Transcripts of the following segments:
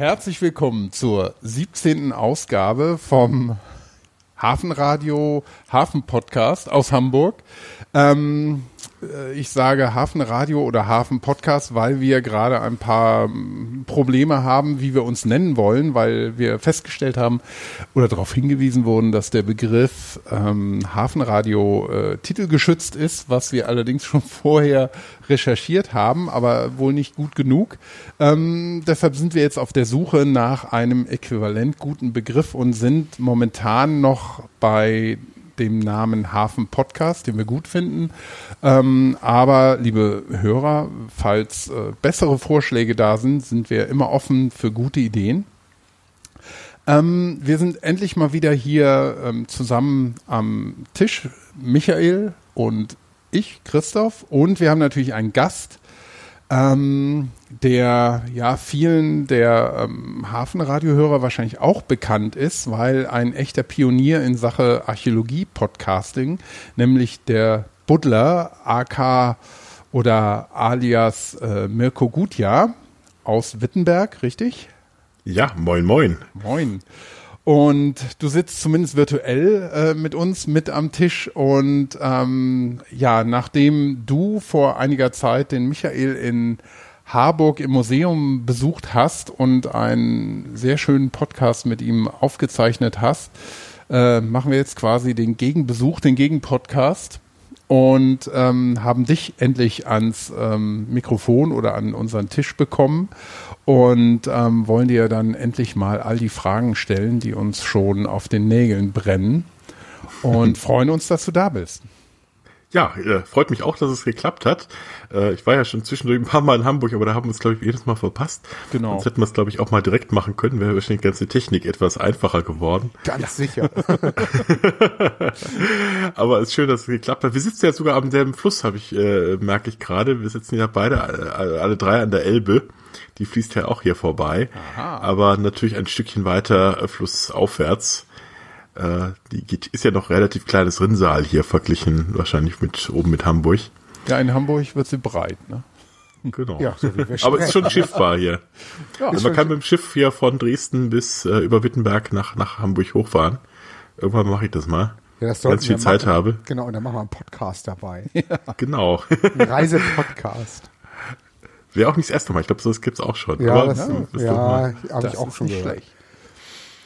Herzlich willkommen zur 17. Ausgabe vom Hafenradio Hafen Podcast aus Hamburg. Ähm, äh, ich sage Hafenradio oder Hafen Podcast, weil wir gerade ein paar ähm, Probleme haben, wie wir uns nennen wollen, weil wir festgestellt haben oder darauf hingewiesen wurden, dass der Begriff ähm, Hafenradio äh, titelgeschützt ist, was wir allerdings schon vorher recherchiert haben, aber wohl nicht gut genug. Ähm, deshalb sind wir jetzt auf der Suche nach einem äquivalent guten Begriff und sind momentan noch bei dem Namen Hafen Podcast, den wir gut finden. Ähm, aber liebe Hörer, falls äh, bessere Vorschläge da sind, sind wir immer offen für gute Ideen. Ähm, wir sind endlich mal wieder hier ähm, zusammen am Tisch, Michael und ich, Christoph, und wir haben natürlich einen Gast, ähm, der ja vielen der ähm, Hafenradiohörer wahrscheinlich auch bekannt ist, weil ein echter Pionier in Sache Archäologie-Podcasting, nämlich der Buddler, AK oder alias äh, Mirko Gutjahr aus Wittenberg, richtig? Ja, moin, moin. Moin. Und du sitzt zumindest virtuell äh, mit uns mit am Tisch. Und ähm, ja, nachdem du vor einiger Zeit den Michael in Harburg im Museum besucht hast und einen sehr schönen Podcast mit ihm aufgezeichnet hast, äh, machen wir jetzt quasi den Gegenbesuch, den Gegenpodcast und ähm, haben dich endlich ans ähm, Mikrofon oder an unseren Tisch bekommen und ähm, wollen dir dann endlich mal all die Fragen stellen, die uns schon auf den Nägeln brennen und freuen uns, dass du da bist. Ja, äh, freut mich auch, dass es geklappt hat. Äh, ich war ja schon zwischendurch ein paar Mal in Hamburg, aber da haben wir uns, glaube ich, jedes Mal verpasst. Genau. Sonst hätten wir es, glaube ich, auch mal direkt machen können. Wäre wahrscheinlich die ganze Technik etwas einfacher geworden. Ganz ja. sicher. aber es ist schön, dass es geklappt hat. Wir sitzen ja sogar am selben Fluss, habe ich, äh, merke ich gerade. Wir sitzen ja beide, äh, alle drei an der Elbe. Die fließt ja auch hier vorbei. Aha. Aber natürlich ein Stückchen weiter äh, flussaufwärts. Äh, die geht, ist ja noch relativ kleines Rinnsal hier verglichen, wahrscheinlich mit oben mit Hamburg. Ja, in Hamburg wird sie breit, ne? Genau. Ja, so Aber es ist schon schiffbar hier. Ja, also man kann mit dem Schiff hier von Dresden bis äh, über Wittenberg nach, nach Hamburg hochfahren. Irgendwann mache ich das mal. Ja, das wenn ich viel Zeit machen. habe. Genau, und dann machen wir einen Podcast dabei. Ja. Genau. Ein Reisepodcast. Wäre auch nicht das erste Mal. Ich glaube, das gibt's auch schon. Ja, Aber, das, ja, ja habe ich auch schon gehört. Schlecht.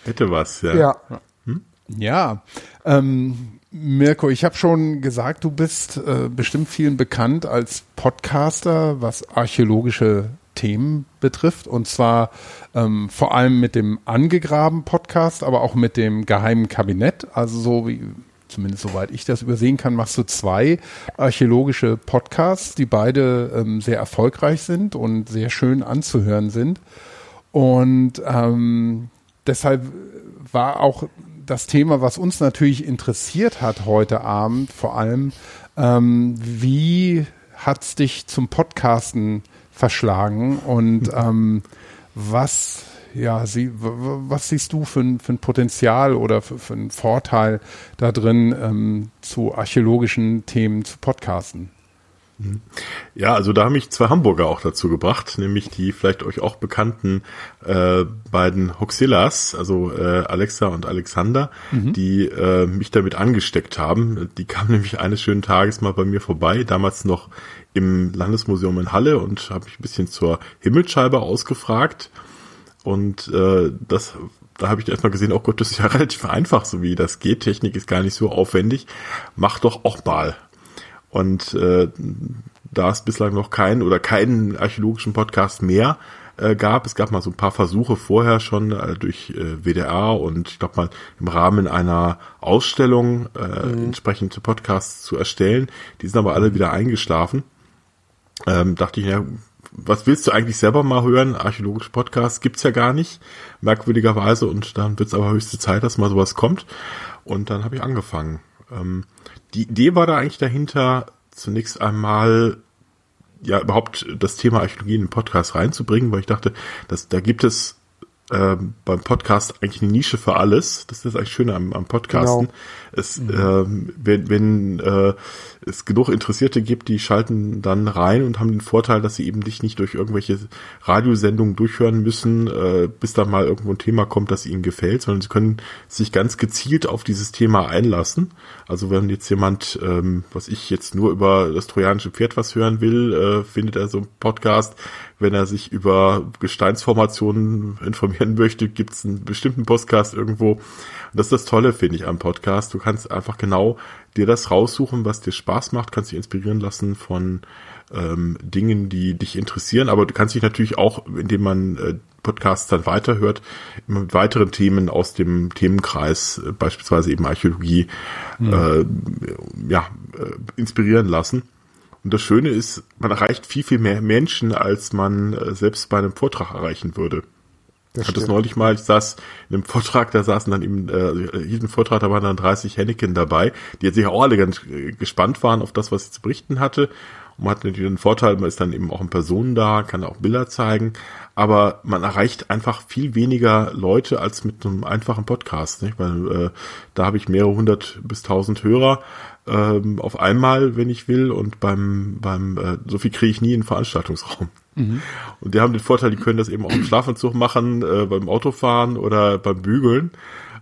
Hätte was, ja. Ja. Ja, ähm, Mirko, ich habe schon gesagt, du bist äh, bestimmt vielen bekannt als Podcaster, was archäologische Themen betrifft. Und zwar ähm, vor allem mit dem Angegraben Podcast, aber auch mit dem Geheimen Kabinett. Also so wie, zumindest soweit ich das übersehen kann, machst du zwei archäologische Podcasts, die beide ähm, sehr erfolgreich sind und sehr schön anzuhören sind. Und ähm, deshalb war auch das Thema, was uns natürlich interessiert hat heute Abend, vor allem, ähm, wie hat's dich zum Podcasten verschlagen und ähm, was ja, sie, was siehst du für ein, für ein Potenzial oder für, für einen Vorteil da drin, ähm, zu archäologischen Themen zu podcasten? Mhm. Ja, also da haben mich zwei Hamburger auch dazu gebracht, nämlich die vielleicht euch auch bekannten äh, beiden Hoxillas, also äh, Alexa und Alexander, mhm. die äh, mich damit angesteckt haben. Die kamen nämlich eines schönen Tages mal bei mir vorbei, damals noch im Landesmuseum in Halle und habe mich ein bisschen zur Himmelsscheibe ausgefragt. Und äh, das da habe ich erstmal gesehen, oh Gott, das ist ja relativ einfach, so wie das geht. Technik ist gar nicht so aufwendig. Mach doch auch mal. Und äh, da es bislang noch keinen oder keinen archäologischen Podcast mehr äh, gab, es gab mal so ein paar Versuche vorher schon äh, durch äh, WDR und ich glaube mal im Rahmen einer Ausstellung äh, mhm. entsprechende Podcasts zu erstellen. Die sind aber alle wieder eingeschlafen. Ähm, dachte ich, ja, was willst du eigentlich selber mal hören? Archäologische Podcasts gibt's ja gar nicht, merkwürdigerweise. Und dann wird's aber höchste Zeit, dass mal sowas kommt. Und dann habe ich angefangen. Ähm, die Idee war da eigentlich dahinter, zunächst einmal ja überhaupt das Thema Archäologie in den Podcast reinzubringen, weil ich dachte, dass da gibt es äh, beim Podcast eigentlich eine Nische für alles. Das ist eigentlich schön am, am Podcasten. Genau. Es, mhm. ähm, wenn, wenn äh, es genug Interessierte gibt, die schalten dann rein und haben den Vorteil, dass sie eben dich nicht durch irgendwelche Radiosendungen durchhören müssen, äh, bis da mal irgendwo ein Thema kommt, das ihnen gefällt, sondern sie können sich ganz gezielt auf dieses Thema einlassen. Also wenn jetzt jemand, ähm, was ich jetzt nur über das trojanische Pferd was hören will, äh, findet er so einen Podcast. Wenn er sich über Gesteinsformationen informieren möchte, gibt es einen bestimmten Podcast irgendwo. Und das ist das Tolle, finde ich, am Podcast. Du kannst einfach genau dir das raussuchen, was dir Spaß macht, kannst dich inspirieren lassen von ähm, Dingen, die dich interessieren, aber du kannst dich natürlich auch, indem man äh, Podcasts dann weiterhört, mit weiteren Themen aus dem Themenkreis, äh, beispielsweise eben Archäologie, mhm. äh, ja, äh, inspirieren lassen. Und das Schöne ist, man erreicht viel, viel mehr Menschen, als man äh, selbst bei einem Vortrag erreichen würde. Das hat das neulich mal, ich saß in einem Vortrag, da saßen dann eben, äh, jeden Vortrag, da waren dann 30 Henneken dabei, die jetzt sicher auch alle ganz äh, gespannt waren auf das, was ich zu berichten hatte. Und man hat natürlich den Vorteil, man ist dann eben auch in Person da, kann auch Bilder zeigen, aber man erreicht einfach viel weniger Leute als mit einem einfachen Podcast, nicht? weil äh, da habe ich mehrere hundert bis tausend Hörer ähm, auf einmal, wenn ich will, und beim, beim äh, so viel kriege ich nie in Veranstaltungsraum. Mhm. Und die haben den Vorteil, die können das eben auch im Schlafanzug machen, äh, beim Autofahren oder beim Bügeln,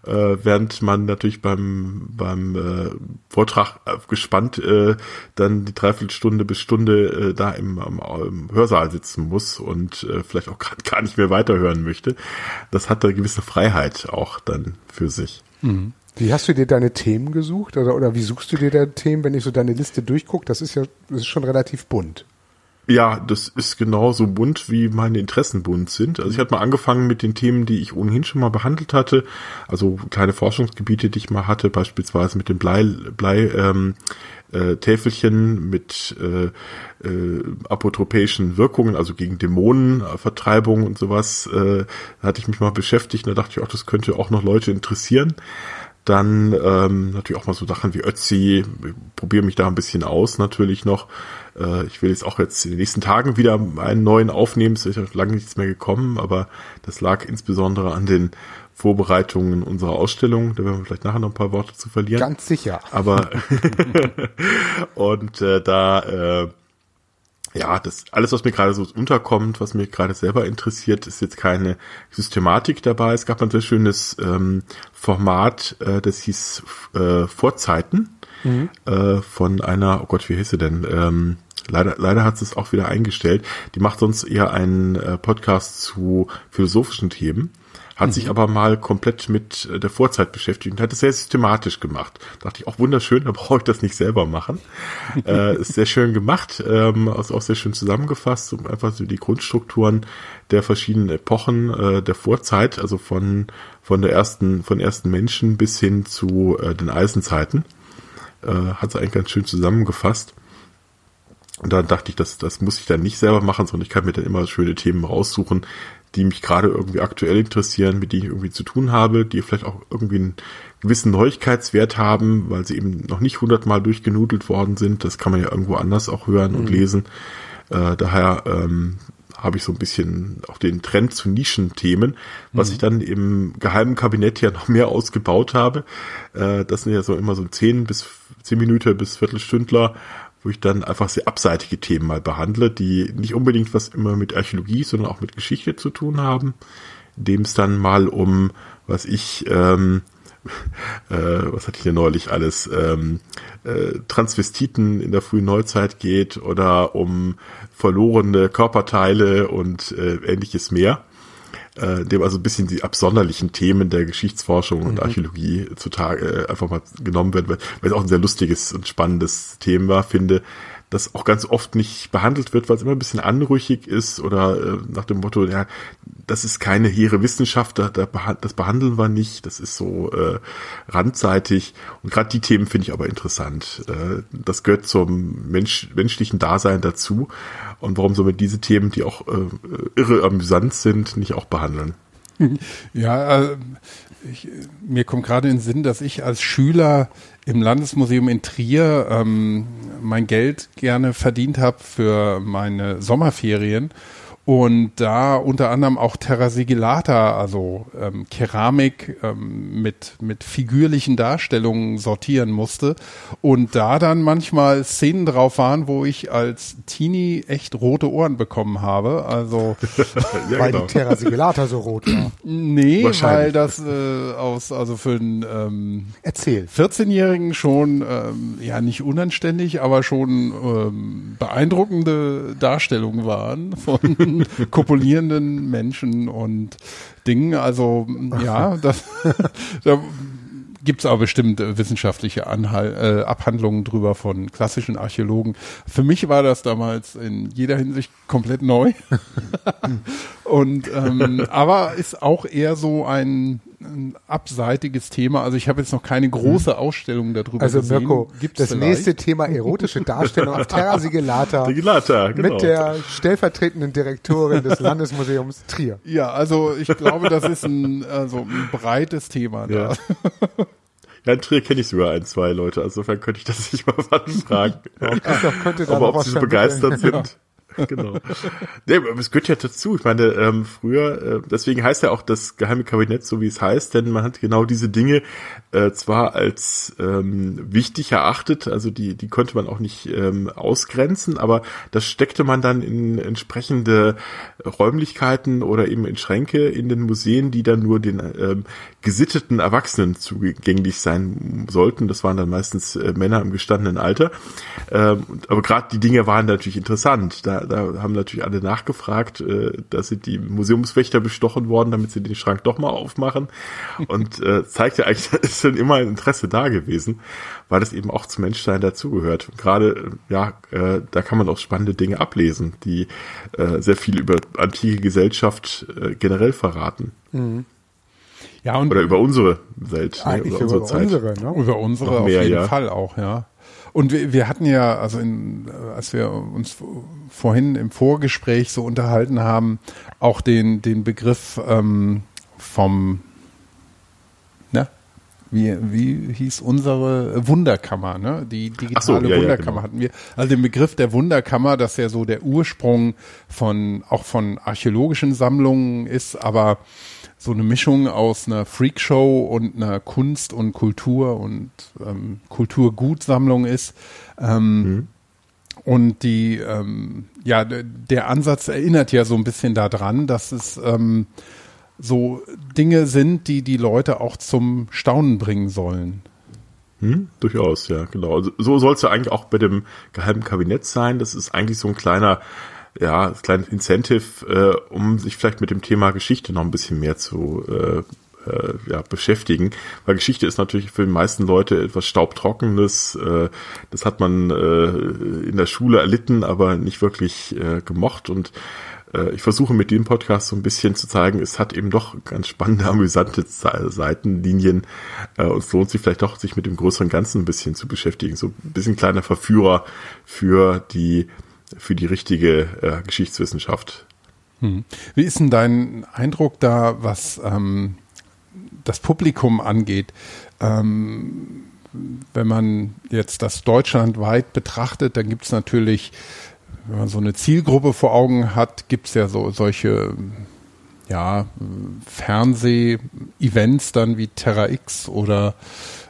äh, während man natürlich beim, beim äh, Vortrag äh, gespannt äh, dann die Dreiviertelstunde bis Stunde äh, da im, im, im Hörsaal sitzen muss und äh, vielleicht auch gerade gar nicht mehr weiterhören möchte. Das hat da gewisse Freiheit auch dann für sich. Mhm. Wie hast du dir deine Themen gesucht oder, oder wie suchst du dir deine Themen, wenn ich so deine Liste durchgucke? Das ist ja das ist schon relativ bunt. Ja, das ist genauso bunt, wie meine Interessen bunt sind. Also ich hatte mal angefangen mit den Themen, die ich ohnehin schon mal behandelt hatte. Also kleine Forschungsgebiete, die ich mal hatte, beispielsweise mit dem Blei, Blei ähm, äh, Täfelchen mit äh, äh, apotropäischen Wirkungen, also gegen Dämonenvertreibung und sowas, äh, da hatte ich mich mal beschäftigt und da dachte ich auch, das könnte auch noch Leute interessieren. Dann ähm, natürlich auch mal so Sachen wie Ötzi, probiere mich da ein bisschen aus natürlich noch. Äh, ich will jetzt auch jetzt in den nächsten Tagen wieder einen neuen aufnehmen, es ist ja lange nichts mehr gekommen, aber das lag insbesondere an den Vorbereitungen unserer Ausstellung. Da werden wir vielleicht nachher noch ein paar Worte zu verlieren. Ganz sicher. Aber und äh, da äh, ja, das alles, was mir gerade so unterkommt, was mich gerade selber interessiert, ist jetzt keine Systematik dabei. Es gab ein sehr schönes ähm, Format, äh, das hieß äh, Vorzeiten mhm. äh, von einer, oh Gott, wie hieß sie denn? Ähm, leider, leider hat sie es auch wieder eingestellt. Die macht sonst eher einen äh, Podcast zu philosophischen Themen hat mhm. sich aber mal komplett mit äh, der Vorzeit beschäftigt und hat es sehr systematisch gemacht. Da dachte ich auch wunderschön, da brauche ich das nicht selber machen. äh, ist sehr schön gemacht, ähm, also auch sehr schön zusammengefasst, um einfach so die Grundstrukturen der verschiedenen Epochen äh, der Vorzeit, also von von der ersten von ersten Menschen bis hin zu äh, den Eisenzeiten, äh, hat es eigentlich ganz schön zusammengefasst. Und dann dachte ich, das, das muss ich dann nicht selber machen, sondern ich kann mir dann immer schöne Themen raussuchen, die mich gerade irgendwie aktuell interessieren, mit denen ich irgendwie zu tun habe, die vielleicht auch irgendwie einen gewissen Neuigkeitswert haben, weil sie eben noch nicht hundertmal durchgenudelt worden sind. Das kann man ja irgendwo anders auch hören und mhm. lesen. Äh, daher ähm, habe ich so ein bisschen auch den Trend zu Nischenthemen, was mhm. ich dann im geheimen Kabinett ja noch mehr ausgebaut habe. Äh, das sind ja so immer so zehn bis zehn Minuten bis Viertelstündler, wo ich dann einfach sehr abseitige Themen mal behandle, die nicht unbedingt was immer mit Archäologie, sondern auch mit Geschichte zu tun haben, indem es dann mal um, was ich, ähm, äh, was hatte ich hier neulich alles, ähm, äh, Transvestiten in der frühen Neuzeit geht oder um verlorene Körperteile und äh, ähnliches mehr äh, dem also ein bisschen die absonderlichen Themen der Geschichtsforschung und mhm. Archäologie zutage äh, einfach mal genommen werden, weil, weil es auch ein sehr lustiges und spannendes Thema finde, das auch ganz oft nicht behandelt wird, weil es immer ein bisschen anrüchig ist oder äh, nach dem Motto, ja, das ist keine hehre Wissenschaft, da, da, das behandeln wir nicht, das ist so äh, randseitig. Und gerade die Themen finde ich aber interessant. Äh, das gehört zum Mensch, menschlichen Dasein dazu. Und warum soll man diese Themen, die auch äh, irre amüsant sind, nicht auch behandeln? Ja, äh, ich, mir kommt gerade in den Sinn, dass ich als Schüler im Landesmuseum in Trier ähm, mein Geld gerne verdient habe für meine Sommerferien und da unter anderem auch Terra Sigillata, also ähm, Keramik ähm, mit, mit figürlichen Darstellungen sortieren musste und da dann manchmal Szenen drauf waren, wo ich als Teenie echt rote Ohren bekommen habe. Also ja, weil genau. die Terra Sigillata so rot war. Nee, weil das äh, aus also für einen ähm, Erzähl. 14-Jährigen schon ähm, ja nicht unanständig, aber schon ähm, beeindruckende Darstellungen waren von kopulierenden Menschen und Dingen. Also ja, das, da gibt's aber bestimmt wissenschaftliche Anhal äh, Abhandlungen drüber von klassischen Archäologen. Für mich war das damals in jeder Hinsicht komplett neu. und ähm, aber ist auch eher so ein ein abseitiges Thema. Also ich habe jetzt noch keine große Ausstellung darüber also, gesehen. Also Mirko, Gibt's das vielleicht? nächste Thema erotische Darstellung auf Terra Sigillata. Sigillata, genau. Mit der stellvertretenden Direktorin des Landesmuseums Trier. Ja, also ich glaube, das ist ein, also ein breites Thema. Ja. Da. Ja, in Trier kenne ich sogar ein, zwei Leute. Also insofern könnte ich das nicht mal fragen. Ja, könnte da Aber ob sie so begeistert sind. Ja. genau. Nee, aber es gehört ja dazu. Ich meine, ähm, früher, äh, deswegen heißt ja auch das geheime Kabinett so, wie es heißt, denn man hat genau diese Dinge äh, zwar als ähm, wichtig erachtet, also die, die konnte man auch nicht ähm, ausgrenzen, aber das steckte man dann in entsprechende Räumlichkeiten oder eben in Schränke in den Museen, die dann nur den ähm, gesitteten Erwachsenen zugänglich sein sollten. Das waren dann meistens äh, Männer im gestandenen Alter. Ähm, aber gerade die Dinge waren natürlich interessant. Da, da haben natürlich alle nachgefragt, äh, da sind die Museumswächter bestochen worden, damit sie den Schrank doch mal aufmachen. Und äh, zeigt ja eigentlich, da ist schon immer ein Interesse da gewesen, weil das eben auch zum Menschsein dazugehört. Gerade, ja, äh, da kann man auch spannende Dinge ablesen, die äh, sehr viel über antike Gesellschaft äh, generell verraten. Mhm. Ja, und Oder über unsere Welt. Ne? Über unsere über Zeit. Unsere, ne? Über unsere Noch mehr, auf jeden ja. Fall auch, ja. Und wir, wir hatten ja, also in, als wir uns vorhin im Vorgespräch so unterhalten haben, auch den, den Begriff ähm, vom, ne? Wie, wie hieß unsere Wunderkammer, ne? Die digitale so, ja, Wunderkammer ja, genau. hatten wir. Also den Begriff der Wunderkammer, das ja so der Ursprung von, auch von archäologischen Sammlungen ist, aber so eine Mischung aus einer Freakshow und einer Kunst- und Kultur- und ähm, Kulturgutsammlung ist. Ähm, mhm. Und die, ähm, ja, der Ansatz erinnert ja so ein bisschen daran, dass es ähm, so Dinge sind, die die Leute auch zum Staunen bringen sollen. Hm, durchaus, ja, genau. Also, so soll es ja eigentlich auch bei dem geheimen Kabinett sein. Das ist eigentlich so ein kleiner ja, das kleine Incentive, äh, um sich vielleicht mit dem Thema Geschichte noch ein bisschen mehr zu äh, äh, ja, beschäftigen. Weil Geschichte ist natürlich für die meisten Leute etwas Staubtrockenes. Äh, das hat man äh, in der Schule erlitten, aber nicht wirklich äh, gemocht. Und äh, ich versuche mit dem Podcast so ein bisschen zu zeigen, es hat eben doch ganz spannende, amüsante Seitenlinien. Äh, und es lohnt sich vielleicht doch, sich mit dem größeren Ganzen ein bisschen zu beschäftigen. So ein bisschen kleiner Verführer für die für die richtige äh, Geschichtswissenschaft. Hm. Wie ist denn dein Eindruck da, was ähm, das Publikum angeht? Ähm, wenn man jetzt das deutschlandweit betrachtet, dann gibt es natürlich, wenn man so eine Zielgruppe vor Augen hat, gibt es ja so solche ja, Fernseh-Events dann wie Terra X oder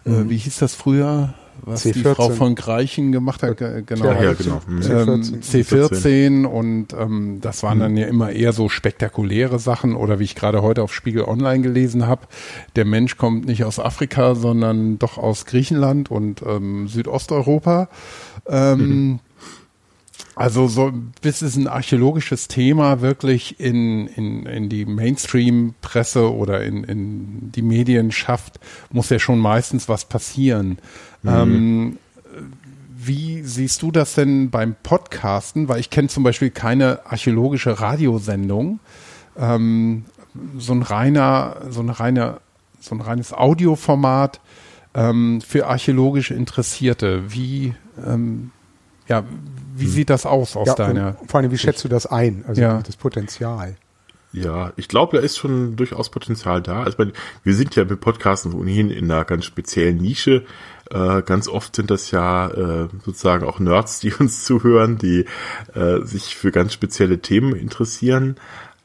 äh, mhm. wie hieß das früher? Was C14. die Frau von Greichen gemacht hat, genau. Ja, ja genau. C14, ähm, C14 und ähm, das waren dann ja immer eher so spektakuläre Sachen oder wie ich gerade heute auf Spiegel Online gelesen habe, der Mensch kommt nicht aus Afrika, sondern doch aus Griechenland und ähm, Südosteuropa. Ähm, mhm. Also so bis es ein archäologisches Thema wirklich in, in, in die Mainstream-Presse oder in, in die Medien schafft, muss ja schon meistens was passieren. Mhm. Ähm, wie siehst du das denn beim Podcasten? Weil ich kenne zum Beispiel keine archäologische Radiosendung. Ähm, so ein reiner, so eine reine, so ein reines Audioformat ähm, für archäologisch Interessierte. Wie, ähm, ja, wie hm. sieht das aus aus ja, deiner? Vor allem, wie schätzt du das ein? Also ja. das Potenzial. Ja, ich glaube, da ist schon durchaus Potenzial da. Also wir sind ja mit Podcasten ohnehin in einer ganz speziellen Nische Äh, ganz oft sind das ja äh, sozusagen auch Nerds, die uns zuhören, die äh, sich für ganz spezielle Themen interessieren.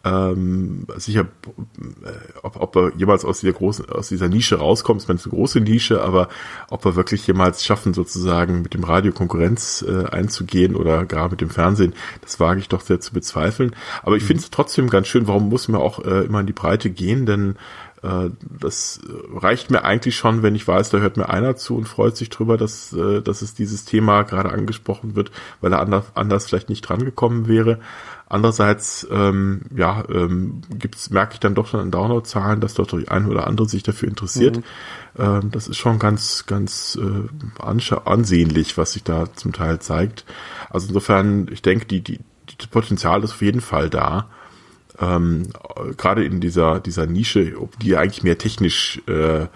Ähm, sicher, äh, ob, ob er jemals aus dieser großen, aus dieser Nische rauskommt, ist eine große Nische, aber ob wir wirklich jemals schaffen, sozusagen mit dem Radio Konkurrenz äh, einzugehen oder gar mit dem Fernsehen, das wage ich doch sehr zu bezweifeln. Aber ich mhm. finde es trotzdem ganz schön, warum muss man auch äh, immer in die Breite gehen, denn das reicht mir eigentlich schon, wenn ich weiß, da hört mir einer zu und freut sich drüber, dass, äh, dass es dieses Thema gerade angesprochen wird, weil er anders, anders vielleicht nicht drangekommen wäre. Andererseits, ähm, ja, ähm, gibt's, merke ich dann doch schon an Downloadzahlen, dass dort die eine oder andere sich dafür interessiert. Mhm. Ähm, das ist schon ganz, ganz äh, ansehnlich, was sich da zum Teil zeigt. Also insofern, ich denke, die, die, das Potenzial ist auf jeden Fall da ähm, gerade in dieser, dieser Nische, die eigentlich mehr technisch äh,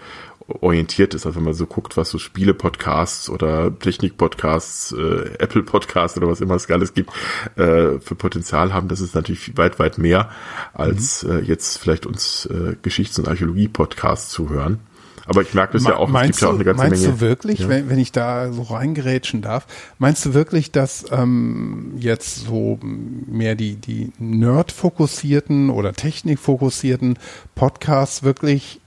orientiert ist. Also wenn man so guckt, was so Spiele-Podcasts oder Technik-Podcasts, äh, Apple-Podcasts oder was immer es alles gibt, äh, für Potenzial haben, das ist natürlich weit, weit mehr, als mhm. äh, jetzt vielleicht uns äh, Geschichts- und Archäologie-Podcasts zu hören. Aber ich merke das ja auch, es gibt ja auch eine ganze meinst Menge. Meinst du wirklich, ja? wenn, wenn ich da so reingerätschen darf, meinst du wirklich, dass ähm, jetzt so mehr die, die Nerd-fokussierten oder Technik-fokussierten Podcasts wirklich,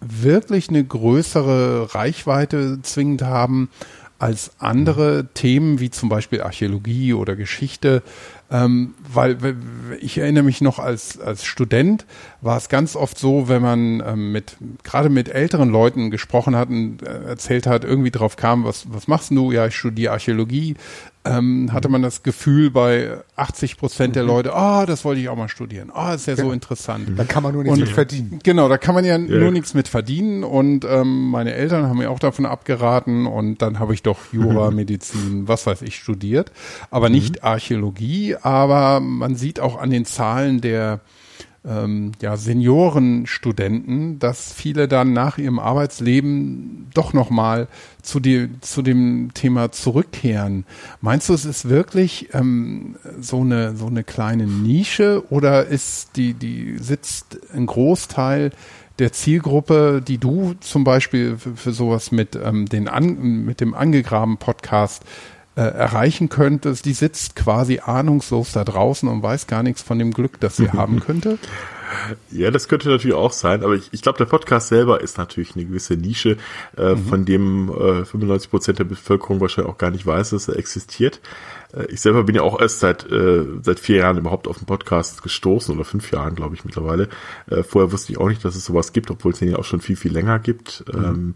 wirklich eine größere Reichweite zwingend haben als andere Themen wie zum Beispiel Archäologie oder Geschichte, ähm, weil ich erinnere mich noch als, als Student war es ganz oft so, wenn man ähm, mit, gerade mit älteren Leuten gesprochen hat und äh, erzählt hat, irgendwie drauf kam, was, was machst du? Ja, ich studiere Archäologie ähm, hatte man das Gefühl bei 80 Prozent der mhm. Leute, ah, oh, das wollte ich auch mal studieren. Ah, oh, ist ja, ja, so interessant. Da kann man nur nichts mit verdienen. Genau, da kann man ja, ja. nur nichts mit verdienen. Und ähm, meine Eltern haben mir auch davon abgeraten und dann habe ich doch Jura, Medizin, was weiß ich, studiert. Aber nicht mhm. Archäologie, aber man sieht auch an den Zahlen der ähm, ja, Seniorenstudenten, dass viele dann nach ihrem Arbeitsleben doch nochmal zu, zu dem Thema zurückkehren. Meinst du, es ist wirklich ähm, so, eine, so eine kleine Nische oder ist die, die sitzt ein Großteil der Zielgruppe, die du zum Beispiel für, für sowas mit, ähm, den an, mit dem angegraben Podcast äh, erreichen könntest, die sitzt quasi ahnungslos da draußen und weiß gar nichts von dem Glück, das sie haben könnte? Ja, das könnte natürlich auch sein, aber ich, ich glaube, der Podcast selber ist natürlich eine gewisse Nische, äh, mhm. von dem äh, 95 Prozent der Bevölkerung wahrscheinlich auch gar nicht weiß, dass er existiert. Äh, ich selber bin ja auch erst seit äh, seit vier Jahren überhaupt auf den Podcast gestoßen oder fünf Jahren, glaube ich mittlerweile. Äh, vorher wusste ich auch nicht, dass es sowas gibt, obwohl es den ja auch schon viel viel länger gibt. Mhm. Ähm,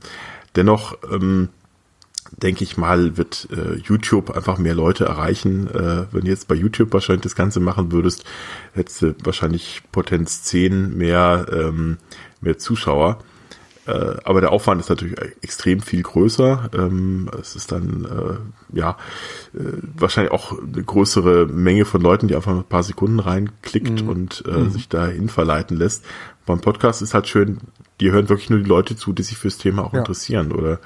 dennoch ähm, denke ich mal, wird äh, YouTube einfach mehr Leute erreichen. Äh, wenn du jetzt bei YouTube wahrscheinlich das Ganze machen würdest, hättest du wahrscheinlich Potenz 10 mehr, ähm, mehr Zuschauer. Äh, aber der Aufwand ist natürlich extrem viel größer. Ähm, es ist dann äh, ja äh, wahrscheinlich auch eine größere Menge von Leuten, die einfach ein paar Sekunden reinklickt mhm. und äh, mhm. sich dahin verleiten lässt. Beim Podcast ist halt schön, die hören wirklich nur die Leute zu, die sich fürs Thema auch ja. interessieren oder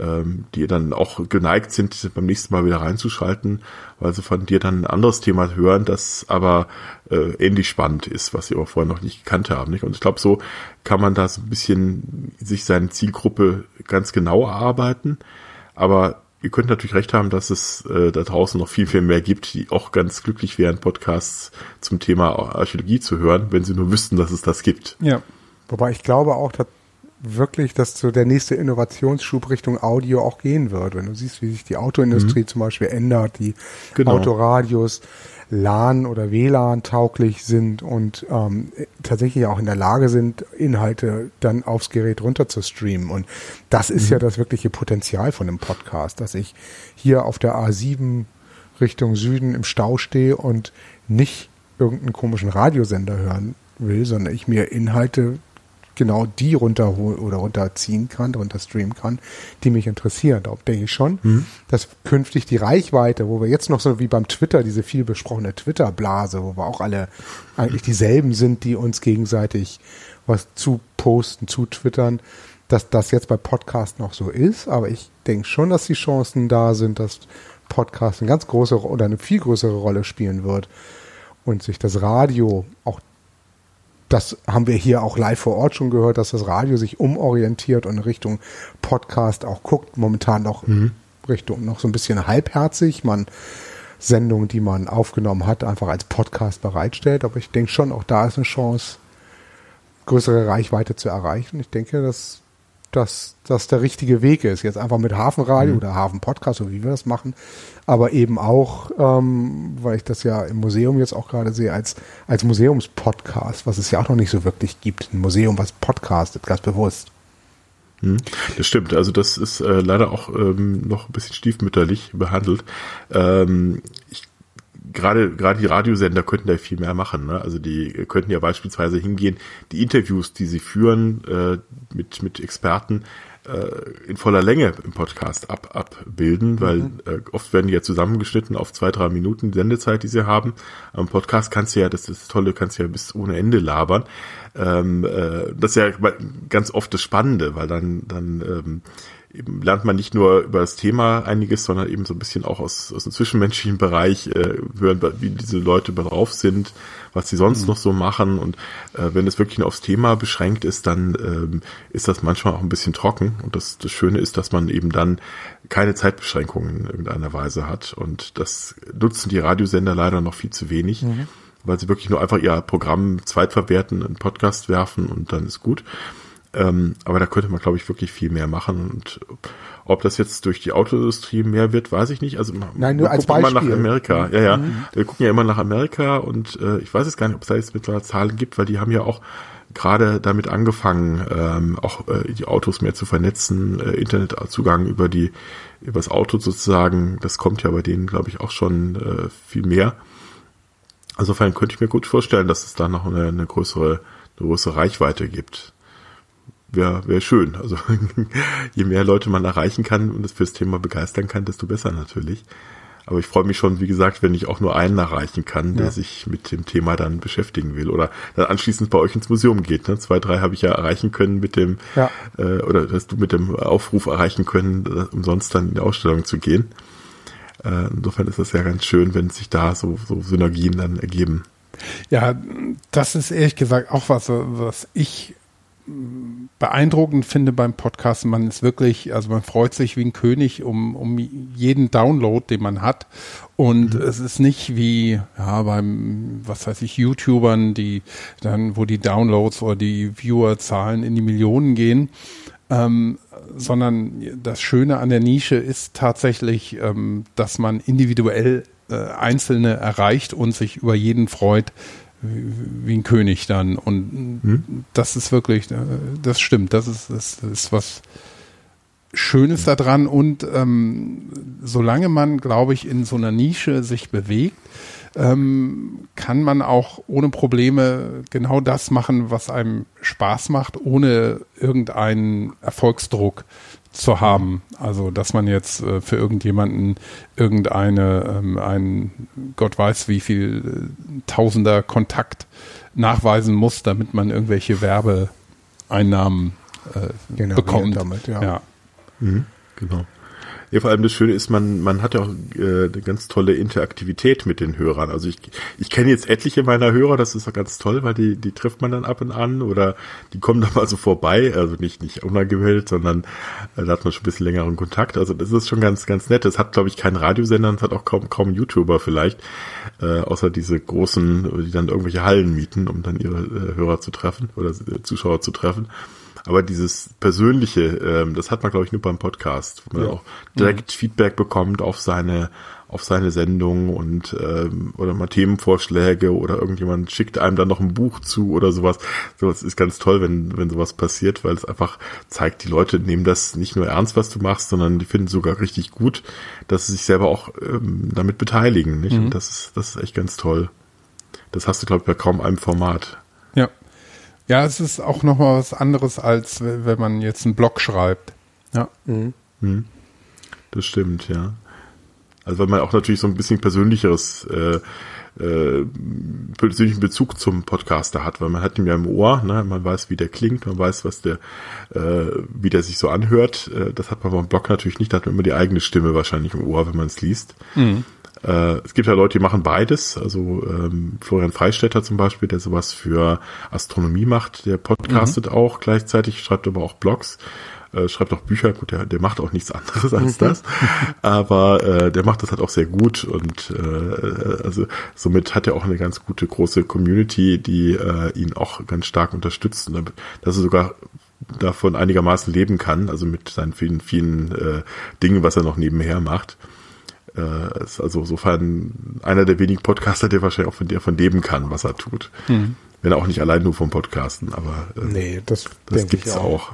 ähm, die dann auch geneigt sind, beim nächsten Mal wieder reinzuschalten, weil sie von dir dann ein anderes Thema hören, das aber äh, ähnlich spannend ist, was sie aber vorher noch nicht gekannt haben. Nicht? Und ich glaube, so kann man da so ein bisschen sich seine Zielgruppe ganz genau erarbeiten. Aber ihr könnt natürlich recht haben, dass es äh, da draußen noch viel, viel mehr gibt, die auch ganz glücklich wären, Podcasts zum Thema Archäologie zu hören, wenn sie nur wüssten, dass es das gibt. Ja. Wobei ich glaube auch, dass wirklich, dass so der nächste Innovationsschub Richtung Audio auch gehen wird. Wenn du siehst, wie sich die Autoindustrie mhm. zum Beispiel ändert, die genau. Autoradios LAN oder WLAN tauglich sind und ähm, tatsächlich auch in der Lage sind, Inhalte dann aufs Gerät runter zu streamen. Und das ist mhm. ja das wirkliche Potenzial von einem Podcast, dass ich hier auf der A7 Richtung Süden im Stau stehe und nicht irgendeinen komischen Radiosender hören will, sondern ich mir Inhalte genau die runterholen oder runterziehen kann, runterstreamen kann, die mich interessieren. Da denke ich schon, mhm. dass künftig die Reichweite, wo wir jetzt noch so wie beim Twitter, diese viel besprochene Twitter-Blase, wo wir auch alle eigentlich dieselben sind, die uns gegenseitig was zu posten, zu twittern, dass das jetzt bei Podcast noch so ist. Aber ich denke schon, dass die Chancen da sind, dass Podcast eine ganz große oder eine viel größere Rolle spielen wird und sich das Radio auch das haben wir hier auch live vor Ort schon gehört, dass das Radio sich umorientiert und Richtung Podcast auch guckt. Momentan noch mhm. Richtung noch so ein bisschen halbherzig. Man Sendungen, die man aufgenommen hat, einfach als Podcast bereitstellt. Aber ich denke schon, auch da ist eine Chance, größere Reichweite zu erreichen. Ich denke, dass dass das der richtige Weg ist. Jetzt einfach mit Hafenradio mhm. oder Hafenpodcast, so wie wir das machen, aber eben auch, ähm, weil ich das ja im Museum jetzt auch gerade sehe, als, als Museumspodcast, was es ja auch noch nicht so wirklich gibt. Ein Museum, was podcastet, ganz bewusst. Mhm. Das stimmt, also das ist äh, leider auch ähm, noch ein bisschen stiefmütterlich behandelt. Ähm, ich gerade gerade die Radiosender könnten da viel mehr machen. Ne? Also die könnten ja beispielsweise hingehen, die Interviews, die sie führen äh, mit mit Experten äh, in voller Länge im Podcast ab, abbilden, weil mhm. äh, oft werden die ja zusammengeschnitten auf zwei drei Minuten Sendezeit, die sie haben. Am Podcast kannst du ja, das ist das Tolle, kannst du ja bis ohne Ende labern. Ähm, äh, das ist ja ganz oft das Spannende, weil dann dann ähm, eben lernt man nicht nur über das Thema einiges, sondern eben so ein bisschen auch aus, aus dem zwischenmenschlichen Bereich, äh, hören, wie diese Leute drauf sind, was sie sonst mhm. noch so machen. Und äh, wenn es wirklich nur aufs Thema beschränkt ist, dann ähm, ist das manchmal auch ein bisschen trocken. Und das, das Schöne ist, dass man eben dann keine Zeitbeschränkungen in irgendeiner Weise hat. Und das nutzen die Radiosender leider noch viel zu wenig. Mhm. Weil sie wirklich nur einfach ihr Programm zweitverwerten, einen Podcast werfen und dann ist gut. Ähm, aber da könnte man, glaube ich, wirklich viel mehr machen. Und ob das jetzt durch die Autoindustrie mehr wird, weiß ich nicht. Also Nein, nur als Beispiel. Immer nach Amerika. Ja, ja. Mhm. Wir gucken ja immer nach Amerika und äh, ich weiß jetzt gar nicht, ob es da jetzt mittlerweile Zahlen gibt, weil die haben ja auch gerade damit angefangen, ähm, auch äh, die Autos mehr zu vernetzen, äh, Internetzugang über die über das Auto sozusagen. Das kommt ja bei denen, glaube ich, auch schon äh, viel mehr. Insofern könnte ich mir gut vorstellen, dass es da noch eine, eine größere, eine größere Reichweite gibt wäre wär schön. Also je mehr Leute man erreichen kann und es fürs Thema begeistern kann, desto besser natürlich. Aber ich freue mich schon, wie gesagt, wenn ich auch nur einen erreichen kann, der ja. sich mit dem Thema dann beschäftigen will oder dann anschließend bei euch ins Museum geht. Ne? Zwei, drei habe ich ja erreichen können mit dem, ja. äh, oder dass du mit dem Aufruf erreichen können, umsonst dann in die Ausstellung zu gehen. Äh, insofern ist das ja ganz schön, wenn sich da so, so Synergien dann ergeben. Ja, das ist ehrlich gesagt auch was, was ich beeindruckend finde beim Podcast, man ist wirklich, also man freut sich wie ein König um, um jeden Download, den man hat. Und mhm. es ist nicht wie, ja, beim, was weiß ich, YouTubern, die dann, wo die Downloads oder die Viewerzahlen in die Millionen gehen. Ähm, sondern das Schöne an der Nische ist tatsächlich, ähm, dass man individuell äh, Einzelne erreicht und sich über jeden freut, wie ein König dann. Und hm? das ist wirklich, äh, das stimmt, das ist, das ist was Schönes daran. Und ähm, solange man, glaube ich, in so einer Nische sich bewegt, ähm, kann man auch ohne Probleme genau das machen, was einem Spaß macht, ohne irgendeinen Erfolgsdruck zu haben. Also, dass man jetzt äh, für irgendjemanden irgendeine, ähm, ein Gott weiß wie viel äh, Tausender Kontakt nachweisen muss, damit man irgendwelche Werbeeinnahmen äh, bekommt. Damit, ja. ja. Mhm, genau. Ja, vor allem das Schöne ist, man, man hat ja auch äh, eine ganz tolle Interaktivität mit den Hörern. Also ich, ich kenne jetzt etliche meiner Hörer, das ist auch ganz toll, weil die, die trifft man dann ab und an oder die kommen dann mal so vorbei, also nicht, nicht unangewählt, sondern äh, da hat man schon ein bisschen längeren Kontakt. Also das ist schon ganz, ganz nett. Das hat, glaube ich, keinen Radiosender, das hat auch kaum, kaum YouTuber vielleicht, äh, außer diese großen, die dann irgendwelche Hallen mieten, um dann ihre äh, Hörer zu treffen oder äh, Zuschauer zu treffen. Aber dieses Persönliche, ähm, das hat man, glaube ich, nur beim Podcast, wo man ja. auch direkt mhm. Feedback bekommt auf seine auf seine Sendung und ähm, oder mal Themenvorschläge oder irgendjemand schickt einem dann noch ein Buch zu oder sowas. Sowas ist ganz toll, wenn wenn sowas passiert, weil es einfach zeigt, die Leute nehmen das nicht nur ernst, was du machst, sondern die finden sogar richtig gut, dass sie sich selber auch ähm, damit beteiligen. Nicht? Mhm. Und das ist das ist echt ganz toll. Das hast du glaube ich bei kaum einem Format. Ja, ja, es ist auch nochmal was anderes, als wenn man jetzt einen Blog schreibt. Ja. Mhm. mhm. Das stimmt, ja. Also weil man auch natürlich so ein bisschen persönlicheres äh, äh, persönlichen Bezug zum Podcaster hat, weil man hat ihn ja im Ohr, ne? man weiß, wie der klingt, man weiß, was der, äh, wie der sich so anhört. Äh, das hat man beim Blog natürlich nicht, da hat man immer die eigene Stimme wahrscheinlich im Ohr, wenn man es liest. Mhm. Äh, es gibt ja Leute, die machen beides. Also ähm, Florian Freistetter zum Beispiel, der sowas für Astronomie macht, der podcastet mhm. auch gleichzeitig, schreibt aber auch Blogs äh, schreibt auch Bücher, gut, der, der macht auch nichts anderes als das, aber äh, der macht das halt auch sehr gut und äh, also somit hat er auch eine ganz gute große Community, die äh, ihn auch ganz stark unterstützt und dass er sogar davon einigermaßen leben kann, also mit seinen vielen, vielen äh, Dingen, was er noch nebenher macht. Äh, ist also sofern einer der wenigen Podcaster, der wahrscheinlich auch von der von leben kann, was er tut. Mhm. Wenn auch nicht allein nur vom Podcasten, aber äh, nee, das, das gibt's auch. auch.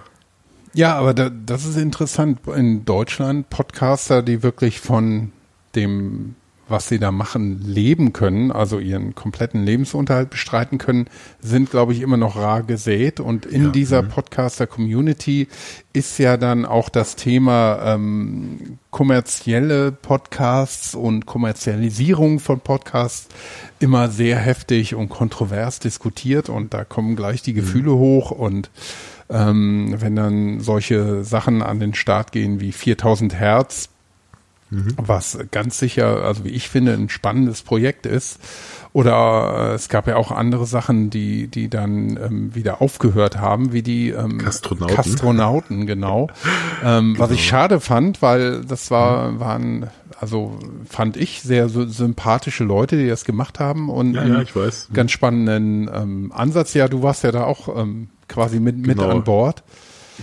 Ja, aber da, das ist interessant. In Deutschland Podcaster, die wirklich von dem, was sie da machen, leben können, also ihren kompletten Lebensunterhalt bestreiten können, sind, glaube ich, immer noch rar gesät. Und in ja, dieser Podcaster-Community ist ja dann auch das Thema ähm, kommerzielle Podcasts und Kommerzialisierung von Podcasts immer sehr heftig und kontrovers diskutiert. Und da kommen gleich die Gefühle mhm. hoch und ähm, wenn dann solche Sachen an den Start gehen wie 4000 Hertz, mhm. was ganz sicher, also wie ich finde, ein spannendes Projekt ist. Oder äh, es gab ja auch andere Sachen, die, die dann ähm, wieder aufgehört haben, wie die ähm, Kastronauten. Kastronauten, genau. ähm, genau. Was ich genau. schade fand, weil das war, mhm. waren, also fand ich sehr so sympathische Leute, die das gemacht haben und ja, ja, ich weiß. ganz spannenden ähm, Ansatz. Ja, du warst ja da auch ähm, quasi mit, genau. mit an Bord.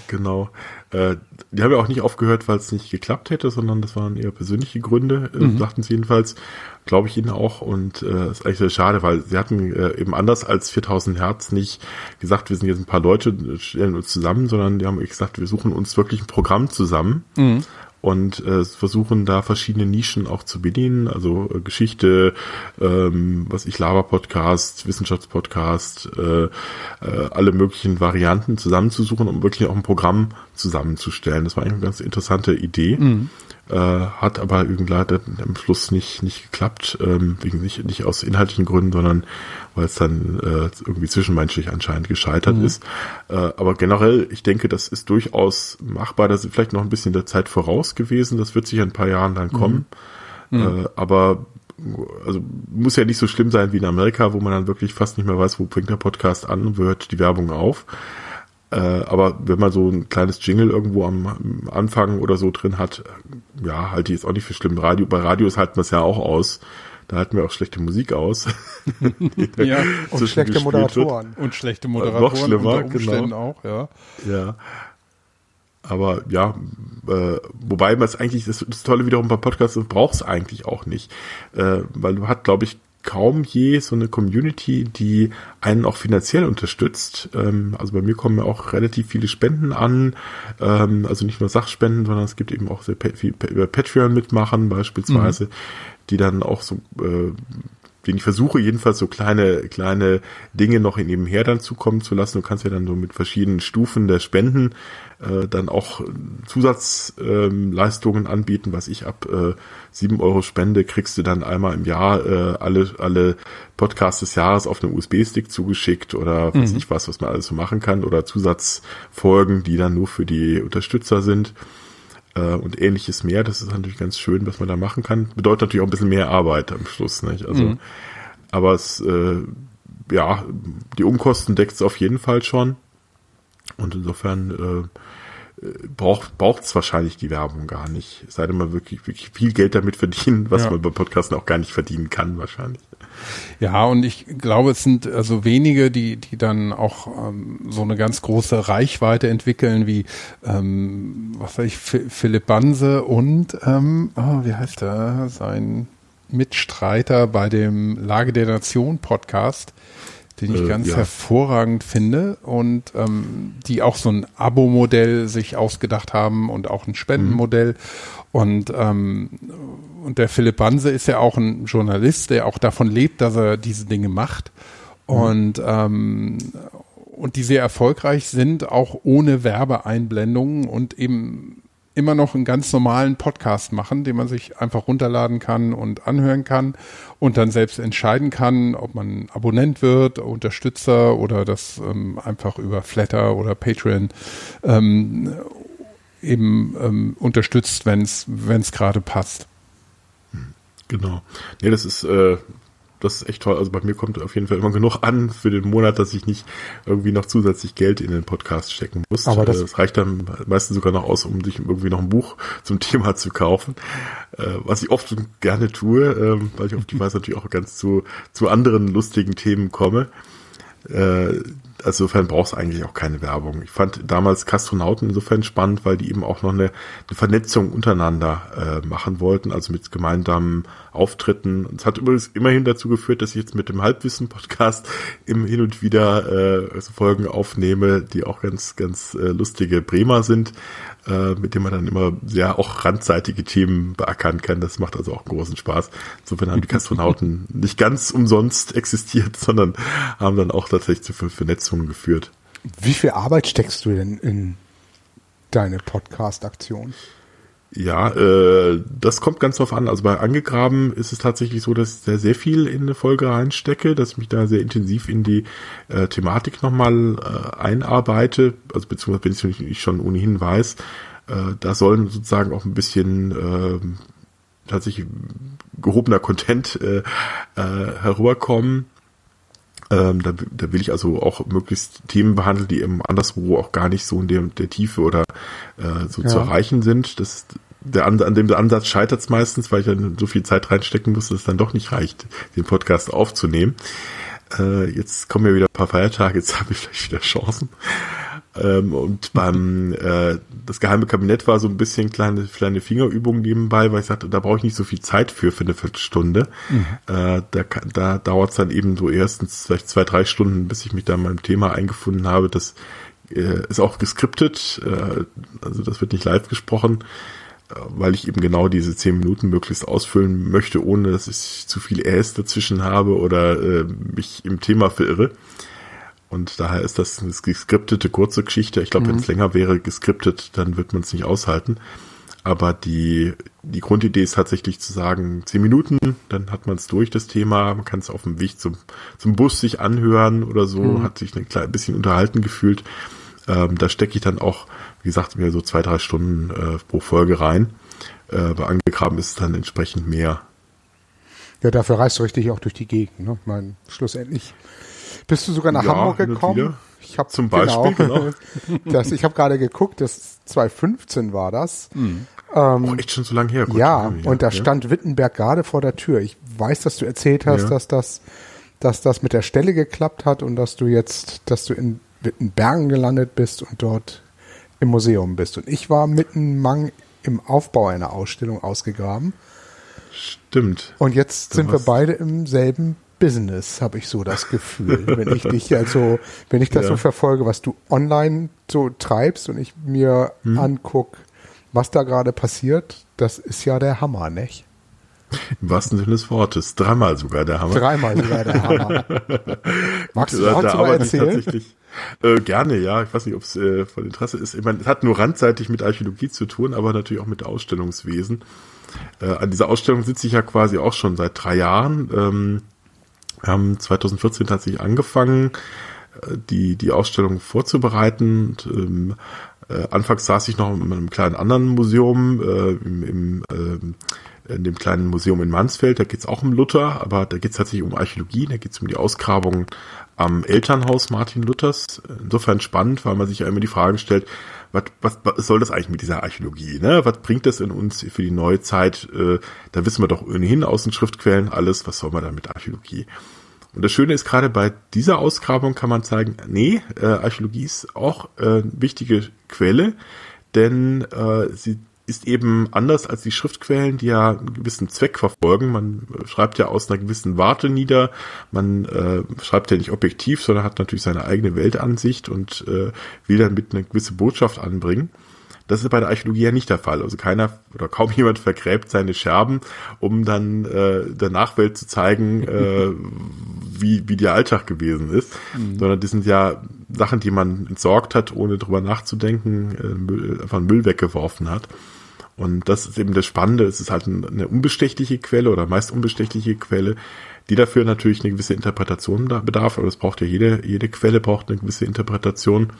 Genau. Äh, die haben ja auch nicht aufgehört, weil es nicht geklappt hätte, sondern das waren eher persönliche Gründe, äh, mhm. sagten sie jedenfalls, glaube ich ihnen auch. Und äh, ist eigentlich sehr schade, weil sie hatten äh, eben anders als 4000 Hertz nicht gesagt, wir sind jetzt ein paar Leute, stellen uns zusammen, sondern die haben gesagt, wir suchen uns wirklich ein Programm zusammen. Mhm und äh, versuchen da verschiedene Nischen auch zu bedienen, also äh, Geschichte, ähm, was ich Laber-Podcast, Wissenschaftspodcast, äh, äh, alle möglichen Varianten zusammenzusuchen, um wirklich auch ein Programm zusammenzustellen. Das war eigentlich eine ganz interessante Idee. Mhm. Äh, hat aber irgendwie leider am Schluss nicht, nicht geklappt, ähm, wegen nicht, nicht aus inhaltlichen Gründen, sondern weil es dann äh, irgendwie zwischenmenschlich anscheinend gescheitert mhm. ist. Äh, aber generell, ich denke, das ist durchaus machbar. Das ist vielleicht noch ein bisschen der Zeit voraus gewesen. Das wird sich in ein paar Jahren dann kommen. Mhm. mhm. Äh, aber also muss ja nicht so schlimm sein wie in Amerika, wo man dann wirklich fast nicht mehr weiß, wo bringt der Podcast an und wo hört die Werbung auf. Äh, aber wenn man so ein kleines Jingle irgendwo am, Anfang oder so drin hat, äh, ja, halte ich jetzt auch nicht für schlimm. Radio, bei Radios halten wir es ja auch aus. Da halten wir auch schlechte Musik aus. ja, und schlechte Moderatoren. Wird. Und schlechte Moderatoren. Noch schlimmer, genau. auch, ja. Ja. Aber ja, äh, wobei man es eigentlich, das, das Tolle wiederum bei Podcasts, braucht es eigentlich auch nicht. Äh, weil du hast, glaube ich, kaum je so eine Community, die einen auch finanziell unterstützt. Ähm, also bei mir kommen ja auch relativ viele Spenden an, ähm, also nicht nur Sachspenden, sondern es gibt eben auch sehr viel über Patreon mitmachen beispielsweise, mhm. die dann auch so äh, ich versuche jedenfalls so kleine, kleine Dinge noch in nebenher dann zukommen zu lassen. Du kannst ja dann so mit verschiedenen Stufen der Spenden äh, dann auch Zusatzleistungen ähm, anbieten, was ich ab äh, 7 Euro Spende kriegst du dann einmal im Jahr äh, alle, alle Podcasts des Jahres auf einen USB-Stick zugeschickt oder weiß mhm. ich was, was man alles so machen kann oder Zusatzfolgen, die dann nur für die Unterstützer sind äh, und ähnliches mehr. Das ist natürlich ganz schön, was man da machen kann. Bedeutet natürlich auch ein bisschen mehr Arbeit am Schluss, nicht? Also, mhm. aber es, äh, ja, die Umkosten deckt es auf jeden Fall schon. Und insofern äh, braucht es wahrscheinlich die Werbung gar nicht. Es sei denn, man wirklich, wirklich viel Geld damit verdienen, was ja. man bei Podcasten auch gar nicht verdienen kann, wahrscheinlich. Ja, und ich glaube, es sind also wenige, die, die dann auch ähm, so eine ganz große Reichweite entwickeln, wie ähm, was weiß ich, Philipp Banse und ähm, oh, wie heißt er? Sein Mitstreiter bei dem Lage der Nation Podcast, den ich äh, ganz ja. hervorragend finde und ähm, die auch so ein Abo-Modell sich ausgedacht haben und auch ein Spendenmodell. Mhm. Und, ähm, und der Philipp Banse ist ja auch ein Journalist, der auch davon lebt, dass er diese Dinge macht. Mhm. Und, ähm, und die sehr erfolgreich sind, auch ohne Werbeeinblendungen und eben immer noch einen ganz normalen Podcast machen, den man sich einfach runterladen kann und anhören kann und dann selbst entscheiden kann, ob man Abonnent wird, Unterstützer oder das ähm, einfach über Flatter oder Patreon ähm, eben ähm, unterstützt, wenn es gerade passt. Genau. Nee, das ist äh, das ist echt toll. Also bei mir kommt auf jeden Fall immer genug an für den Monat, dass ich nicht irgendwie noch zusätzlich Geld in den Podcast stecken muss. Aber das, das reicht dann meistens sogar noch aus, um sich irgendwie noch ein Buch zum Thema zu kaufen. Äh, was ich oft gerne tue, äh, weil ich auf die Weise natürlich auch ganz zu, zu anderen lustigen Themen komme. Äh, also insofern brauchst du eigentlich auch keine Werbung. Ich fand damals Kastronauten insofern spannend, weil die eben auch noch eine, eine Vernetzung untereinander äh, machen wollten, also mit gemeinsamen Auftritten. Es hat übrigens immerhin dazu geführt, dass ich jetzt mit dem Halbwissen-Podcast im hin und wieder äh, Folgen aufnehme, die auch ganz, ganz äh, lustige Bremer sind äh, mit dem man dann immer sehr auch randseitige Themen beackern kann. Das macht also auch großen Spaß. Insofern haben die Kastronauten nicht ganz umsonst existiert, sondern haben dann auch tatsächlich zu Vernetzungen geführt. Wie viel Arbeit steckst du denn in deine Podcast-Aktion? Ja, äh, das kommt ganz drauf an. Also bei Angegraben ist es tatsächlich so, dass ich sehr, sehr viel in eine Folge reinstecke, dass ich mich da sehr intensiv in die äh, Thematik nochmal äh, einarbeite, also beziehungsweise wenn ich nicht schon ohnehin weiß, äh, da sollen sozusagen auch ein bisschen äh, tatsächlich gehobener Content äh, äh, herüberkommen. Ähm, da, da will ich also auch möglichst Themen behandeln, die eben anderswo auch gar nicht so in der, der Tiefe oder äh, so ja. zu erreichen sind. Das, der, an dem Ansatz scheitert es meistens, weil ich dann so viel Zeit reinstecken muss, dass es dann doch nicht reicht, den Podcast aufzunehmen. Äh, jetzt kommen ja wieder ein paar Feiertage, jetzt habe ich vielleicht wieder Chancen. Ähm, und beim äh, das geheime Kabinett war so ein bisschen kleine, kleine Fingerübung nebenbei, weil ich sagte, da brauche ich nicht so viel Zeit für, für eine Viertelstunde. Mhm. Äh, da da dauert es dann eben so erstens vielleicht zwei, drei Stunden, bis ich mich da in meinem Thema eingefunden habe. Das äh, ist auch geskriptet, äh, also das wird nicht live gesprochen, äh, weil ich eben genau diese zehn Minuten möglichst ausfüllen möchte, ohne dass ich zu viel Äs dazwischen habe oder äh, mich im Thema verirre. Und daher ist das eine geskriptete kurze Geschichte. Ich glaube, mhm. wenn es länger wäre geskriptet, dann wird man es nicht aushalten. Aber die, die Grundidee ist tatsächlich zu sagen, zehn Minuten, dann hat man es durch, das Thema. Man kann es auf dem Weg zum, zum Bus sich anhören oder so, mhm. hat sich ein klein bisschen unterhalten gefühlt. Ähm, da stecke ich dann auch, wie gesagt, mir so zwei, drei Stunden äh, pro Folge rein. Äh, bei Angegraben ist es dann entsprechend mehr. Ja, dafür reist du richtig auch durch die Gegend. Ne? Ich meine, schlussendlich bist du sogar nach ja, Hamburg gekommen? Ich habe zum Beispiel genau. genau. das, ich habe gerade geguckt, das 2015 war das. Mhm. Ähm, oh, echt schon so lange her. Gut, ja, ja, und da ja. stand Wittenberg gerade vor der Tür. Ich weiß, dass du erzählt hast, dass das, dass das mit der Stelle geklappt hat und dass du jetzt, dass du in Wittenbergen gelandet bist und dort im Museum bist. Und ich war mitten Mang im Aufbau einer Ausstellung ausgegraben. Stimmt. Und jetzt sind wir beide im selben Business, habe ich so das Gefühl, wenn ich dich also, wenn ich das ja. so verfolge, was du online so treibst und ich mir hm. anguck, was da gerade passiert, das ist ja der Hammer, nicht? Im wahrsten Sinne des Wortes. Dreimal sogar der Hammer. Dreimal sogar der Hammer. Magst du dazu mal erzählen? Äh, gerne, ja. Ich weiß nicht, ob es äh, von Interesse ist. Ich meine, es hat nur randseitig mit Archäologie zu tun, aber natürlich auch mit Ausstellungswesen. Äh, an dieser Ausstellung sitze ich ja quasi auch schon seit drei Jahren. Ähm, haben 2014 tatsächlich angefangen, äh, die, die Ausstellung vorzubereiten. Und, ähm, äh, anfangs saß ich noch in einem kleinen anderen Museum, äh, im, im, äh, in dem kleinen Museum in Mansfeld. Da geht's auch um Luther, aber da geht's tatsächlich um Archäologie. Da geht's um die Ausgrabungen am Elternhaus Martin Luthers. Insofern spannend, weil man sich ja immer die Frage stellt, was, was, was soll das eigentlich mit dieser Archäologie? Ne? Was bringt das in uns für die neue Zeit? Äh, da wissen wir doch ohnehin aus den Schriftquellen alles. Was soll man da mit Archäologie? Und das Schöne ist gerade bei dieser Ausgrabung kann man zeigen, nee, äh, Archäologie ist auch äh, wichtige Quelle, denn äh, sie ist eben anders als die Schriftquellen, die ja einen gewissen Zweck verfolgen. Man schreibt ja aus einer gewissen Warte nieder, man äh, schreibt ja nicht objektiv, sondern hat natürlich seine eigene Weltansicht und äh, will damit eine gewisse Botschaft anbringen. Das ist bei der Archäologie ja nicht der Fall. Also keiner oder kaum jemand vergräbt seine Scherben, um dann äh, der Nachwelt zu zeigen, äh, wie, wie der Alltag gewesen ist, mhm. sondern die sind ja Sachen, die man entsorgt hat, ohne drüber nachzudenken, äh, Müll, einfach Müll weggeworfen hat. Und das ist eben das Spannende. Es ist halt eine unbestechliche Quelle oder meist unbestechliche Quelle, die dafür natürlich eine gewisse Interpretation bedarf. Aber das braucht ja jede, jede Quelle braucht eine gewisse Interpretation.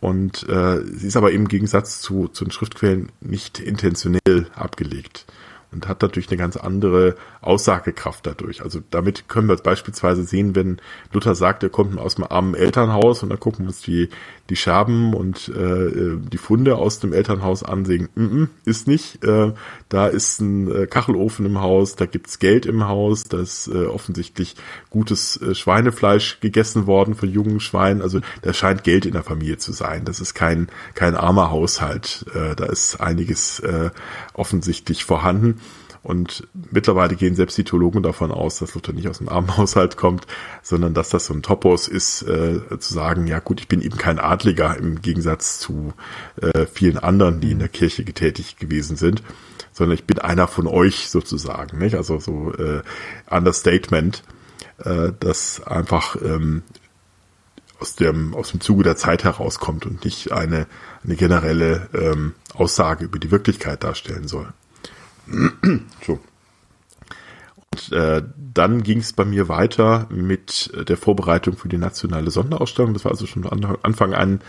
Und äh, sie ist aber im Gegensatz zu, zu den Schriftquellen nicht intentionell abgelegt und hat natürlich eine ganz andere Aussagekraft dadurch. Also damit können wir beispielsweise sehen, wenn Luther sagt, er kommt aus einem armen Elternhaus und dann gucken wir uns die, die Scherben und äh, die Funde aus dem Elternhaus ansehen. Mm -mm, ist nicht. Äh, da ist ein äh, Kachelofen im Haus, da gibt's Geld im Haus, da ist äh, offensichtlich gutes äh, Schweinefleisch gegessen worden von jungen Schweinen. Also da scheint Geld in der Familie zu sein. Das ist kein, kein armer Haushalt. Äh, da ist einiges äh, offensichtlich vorhanden. Und mittlerweile gehen selbst die Theologen davon aus, dass Luther nicht aus einem armen Haushalt kommt, sondern dass das so ein Topos ist, äh, zu sagen, ja gut, ich bin eben kein Adliger im Gegensatz zu äh, vielen anderen, die in der Kirche getätigt gewesen sind, sondern ich bin einer von euch sozusagen, nicht? Also so äh, Understatement, äh, das einfach ähm, aus dem, aus dem Zuge der Zeit herauskommt und nicht eine, eine generelle ähm, Aussage über die Wirklichkeit darstellen soll. so. Und äh, dann ging es bei mir weiter mit der Vorbereitung für die nationale Sonderausstellung. Das war also schon an Anfang an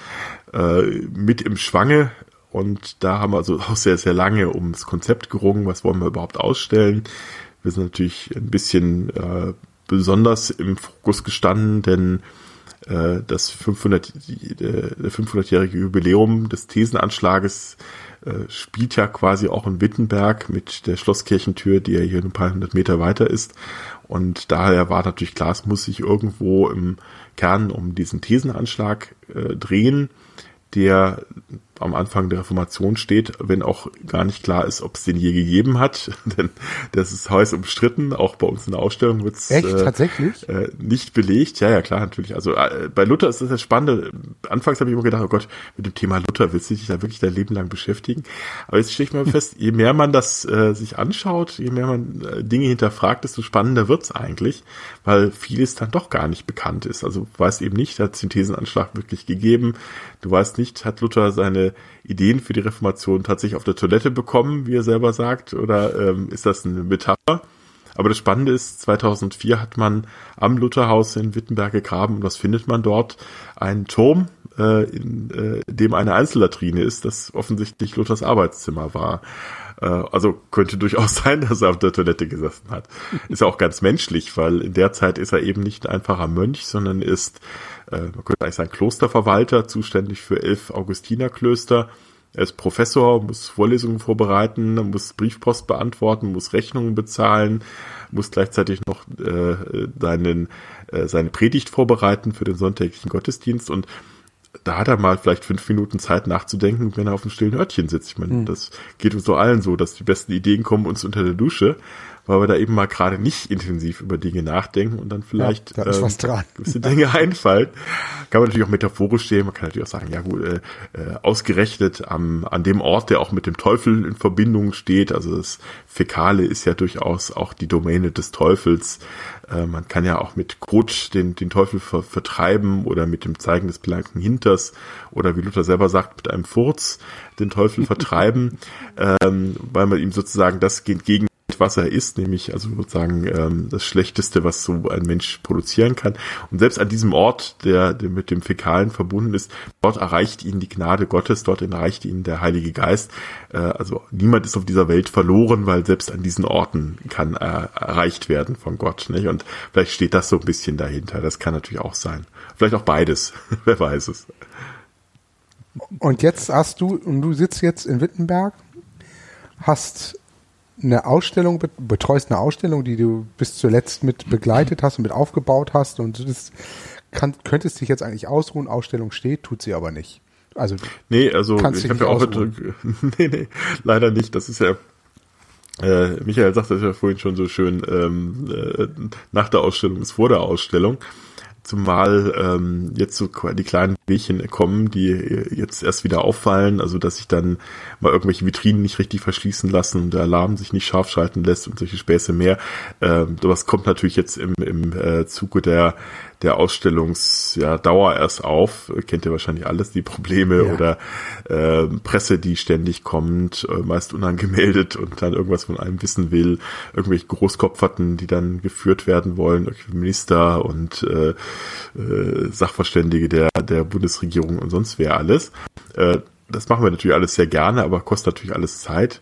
äh, mit im Schwange. Und da haben wir also auch sehr, sehr lange ums Konzept gerungen. Was wollen wir überhaupt ausstellen? Wir sind natürlich ein bisschen äh, besonders im Fokus gestanden, denn äh, das 500, äh, 500-jährige Jubiläum des Thesenanschlages äh, spielt ja quasi auch in Wittenberg mit der Schlosskirchentür, die ja hier ein paar hundert Meter weiter ist. Und daher war natürlich klar, es muss sich irgendwo im Kern um diesen Thesenanschlag äh, drehen, der am Anfang der Reformation steht, wenn auch gar nicht klar ist, ob es den je gegeben hat. Denn das ist heiß umstritten. Auch bei uns in der Ausstellung wird es äh, tatsächlich äh, nicht belegt. Ja, ja, klar, natürlich. Also äh, bei Luther ist das das Spannende. Anfangs habe ich immer gedacht, oh Gott, mit dem Thema Luther willst du dich da wirklich dein Leben lang beschäftigen. Aber jetzt stelle ich mal fest, je mehr man das äh, sich anschaut, je mehr man äh, Dinge hinterfragt, desto spannender wird's eigentlich, weil vieles dann doch gar nicht bekannt ist. Also du weißt eben nicht, hat es den Thesenanschlag wirklich gegeben. Du weißt nicht, hat Luther seine Ideen für die Reformation tatsächlich auf der Toilette bekommen, wie er selber sagt, oder ähm, ist das eine Metapher? Aber das Spannende ist, 2004 hat man am Lutherhaus in Wittenberg gegraben und was findet man dort? Ein Turm, äh, in äh, dem eine Einzellatrine ist, das offensichtlich Luthers Arbeitszimmer war. Äh, also könnte durchaus sein, dass er auf der Toilette gesessen hat. Ist ja auch ganz menschlich, weil in der Zeit ist er eben nicht ein einfacher Mönch, sondern ist man könnte eigentlich sagen, Klosterverwalter, zuständig für elf Augustinerklöster. Er ist Professor, muss Vorlesungen vorbereiten, muss Briefpost beantworten, muss Rechnungen bezahlen, muss gleichzeitig noch äh, seinen, äh, seine Predigt vorbereiten für den sonntäglichen Gottesdienst und da hat er mal vielleicht fünf Minuten Zeit nachzudenken, wenn er auf dem stillen Örtchen sitzt. Ich meine, hm. das geht uns so allen so, dass die besten Ideen kommen uns unter der Dusche weil wir da eben mal gerade nicht intensiv über Dinge nachdenken und dann vielleicht ja, da ähm, gewisse Dinge einfallen. Kann man natürlich auch metaphorisch sehen, man kann natürlich auch sagen, ja gut, äh, äh, ausgerechnet am, an dem Ort, der auch mit dem Teufel in Verbindung steht, also das Fäkale ist ja durchaus auch die Domäne des Teufels. Äh, man kann ja auch mit Kot den, den Teufel ver, vertreiben oder mit dem Zeigen des blanken Hinters oder wie Luther selber sagt, mit einem Furz den Teufel vertreiben, ähm, weil man ihm sozusagen das gegen was er ist, nämlich also sozusagen ähm, das Schlechteste, was so ein Mensch produzieren kann. Und selbst an diesem Ort, der, der mit dem Fäkalen verbunden ist, dort erreicht ihn die Gnade Gottes, dort erreicht ihn der Heilige Geist. Äh, also niemand ist auf dieser Welt verloren, weil selbst an diesen Orten kann er erreicht werden von Gott. Nicht? Und vielleicht steht das so ein bisschen dahinter. Das kann natürlich auch sein. Vielleicht auch beides. Wer weiß es. Und jetzt hast du, und du sitzt jetzt in Wittenberg, hast eine Ausstellung, betreust eine Ausstellung, die du bis zuletzt mit begleitet hast und mit aufgebaut hast und das kann, könntest dich jetzt eigentlich ausruhen, Ausstellung steht, tut sie aber nicht. Also nee, also ich habe ja auch nee, nee, leider nicht. Das ist ja äh, Michael sagt das ja vorhin schon so schön, ähm, äh, nach der Ausstellung ist vor der Ausstellung. Zumal ähm, jetzt so die kleinen Wehchen kommen, die jetzt erst wieder auffallen, also dass sich dann mal irgendwelche Vitrinen nicht richtig verschließen lassen und der Alarm sich nicht scharf schalten lässt und solche Späße mehr. Ähm, sowas kommt natürlich jetzt im, im äh, Zuge der der Ausstellungsdauer ja, erst auf. Kennt ihr wahrscheinlich alles, die Probleme ja. oder äh, Presse, die ständig kommt, äh, meist unangemeldet und dann irgendwas von einem wissen will, irgendwelche Großkopferten, die dann geführt werden wollen, Minister und äh, äh, Sachverständige der, der Bundesregierung und sonst wer alles. Äh, das machen wir natürlich alles sehr gerne, aber kostet natürlich alles Zeit.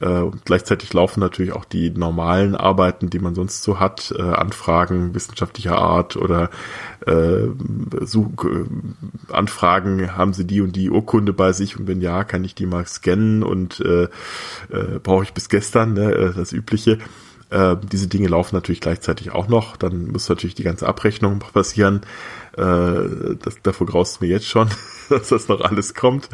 Äh, und gleichzeitig laufen natürlich auch die normalen Arbeiten, die man sonst so hat, äh, Anfragen wissenschaftlicher Art oder äh, Such, äh, Anfragen, haben Sie die und die Urkunde bei sich und wenn ja, kann ich die mal scannen und äh, äh, brauche ich bis gestern, ne, äh, das Übliche. Äh, diese Dinge laufen natürlich gleichzeitig auch noch. Dann muss natürlich die ganze Abrechnung passieren. Äh, das, davor graust mir jetzt schon, dass das noch alles kommt.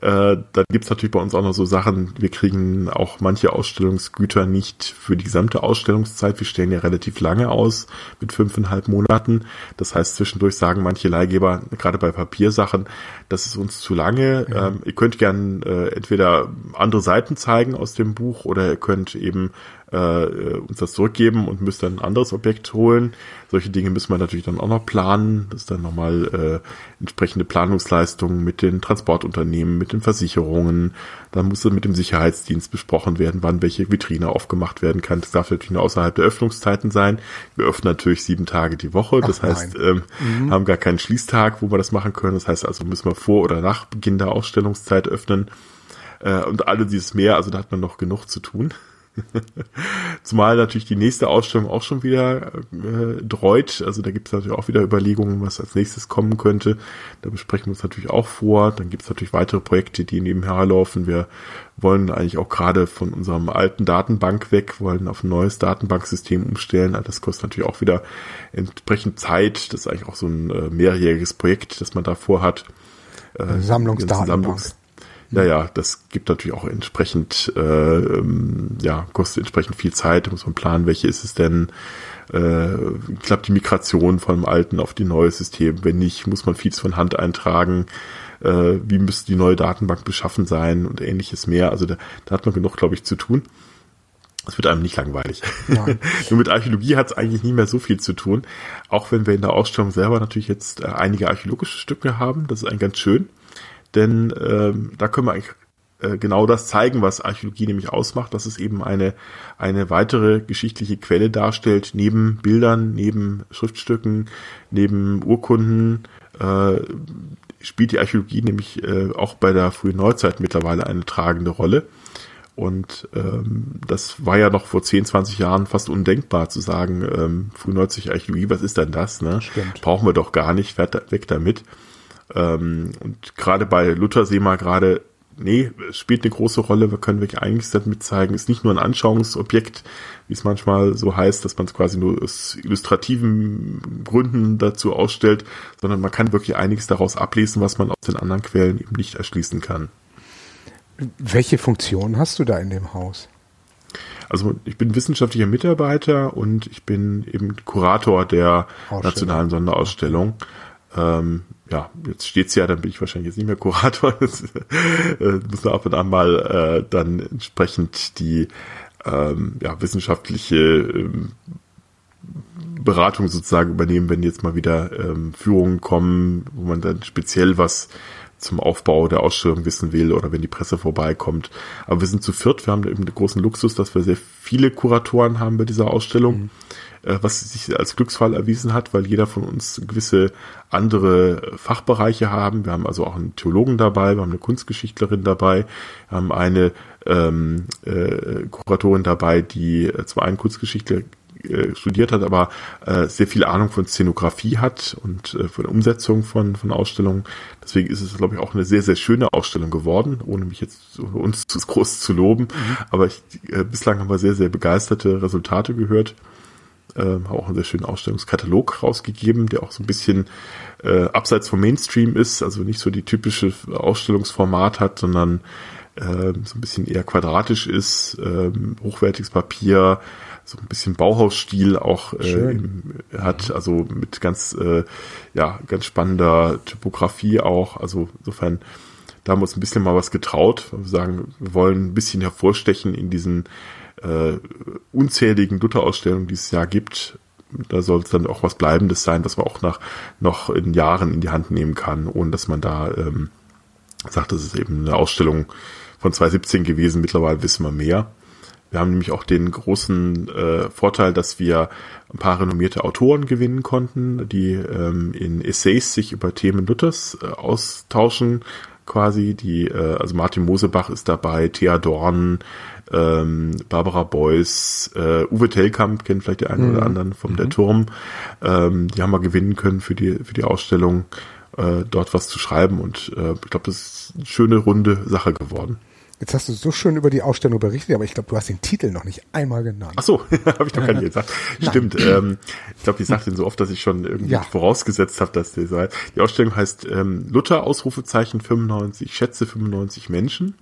Äh, dann gibt's natürlich bei uns auch noch so Sachen, wir kriegen auch manche Ausstellungsgüter nicht für die gesamte Ausstellungszeit. Wir stellen ja relativ lange aus, mit fünfeinhalb Monaten. Das heißt, zwischendurch sagen manche Leihgeber, gerade bei Papiersachen, das ist uns zu lange. Ja. Ähm, ihr könnt gern äh, entweder andere Seiten zeigen aus dem Buch oder ihr könnt eben äh, uns das zurückgeben und müsst dann ein anderes Objekt holen. Solche Dinge müssen wir natürlich dann auch noch planen. Das ist dann nochmal äh, entsprechende Planungsleistungen mit den Transportunternehmen, mit den Versicherungen. Dann muss mit dem Sicherheitsdienst besprochen werden, wann welche Vitrine aufgemacht werden kann. Das darf natürlich nur außerhalb der Öffnungszeiten sein. Wir öffnen natürlich sieben Tage die Woche. Das Ach, heißt, ähm, mhm. haben gar keinen Schließtag, wo wir das machen können. Das heißt also, müssen wir vor oder nach Beginn der Ausstellungszeit öffnen. Äh, und alle dieses mehr, also da hat man noch genug zu tun. Zumal natürlich die nächste Ausstellung auch schon wieder äh, dreut. Also da gibt es natürlich auch wieder Überlegungen, was als nächstes kommen könnte. Da besprechen wir uns natürlich auch vor. Dann gibt es natürlich weitere Projekte, die nebenher laufen. Wir wollen eigentlich auch gerade von unserem alten Datenbank weg, wollen auf ein neues Datenbanksystem umstellen. Das kostet natürlich auch wieder entsprechend Zeit. Das ist eigentlich auch so ein äh, mehrjähriges Projekt, das man da vorhat. Äh, Sammlungsdatenbank. Sammlungs ja, ja, das gibt natürlich auch entsprechend, äh, ähm, ja, kostet entsprechend viel Zeit, da muss man planen, welche ist es denn, äh, klappt die Migration vom alten auf die neue System, wenn nicht, muss man vieles von Hand eintragen, äh, wie müsste die neue Datenbank beschaffen sein und ähnliches mehr, also da, da hat man genug, glaube ich, zu tun. Es wird einem nicht langweilig. Nur mit Archäologie hat es eigentlich nie mehr so viel zu tun. Auch wenn wir in der Ausstellung selber natürlich jetzt äh, einige archäologische Stücke haben. Das ist eigentlich ganz schön denn ähm, da können wir eigentlich äh, genau das zeigen, was Archäologie nämlich ausmacht, dass es eben eine, eine weitere geschichtliche Quelle darstellt, neben Bildern, neben Schriftstücken, neben Urkunden, äh, spielt die Archäologie nämlich äh, auch bei der frühen Neuzeit mittlerweile eine tragende Rolle. Und ähm, das war ja noch vor 10, 20 Jahren fast undenkbar zu sagen, ähm, frühneuzeit Archäologie, was ist denn das? Ne? Stimmt. Brauchen wir doch gar nicht, weg damit. Ähm, und gerade bei Luther sehen wir gerade, nee, es spielt eine große Rolle, wir können wirklich einiges damit zeigen. Ist nicht nur ein Anschauungsobjekt, wie es manchmal so heißt, dass man es quasi nur aus illustrativen Gründen dazu ausstellt, sondern man kann wirklich einiges daraus ablesen, was man aus den anderen Quellen eben nicht erschließen kann. Welche Funktion hast du da in dem Haus? Also ich bin wissenschaftlicher Mitarbeiter und ich bin eben Kurator der nationalen Sonderausstellung. Ähm, ja, jetzt steht's ja, dann bin ich wahrscheinlich jetzt nicht mehr Kurator. Das, äh, muss man ab und an mal äh, dann entsprechend die ähm, ja, wissenschaftliche ähm, Beratung sozusagen übernehmen, wenn jetzt mal wieder ähm, Führungen kommen, wo man dann speziell was zum Aufbau der Ausstellung wissen will oder wenn die Presse vorbeikommt. Aber wir sind zu viert, wir haben eben den großen Luxus, dass wir sehr viele Kuratoren haben bei dieser Ausstellung. Mhm was sich als Glücksfall erwiesen hat, weil jeder von uns gewisse andere Fachbereiche haben. Wir haben also auch einen Theologen dabei, wir haben eine Kunstgeschichtlerin dabei, wir haben eine ähm, äh, Kuratorin dabei, die zwar einen Kunstgeschichtler äh, studiert hat, aber äh, sehr viel Ahnung von Szenografie hat und äh, von der Umsetzung von, von Ausstellungen. Deswegen ist es, glaube ich, auch eine sehr, sehr schöne Ausstellung geworden, ohne mich jetzt uns zu groß zu loben. Mhm. Aber ich, äh, bislang haben wir sehr, sehr begeisterte Resultate gehört äh, auch einen sehr schönen Ausstellungskatalog rausgegeben, der auch so ein bisschen äh, abseits vom Mainstream ist, also nicht so die typische Ausstellungsformat hat, sondern äh, so ein bisschen eher quadratisch ist, äh, hochwertiges Papier, so ein bisschen Bauhausstil auch äh, hat, also mit ganz, äh, ja, ganz spannender Typografie auch. Also insofern, da haben wir uns ein bisschen mal was getraut. Wir sagen, wir wollen ein bisschen hervorstechen in diesen äh, unzähligen Luther-Ausstellungen, die es ja gibt, da soll es dann auch was Bleibendes sein, was man auch nach noch in Jahren in die Hand nehmen kann, ohne dass man da ähm, sagt, das ist eben eine Ausstellung von 2017 gewesen. Mittlerweile wissen wir mehr. Wir haben nämlich auch den großen äh, Vorteil, dass wir ein paar renommierte Autoren gewinnen konnten, die ähm, in Essays sich über Themen Luthers äh, austauschen, quasi. Die, äh, also Martin Mosebach ist dabei, Thea Dorn, ähm, Barbara Beuys, äh, Uwe Tellkamp kennt vielleicht die einen mhm. oder anderen vom mhm. Der Turm. Ähm, die haben wir gewinnen können für die für die Ausstellung, äh, dort was zu schreiben und äh, ich glaube, das ist eine schöne runde Sache geworden. Jetzt hast du so schön über die Ausstellung berichtet, aber ich glaube, du hast den Titel noch nicht einmal genannt. Ach so, habe ich doch gar nicht gesagt. Stimmt. Ähm, ich glaube, ich sage den so oft, dass ich schon irgendwie ja. vorausgesetzt habe, dass der sei. Die Ausstellung heißt ähm, Luther Ausrufezeichen 95, Schätze 95 Menschen.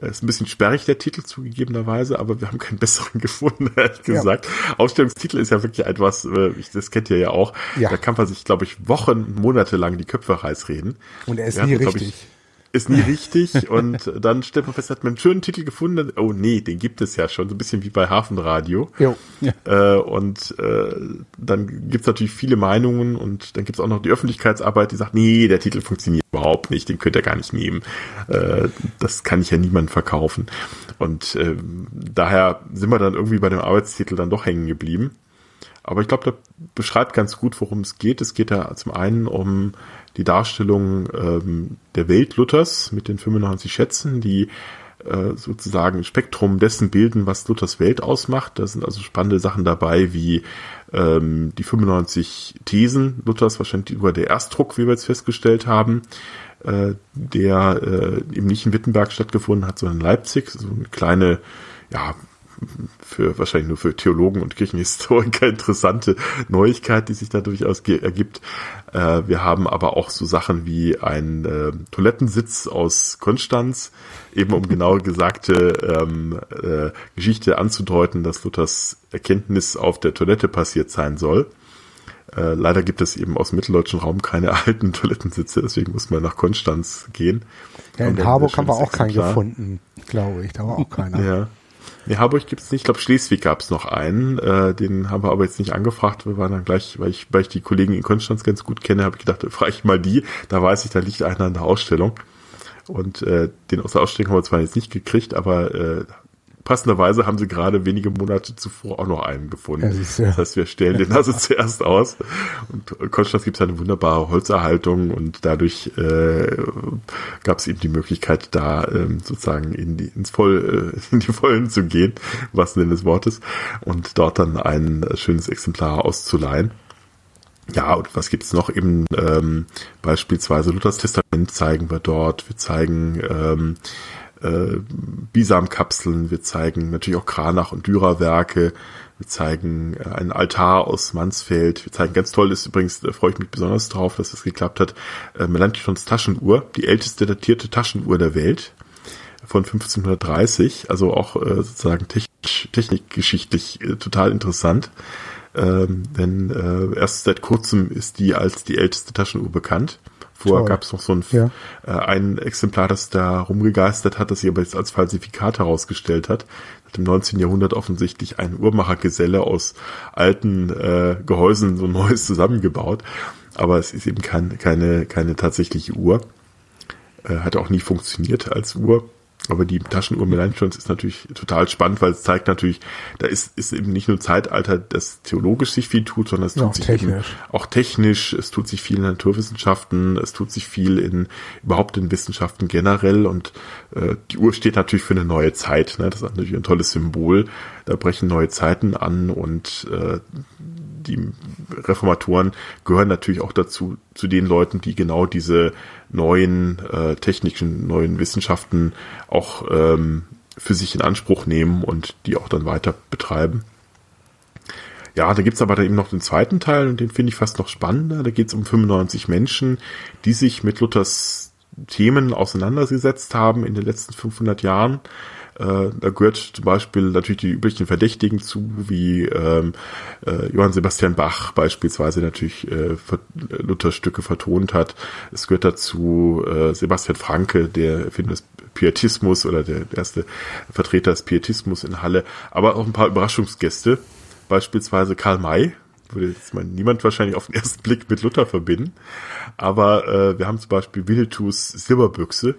Äh, ist ein bisschen sperrig, der Titel zugegebenerweise, aber wir haben keinen besseren gefunden, ehrlich gesagt. Ja. Ausstellungstitel ist ja wirklich etwas, äh, das kennt ihr ja auch. Ja. Da kann man sich, glaube ich, Wochen, Monate lang die Köpfe heiß reden. Und er ist wir nie richtig. Ich, ist nie richtig und dann stellt man fest, hat man einen schönen Titel gefunden. Oh nee, den gibt es ja schon, so ein bisschen wie bei Hafenradio. Jo. Ja. Äh, und äh, dann gibt's natürlich viele Meinungen und dann gibt's auch noch die Öffentlichkeitsarbeit, die sagt, nee, der Titel funktioniert überhaupt nicht, den könnt ihr gar nicht nehmen. Äh, das kann ich ja niemand verkaufen. Und äh, daher sind wir dann irgendwie bei dem Arbeitstitel dann doch hängen geblieben. Aber ich glaube, der beschreibt ganz gut, worum es geht. Es geht ja zum einen um die Darstellung ähm, der Welt Luthers mit den 95 Schätzen, die äh, sozusagen Spektrum dessen bilden, was Luthers Welt ausmacht. Da sind also spannende Sachen dabei, wie ähm, die 95 Thesen Luthers, wahrscheinlich über der Erstdruck, wie wir jetzt festgestellt haben, äh, der äh, eben nicht in Wittenberg stattgefunden hat, sondern in Leipzig, so eine kleine ja, für wahrscheinlich nur für Theologen und Kirchenhistoriker interessante Neuigkeit, die sich da durchaus ergibt. Äh, wir haben aber auch so Sachen wie ein äh, Toilettensitz aus Konstanz, eben um genau gesagte ähm, äh, Geschichte anzudeuten, dass Luthers Erkenntnis auf der Toilette passiert sein soll. Äh, leider gibt es eben aus dem mitteldeutschen Raum keine alten Toilettensitze, deswegen muss man nach Konstanz gehen. Ja, in Harburg haben wir auch keinen gefunden, glaube ich. Da war auch keiner. Ja. Nee, Harburg gibt's nicht. Ich glaube, Schleswig gab's noch einen. Äh, den haben wir aber jetzt nicht angefragt. Wir waren dann gleich, weil ich, weil ich die Kollegen in Konstanz ganz gut kenne, habe ich gedacht, frage ich mal die. Da weiß ich, da liegt einer in der Ausstellung. Und äh, den aus der Ausstellung haben wir zwar jetzt nicht gekriegt, aber äh, passenderweise haben sie gerade wenige Monate zuvor auch noch einen gefunden. Ja, das heißt, wir stellen den also zuerst aus. Und Konstanz gibt es eine wunderbare Holzerhaltung und dadurch äh, gab es eben die Möglichkeit, da ähm, sozusagen in die, ins Voll, äh, in die Vollen zu gehen, was denn des Wortes, und dort dann ein schönes Exemplar auszuleihen. Ja, und was gibt's noch? Eben ähm, beispielsweise Luthers Testament zeigen wir dort. Wir zeigen ähm, äh, Bisamkapseln, wir zeigen natürlich auch Kranach und Dürerwerke, wir zeigen äh, einen Altar aus Mansfeld, wir zeigen ganz toll, ist übrigens, da freue ich mich besonders drauf, dass das geklappt hat, äh, Melanchthons Taschenuhr, die älteste datierte Taschenuhr der Welt von 1530, also auch äh, sozusagen technikgeschichtlich äh, total interessant. Ähm, denn äh, erst seit kurzem ist die als die älteste Taschenuhr bekannt. Vorher gab es noch so ein, ja. äh, ein Exemplar, das da rumgegeistert hat, das sich aber jetzt als Falsifikat herausgestellt hat. Hat im 19. Jahrhundert offensichtlich ein Uhrmachergeselle aus alten äh, Gehäusen so Neues zusammengebaut. Aber es ist eben kein, keine, keine tatsächliche Uhr. Äh, hat auch nie funktioniert als Uhr. Aber die Taschenuhr Melanchthons ist natürlich total spannend, weil es zeigt natürlich, da ist, ist eben nicht nur Zeitalter, das theologisch sich viel tut, sondern es tut ja, sich technisch. eben auch technisch, es tut sich viel in Naturwissenschaften, es tut sich viel in überhaupt in Wissenschaften generell und äh, die Uhr steht natürlich für eine neue Zeit. Ne? Das ist natürlich ein tolles Symbol. Da brechen neue Zeiten an und äh, die Reformatoren gehören natürlich auch dazu, zu den Leuten, die genau diese neuen äh, technischen, neuen Wissenschaften auch ähm, für sich in Anspruch nehmen und die auch dann weiter betreiben. Ja, da gibt's aber dann eben noch den zweiten Teil und den finde ich fast noch spannender. Da geht's um 95 Menschen, die sich mit Luthers Themen auseinandergesetzt haben in den letzten 500 Jahren äh, da gehört zum Beispiel natürlich die üblichen Verdächtigen zu, wie ähm, äh, Johann Sebastian Bach beispielsweise natürlich äh, Luther-Stücke vertont hat. Es gehört dazu äh, Sebastian Franke, der Erfinder des Pietismus oder der erste Vertreter des Pietismus in Halle, aber auch ein paar Überraschungsgäste, beispielsweise Karl May, würde jetzt mal niemand wahrscheinlich auf den ersten Blick mit Luther verbinden. Aber äh, wir haben zum Beispiel Winnetous Silberbüchse,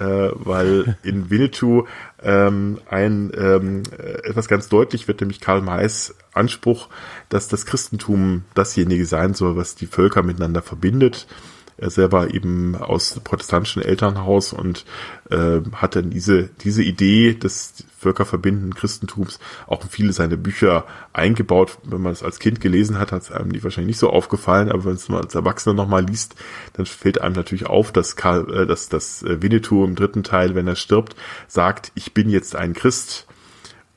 äh, weil in Winnetou ähm, ein ähm, etwas ganz deutlich wird, nämlich Karl Mays Anspruch, dass das Christentum dasjenige sein soll, was die Völker miteinander verbindet. Er selber eben aus protestantischen Elternhaus und äh, hat dann diese, diese Idee des völkerverbindenden Christentums. Auch viele seiner Bücher eingebaut. Wenn man es als Kind gelesen hat, hat es einem die wahrscheinlich nicht so aufgefallen, aber wenn es mal als Erwachsener nochmal liest, dann fällt einem natürlich auf, dass, Karl, äh, dass, dass Winnetou im dritten Teil, wenn er stirbt, sagt, ich bin jetzt ein Christ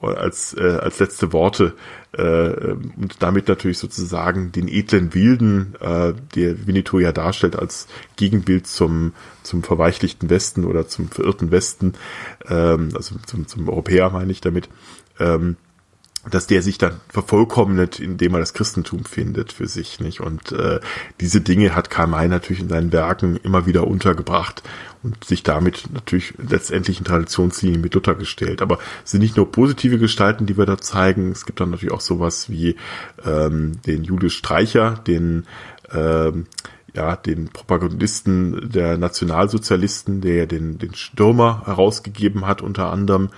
als, äh, als letzte Worte äh, und damit natürlich sozusagen den edlen Wilden, äh, der Winnetou ja darstellt als Gegenbild zum, zum verweichlichten Westen oder zum verirrten Westen, ähm, also zum, zum Europäer meine ich damit, ähm, dass der sich dann vervollkommnet, indem er das Christentum findet für sich, nicht? Und äh, diese Dinge hat Karl May natürlich in seinen Werken immer wieder untergebracht und sich damit natürlich letztendlich in Traditionslinien mit Luther gestellt. Aber es sind nicht nur positive Gestalten, die wir da zeigen. Es gibt dann natürlich auch sowas wie ähm, den Julius Streicher, den ähm, ja, den Propagandisten der Nationalsozialisten, der den, den Stürmer herausgegeben hat unter anderem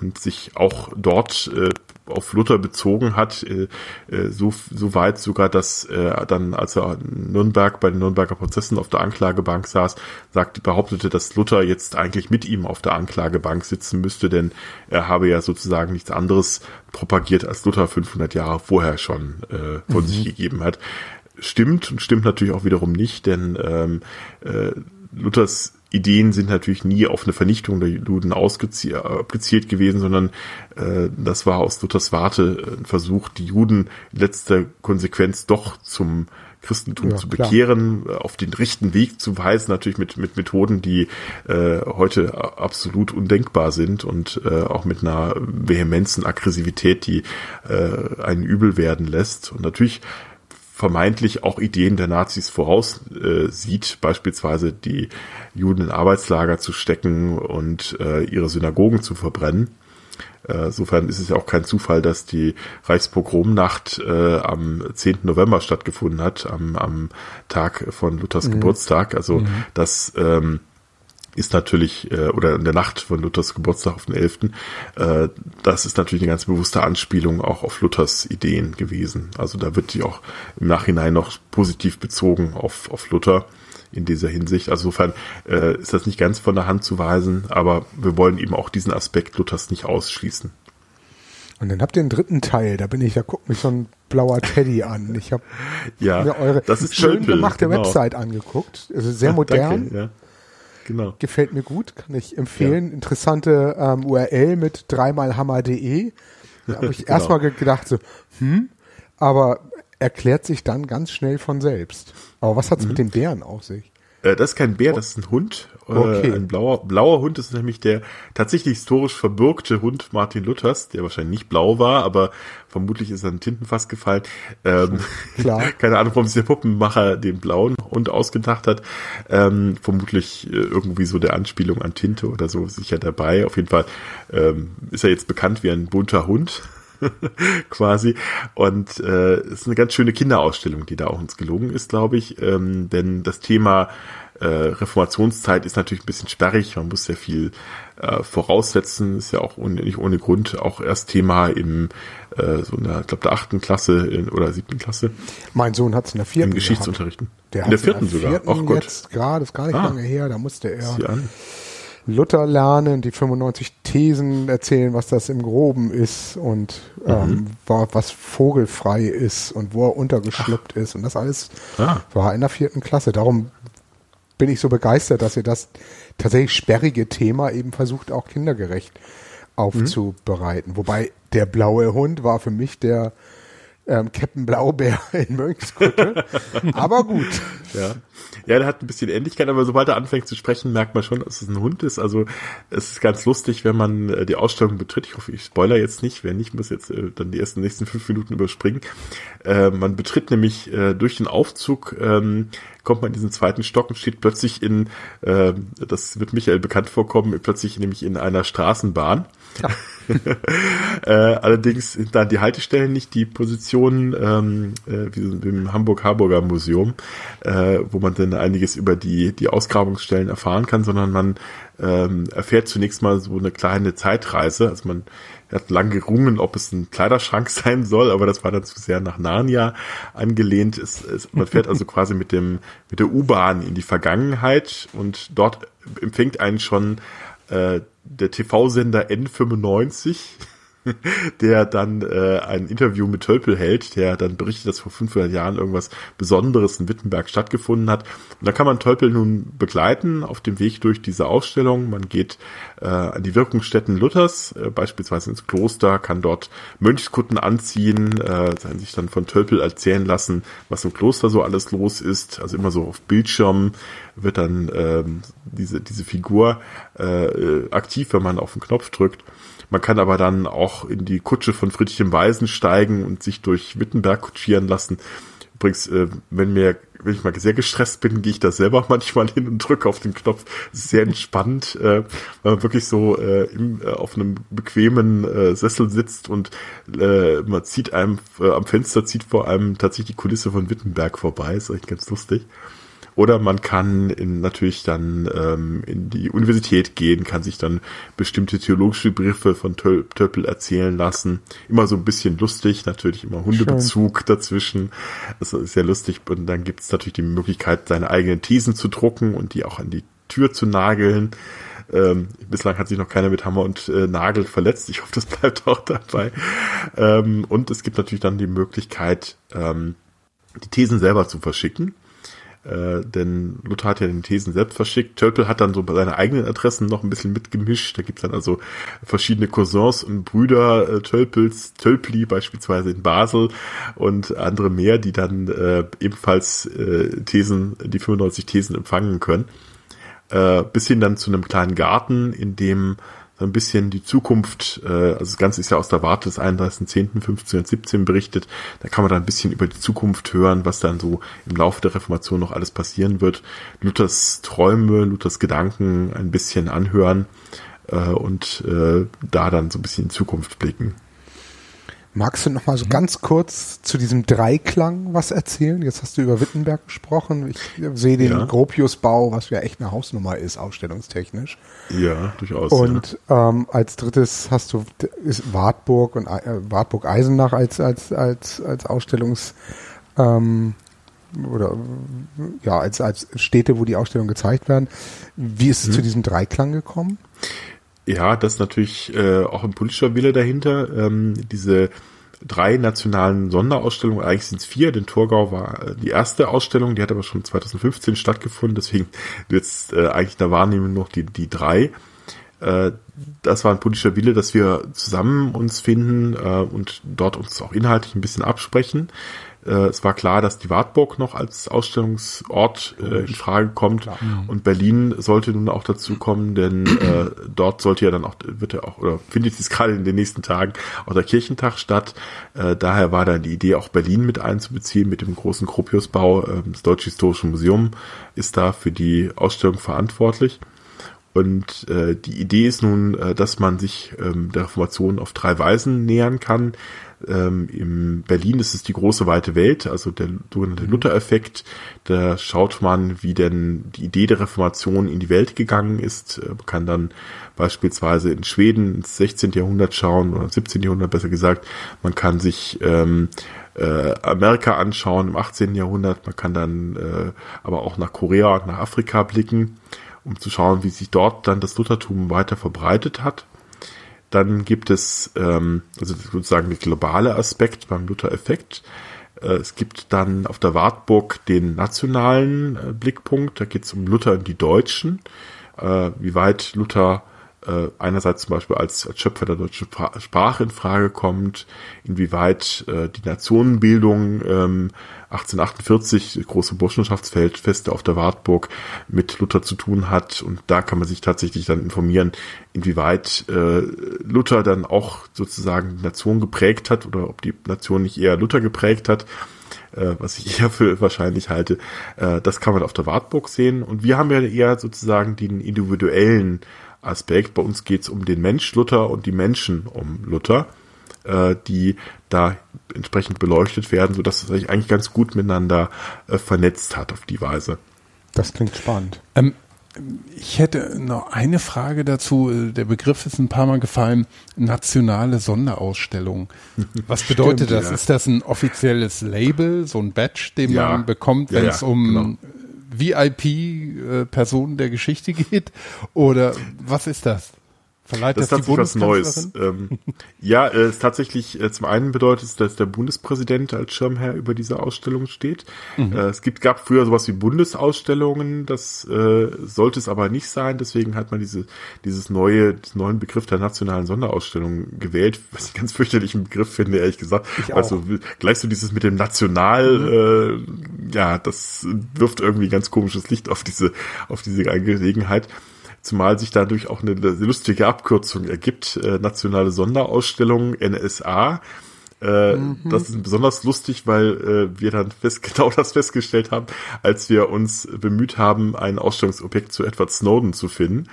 und sich auch dort äh, auf Luther bezogen hat, äh, äh, so, so weit sogar, dass er dann, als er in Nürnberg bei den Nürnberger Prozessen auf der Anklagebank saß, sagte, behauptete, dass Luther jetzt eigentlich mit ihm auf der Anklagebank sitzen müsste, denn er habe ja sozusagen nichts anderes propagiert, als Luther 500 Jahre vorher schon äh, von mhm. sich gegeben hat. Stimmt und stimmt natürlich auch wiederum nicht, denn ähm, äh, Luthers Ideen sind natürlich nie auf eine Vernichtung der Juden abgezielt gewesen, sondern äh, das war aus Luthers Warte ein Versuch, die Juden in letzter Konsequenz doch zum Christentum ja, zu bekehren, klar. auf den rechten Weg zu weisen, natürlich mit, mit Methoden, die äh, heute absolut undenkbar sind und äh, auch mit einer vehemenzen Aggressivität, die äh, einen übel werden lässt. Und natürlich vermeintlich auch Ideen der Nazis voraussieht, äh, beispielsweise die Juden in Arbeitslager zu stecken und äh, ihre Synagogen zu verbrennen. Äh, insofern ist es ja auch kein Zufall, dass die Reichspogromnacht äh, am 10. November stattgefunden hat, am, am Tag von Luthers mhm. Geburtstag. Also mhm. das ähm, ist natürlich, äh, oder in der Nacht von Luthers Geburtstag auf den 11., äh, das ist natürlich eine ganz bewusste Anspielung auch auf Luthers Ideen gewesen. Also da wird die auch im Nachhinein noch positiv bezogen auf, auf Luther in dieser Hinsicht. Also insofern äh, ist das nicht ganz von der Hand zu weisen, aber wir wollen eben auch diesen Aspekt Luthers nicht ausschließen. Und dann habt ihr den dritten Teil, da bin ich, da guckt mich so ein blauer Teddy an. Ich habe ja, mir eure das ist schön gemachte genau. Website angeguckt. Also sehr modern. Danke, ja. Genau. Gefällt mir gut, kann ich empfehlen. Ja. Interessante ähm, URL mit dreimalhammer.de. Da habe ich genau. erstmal gedacht, so, hm, aber erklärt sich dann ganz schnell von selbst. Aber was hat's mhm. mit den Bären auf sich? Äh, das ist kein Bär, das ist ein Hund. Äh, okay. Ein blauer, blauer Hund ist nämlich der tatsächlich historisch verbürgte Hund Martin Luthers, der wahrscheinlich nicht blau war, aber vermutlich ist er in Tintenfass gefallen. Ähm, Klar. keine Ahnung, warum sich der Puppenmacher den blauen Hund ausgedacht hat. Ähm, vermutlich äh, irgendwie so der Anspielung an Tinte oder so sicher dabei. Auf jeden Fall ähm, ist er jetzt bekannt wie ein bunter Hund. quasi. Und äh, es ist eine ganz schöne Kinderausstellung, die da auch uns gelungen ist, glaube ich. Ähm, denn das Thema äh, Reformationszeit ist natürlich ein bisschen sperrig. Man muss sehr viel äh, voraussetzen. Ist ja auch ohne, nicht ohne Grund auch erst Thema im äh, so in der, ich glaube, der achten Klasse in, oder siebten Klasse. Mein Sohn hat es in der vierten. Im Geschichtsunterrichten. Der in der vierten, in der vierten sogar. Ach Gott. Jetzt gerade, ist gar nicht ah. lange her. Da musste er Luther lernen, die 95 Thesen erzählen, was das im Groben ist und ähm, mhm. was vogelfrei ist und wo er untergeschlüpft Ach. ist und das alles ah. war in der vierten Klasse. Darum bin ich so begeistert, dass ihr das tatsächlich sperrige Thema eben versucht, auch kindergerecht aufzubereiten. Mhm. Wobei der blaue Hund war für mich der ähm, Captain Blaubeer in Mönchskutte. aber gut. Ja. ja, der hat ein bisschen Ähnlichkeit, aber sobald er anfängt zu sprechen, merkt man schon, dass es ein Hund ist. Also es ist ganz lustig, wenn man äh, die Ausstellung betritt. Ich hoffe, ich spoiler jetzt nicht. Wer nicht, muss jetzt äh, dann die ersten nächsten fünf Minuten überspringen. Äh, man betritt nämlich äh, durch den Aufzug, ähm, kommt man in diesen zweiten Stock und steht plötzlich in, äh, das wird Michael bekannt vorkommen, plötzlich nämlich in einer Straßenbahn. Ja äh, allerdings sind dann die Haltestellen nicht die Positionen ähm, äh, wie im Hamburg-Harburger Museum, äh, wo man dann einiges über die, die Ausgrabungsstellen erfahren kann, sondern man ähm, erfährt zunächst mal so eine kleine Zeitreise. Also man hat lang gerungen, ob es ein Kleiderschrank sein soll, aber das war dann zu sehr nach Narnia angelehnt. Es, es, man fährt also quasi mit dem mit der U-Bahn in die Vergangenheit und dort empfängt einen schon äh, der TV-Sender N95 der dann äh, ein Interview mit Tölpel hält, der dann berichtet, dass vor 500 Jahren irgendwas Besonderes in Wittenberg stattgefunden hat. Und da kann man Tölpel nun begleiten auf dem Weg durch diese Ausstellung. Man geht äh, an die Wirkungsstätten Luthers, äh, beispielsweise ins Kloster, kann dort Mönchskutten anziehen, äh, sich dann von Tölpel erzählen lassen, was im Kloster so alles los ist. Also immer so auf Bildschirmen wird dann ähm, diese, diese Figur äh, aktiv, wenn man auf den Knopf drückt. Man kann aber dann auch in die Kutsche von Friedrich im Weisen steigen und sich durch Wittenberg kutschieren lassen. Übrigens, äh, wenn mir, wenn ich mal sehr gestresst bin, gehe ich da selber manchmal hin und drücke auf den Knopf. Sehr entspannt, äh, weil man wirklich so äh, auf einem bequemen Sessel sitzt und man zieht einem am Fenster zieht vor allem tatsächlich die Kulisse von Wittenberg vorbei. Ist echt ganz lustig. Oder man kann in, natürlich dann ähm, in die Universität gehen, kann sich dann bestimmte theologische Begriffe von Töppel erzählen lassen. Immer so ein bisschen lustig, natürlich immer Hundebezug Schön. dazwischen. Das ist sehr lustig. Und dann gibt es natürlich die Möglichkeit, seine eigenen Thesen zu drucken und die auch an die Tür zu nageln. Ähm, bislang hat sich noch keiner mit Hammer und äh, Nagel verletzt. Ich hoffe, das bleibt auch dabei. Ähm, und es gibt natürlich dann die Möglichkeit, ähm, die Thesen selber zu verschicken. Äh, denn Luther hat ja den Thesen selbst verschickt. Tölpel hat dann so bei seine eigenen Adressen noch ein bisschen mitgemischt. Da gibt's dann also verschiedene Cousins und Brüder äh, Tölpels, Tölpli beispielsweise in Basel und andere mehr, die dann äh, ebenfalls äh, Thesen, die 95 Thesen empfangen können. Äh, bis hin dann zu einem kleinen Garten, in dem ein bisschen die Zukunft, äh, also das Ganze ist ja aus der Warte des 31.10.1517 berichtet, da kann man dann ein bisschen über die Zukunft hören, was dann so im Laufe der Reformation noch alles passieren wird. Luthers Träume, Luthers Gedanken ein bisschen anhören äh, und äh, da dann so ein bisschen in Zukunft blicken. Magst du noch mal so mhm. ganz kurz zu diesem Dreiklang was erzählen? Jetzt hast du über Wittenberg gesprochen. Ich sehe den ja. Gropiusbau, was ja echt eine Hausnummer ist, ausstellungstechnisch. Ja, durchaus. Und ja. ähm, als drittes hast du ist Wartburg und äh, Wartburg Eisenach als als als als Ausstellungs ähm, oder ja als als Städte, wo die Ausstellungen gezeigt werden. Wie ist es mhm. zu diesem Dreiklang gekommen? Ja, das ist natürlich äh, auch ein politischer Wille dahinter. Ähm, diese drei nationalen Sonderausstellungen, eigentlich sind es vier, denn Torgau war äh, die erste Ausstellung, die hat aber schon 2015 stattgefunden, deswegen jetzt äh, eigentlich in der Wahrnehmung noch die, die drei. Äh, das war ein politischer Wille, dass wir zusammen uns finden äh, und dort uns auch inhaltlich ein bisschen absprechen. Äh, es war klar, dass die Wartburg noch als Ausstellungsort äh, in Frage kommt mhm. und Berlin sollte nun auch dazu kommen, denn äh, dort sollte ja dann auch, wird ja auch, oder findet jetzt gerade in den nächsten Tagen auch der Kirchentag statt. Äh, daher war dann die Idee, auch Berlin mit einzubeziehen mit dem großen Gropiusbau. Äh, das Deutsche Historische Museum ist da für die Ausstellung verantwortlich. Und äh, die Idee ist nun, äh, dass man sich ähm, der Reformation auf drei Weisen nähern kann. Ähm, in Berlin ist es die große weite Welt, also der sogenannte. Luther-Effekt. Da schaut man, wie denn die Idee der Reformation in die Welt gegangen ist. Äh, man kann dann beispielsweise in Schweden ins 16. Jahrhundert schauen oder 17. Jahrhundert besser gesagt. Man kann sich ähm, äh, Amerika anschauen im 18. Jahrhundert. Man kann dann äh, aber auch nach Korea und nach Afrika blicken, um zu schauen, wie sich dort dann das Luthertum weiter verbreitet hat. Dann gibt es ähm, also sozusagen der globale Aspekt beim Luther-Effekt. Äh, es gibt dann auf der Wartburg den nationalen äh, Blickpunkt. Da geht es um Luther und die Deutschen. Äh, wie weit Luther äh, einerseits zum Beispiel als, als Schöpfer der deutschen Sprache in Frage kommt, inwieweit äh, die Nationenbildung ähm, 1848 große Burschenschaftsfeste auf der Wartburg mit Luther zu tun hat und da kann man sich tatsächlich dann informieren, inwieweit äh, Luther dann auch sozusagen die Nation geprägt hat oder ob die Nation nicht eher Luther geprägt hat äh, was ich eher für wahrscheinlich halte. Äh, das kann man auf der Wartburg sehen. Und wir haben ja eher sozusagen den individuellen Aspekt. Bei uns geht es um den Mensch Luther und die Menschen um Luther, äh, die da entsprechend beleuchtet werden, sodass es sich eigentlich ganz gut miteinander äh, vernetzt hat auf die Weise. Das klingt spannend. Ähm, ich hätte noch eine Frage dazu. Der Begriff ist ein paar Mal gefallen. Nationale Sonderausstellung. Was bedeutet Stimmt, das? Ja. Ist das ein offizielles Label, so ein Badge, den ja. man bekommt, wenn ja, es um genau. VIP-Personen der Geschichte geht? Oder was ist das? Verleiht das, ist tatsächlich was Neues. Ähm, ja, äh, es ist tatsächlich, äh, zum einen bedeutet es, dass der Bundespräsident als Schirmherr über diese Ausstellung steht. Mhm. Äh, es gibt, gab früher sowas wie Bundesausstellungen, das äh, sollte es aber nicht sein, deswegen hat man diese, dieses neue, diesen neuen Begriff der nationalen Sonderausstellung gewählt, was ich ganz fürchterlichen Begriff finde, ehrlich gesagt. Ich also gleich so dieses mit dem National, mhm. äh, ja, das wirft irgendwie ganz komisches Licht auf diese, auf diese Angelegenheit zumal sich dadurch auch eine lustige Abkürzung ergibt, äh, nationale Sonderausstellung NSA. Äh, mhm. Das ist besonders lustig, weil äh, wir dann fest, genau das festgestellt haben, als wir uns bemüht haben, ein Ausstellungsobjekt zu Edward Snowden zu finden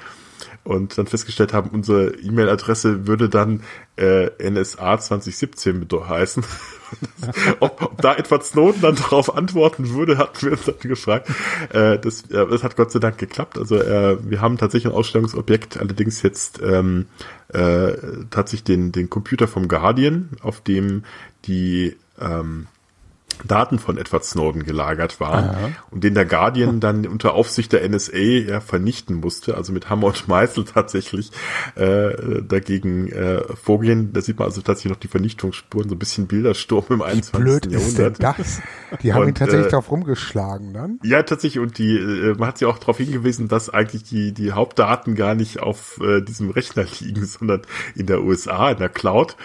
und dann festgestellt haben, unsere E-Mail-Adresse würde dann äh, NSA 2017 heißen. ob, ob da Edward Snowden dann darauf antworten würde, hatten wir uns dann gefragt. Äh, das, äh, das hat Gott sei Dank geklappt. Also äh, wir haben tatsächlich ein Ausstellungsobjekt, allerdings jetzt ähm, äh, tatsächlich den, den Computer vom Guardian, auf dem die ähm, Daten von Edward Snowden gelagert waren Aha. und den der Guardian dann unter Aufsicht der NSA ja vernichten musste, also mit Hammer und Meißel tatsächlich äh, dagegen äh, vorgehen. Da sieht man also tatsächlich noch die Vernichtungsspuren, so ein bisschen Bildersturm im 21. Wie blöd Jahrhundert. Ist denn das? Die haben und, ihn tatsächlich äh, darauf rumgeschlagen dann? Ja, tatsächlich und die äh, man hat sie auch darauf hingewiesen, dass eigentlich die die Hauptdaten gar nicht auf äh, diesem Rechner liegen, sondern in der USA in der Cloud.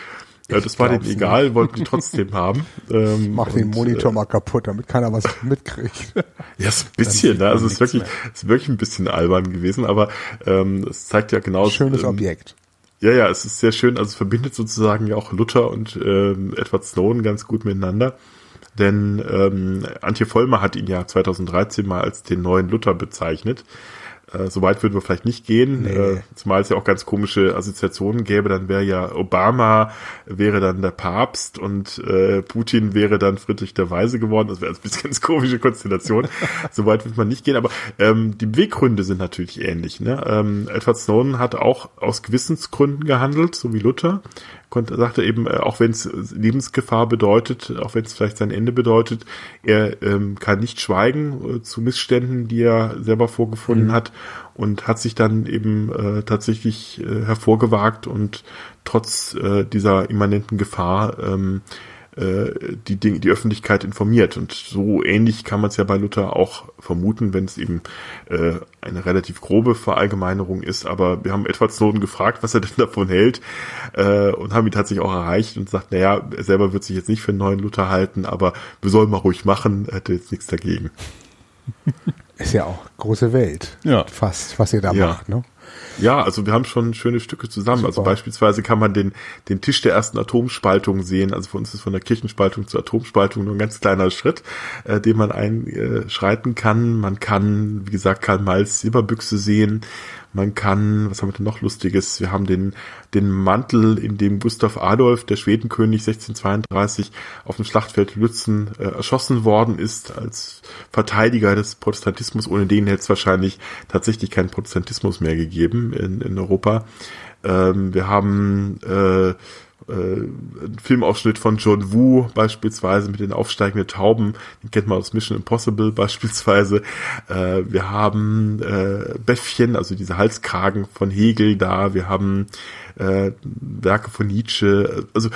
Ja, das war denen egal, nicht. wollten die trotzdem haben. Ähm, Mach den Monitor äh, mal kaputt, damit keiner was mitkriegt. Ja, ist ein bisschen, ne? Also es ist wirklich, ist wirklich ein bisschen albern gewesen, aber ähm, es zeigt ja genau. Schönes ähm, Objekt. Ja, ja, es ist sehr schön. Also es verbindet sozusagen ja auch Luther und ähm, Edward Snowden ganz gut miteinander. Denn ähm, Antje Vollmer hat ihn ja 2013 mal als den neuen Luther bezeichnet. Äh, so weit würden wir vielleicht nicht gehen, nee. äh, zumal es ja auch ganz komische Assoziationen gäbe. Dann wäre ja Obama wäre dann der Papst und äh, Putin wäre dann Friedrich der Weise geworden. Das wäre ein bisschen ganz komische Konstellation. so weit wird man nicht gehen. Aber ähm, die Beweggründe sind natürlich ähnlich. Ne? Ähm, Edward Snowden hat auch aus Gewissensgründen gehandelt, so wie Luther konnte, sagte eben, äh, auch wenn es Lebensgefahr bedeutet, auch wenn es vielleicht sein Ende bedeutet, er ähm, kann nicht schweigen äh, zu Missständen, die er selber vorgefunden mhm. hat und hat sich dann eben äh, tatsächlich äh, hervorgewagt und trotz äh, dieser immanenten Gefahr ähm, äh, die, Dinge, die Öffentlichkeit informiert. Und so ähnlich kann man es ja bei Luther auch vermuten, wenn es eben äh, eine relativ grobe Verallgemeinerung ist. Aber wir haben Edward Snowden gefragt, was er denn davon hält äh, und haben ihn tatsächlich auch erreicht und sagt, naja, er selber wird sich jetzt nicht für einen neuen Luther halten, aber wir sollen mal ruhig machen, er hätte jetzt nichts dagegen. Ist ja auch große Welt. Ja. Fast, was ihr da ja. macht, ne? Ja, also wir haben schon schöne Stücke zusammen. Also Super. Also beispielsweise kann man den, den Tisch der ersten Atomspaltung sehen. Also für uns ist von der Kirchenspaltung zur Atomspaltung nur ein ganz kleiner Schritt, äh, den man einschreiten kann. Man kann, wie gesagt, Karl Malz Silberbüchse sehen. Man kann, was haben wir denn noch Lustiges? Wir haben den, den Mantel, in dem Gustav Adolf, der Schwedenkönig 1632, auf dem Schlachtfeld Lützen äh, erschossen worden ist als Verteidiger des Protestantismus. Ohne den hätte es wahrscheinlich tatsächlich keinen Protestantismus mehr gegeben in, in Europa. Ähm, wir haben äh, ein Filmausschnitt von John Woo beispielsweise mit den aufsteigenden Tauben, den kennt man aus Mission Impossible beispielsweise. Äh, wir haben äh, Bäffchen, also diese Halskragen von Hegel da, wir haben äh, Werke von Nietzsche, also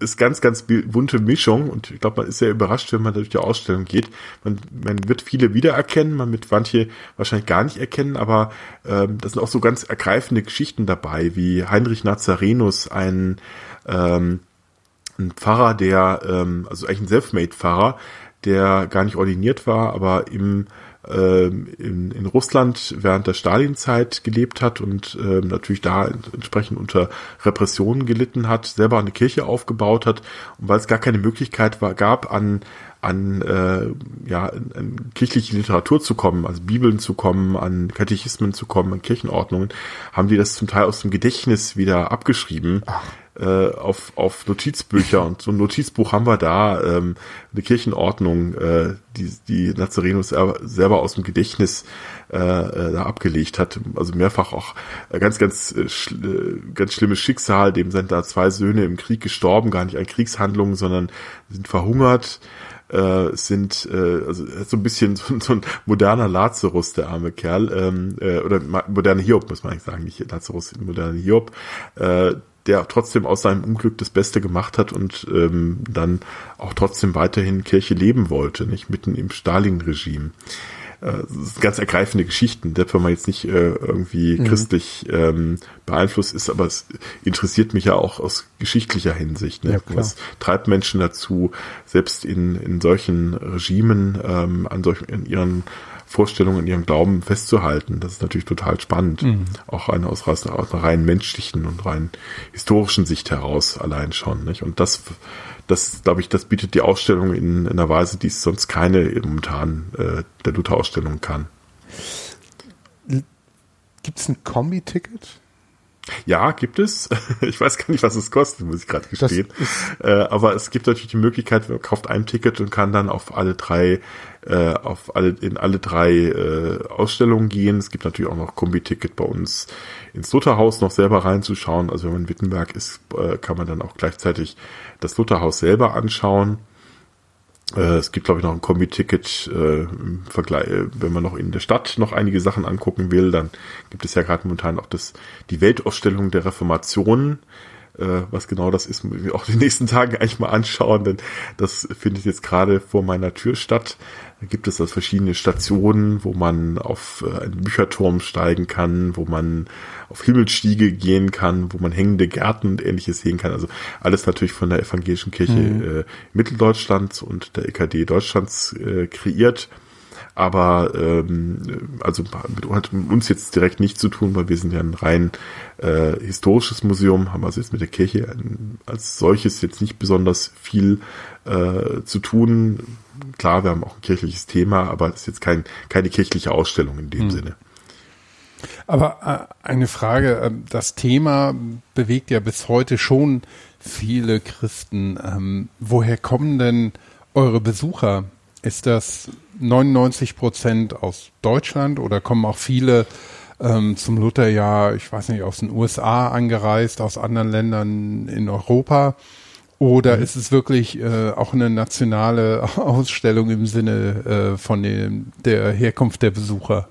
ist ganz, ganz bunte Mischung und ich glaube, man ist sehr überrascht, wenn man durch die Ausstellung geht. Man, man wird viele wiedererkennen, man wird manche wahrscheinlich gar nicht erkennen, aber ähm, da sind auch so ganz ergreifende Geschichten dabei, wie Heinrich Nazarenus, ein ähm, ein Pfarrer, der, ähm, also eigentlich ein Selfmade-Pfarrer, der gar nicht ordiniert war, aber im in, in Russland während der Stalinzeit gelebt hat und ähm, natürlich da entsprechend unter Repressionen gelitten hat, selber eine Kirche aufgebaut hat und weil es gar keine Möglichkeit war, gab, an an, äh, ja, an kirchliche Literatur zu kommen, also Bibeln zu kommen, an Katechismen zu kommen, an Kirchenordnungen, haben die das zum Teil aus dem Gedächtnis wieder abgeschrieben. Ach äh, auf, auf Notizbücher und so ein Notizbuch haben wir da, ähm, eine Kirchenordnung, äh, die, die Nazarenus selber, aus dem Gedächtnis äh, äh, da abgelegt hat. Also mehrfach auch ganz, ganz, äh, schl äh, ganz schlimmes Schicksal. Dem sind da zwei Söhne im Krieg gestorben, gar nicht an Kriegshandlungen, sondern sind verhungert äh, sind äh, also so ein bisschen so, so ein moderner Lazarus, der arme Kerl, ähm, äh, oder moderner Hiob, muss man eigentlich sagen, nicht Lazarus, moderner Hiob, äh, der trotzdem aus seinem Unglück das Beste gemacht hat und ähm, dann auch trotzdem weiterhin Kirche leben wollte, nicht mitten im Stalin-Regime. Äh, ganz ergreifende Geschichten, wenn man jetzt nicht äh, irgendwie mhm. christlich ähm, beeinflusst ist, aber es interessiert mich ja auch aus geschichtlicher Hinsicht. Ne? Ja, Was treibt Menschen dazu, selbst in, in solchen Regimen ähm, an solchen in ihren Vorstellungen, in ihrem Glauben festzuhalten. Das ist natürlich total spannend. Mhm. Auch eine aus, aus einer rein menschlichen und rein historischen Sicht heraus allein schon. Nicht? Und das, das glaube ich, das bietet die Ausstellung in, in einer Weise, die es sonst keine momentan äh, der Luther-Ausstellung kann. Gibt es ein Kombi-Ticket? Ja, gibt es. Ich weiß gar nicht, was es kostet, muss ich gerade gestehen. Äh, aber es gibt natürlich die Möglichkeit, man kauft ein Ticket und kann dann auf alle drei, äh, auf alle, in alle drei äh, Ausstellungen gehen. Es gibt natürlich auch noch Kombi-Ticket bei uns ins Lutherhaus noch selber reinzuschauen. Also wenn man in Wittenberg ist, äh, kann man dann auch gleichzeitig das Lutherhaus selber anschauen. Äh, es gibt, glaube ich, noch ein Kombi-Ticket äh, äh, wenn man noch in der Stadt noch einige Sachen angucken will, dann gibt es ja gerade momentan auch das, die Weltausstellung der Reformation. Was genau das ist, muss ich auch die nächsten Tagen eigentlich mal anschauen, denn das findet jetzt gerade vor meiner Tür statt. Da gibt es also verschiedene Stationen, wo man auf äh, einen Bücherturm steigen kann, wo man auf Himmelsstiege gehen kann, wo man hängende Gärten und ähnliches sehen kann. Also alles natürlich von der evangelischen Kirche mhm. äh, Mitteldeutschlands und der EKD Deutschlands äh, kreiert. Aber ähm, also hat mit uns jetzt direkt nichts zu tun, weil wir sind ja ein rein äh, historisches Museum, haben also jetzt mit der Kirche als solches jetzt nicht besonders viel äh, zu tun. Klar, wir haben auch ein kirchliches Thema, aber es ist jetzt kein, keine kirchliche Ausstellung in dem mhm. Sinne. Aber äh, eine Frage, äh, das Thema bewegt ja bis heute schon viele Christen. Ähm, woher kommen denn eure Besucher? Ist das 99 Prozent aus Deutschland oder kommen auch viele ähm, zum Lutherjahr, ich weiß nicht, aus den USA angereist, aus anderen Ländern in Europa? Oder mhm. ist es wirklich äh, auch eine nationale Ausstellung im Sinne äh, von dem, der Herkunft der Besucher?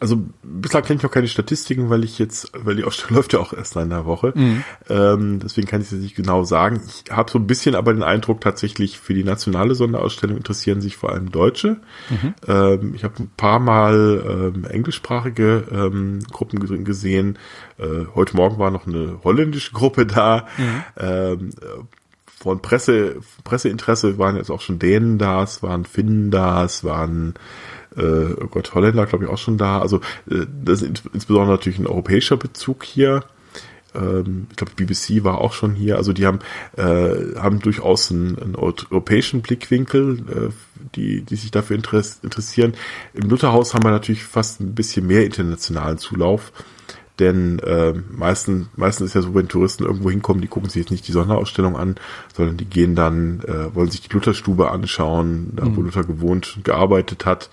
Also bislang kenne ich noch keine Statistiken, weil ich jetzt, weil die Ausstellung läuft ja auch erst in einer Woche. Mhm. Ähm, deswegen kann ich es nicht genau sagen. Ich habe so ein bisschen aber den Eindruck, tatsächlich für die nationale Sonderausstellung interessieren sich vor allem Deutsche. Mhm. Ähm, ich habe ein paar Mal ähm, englischsprachige ähm, Gruppen gesehen. Äh, heute Morgen war noch eine holländische Gruppe da. Mhm. Ähm, von Presse, Presseinteresse waren jetzt auch schon Dänen da, es waren Finnen da, es waren äh, oh Gott, Holländer, glaube ich, auch schon da. Also äh, das ist insbesondere natürlich ein europäischer Bezug hier. Ähm, ich glaube, BBC war auch schon hier. Also die haben, äh, haben durchaus einen, einen europäischen Blickwinkel, äh, die, die sich dafür interessieren. Im Lutherhaus haben wir natürlich fast ein bisschen mehr internationalen Zulauf. Denn äh, meistens, meistens ist ja so, wenn Touristen irgendwo hinkommen, die gucken sich jetzt nicht die Sonderausstellung an, sondern die gehen dann, äh, wollen sich die Lutherstube anschauen, da wo mhm. Luther gewohnt und gearbeitet hat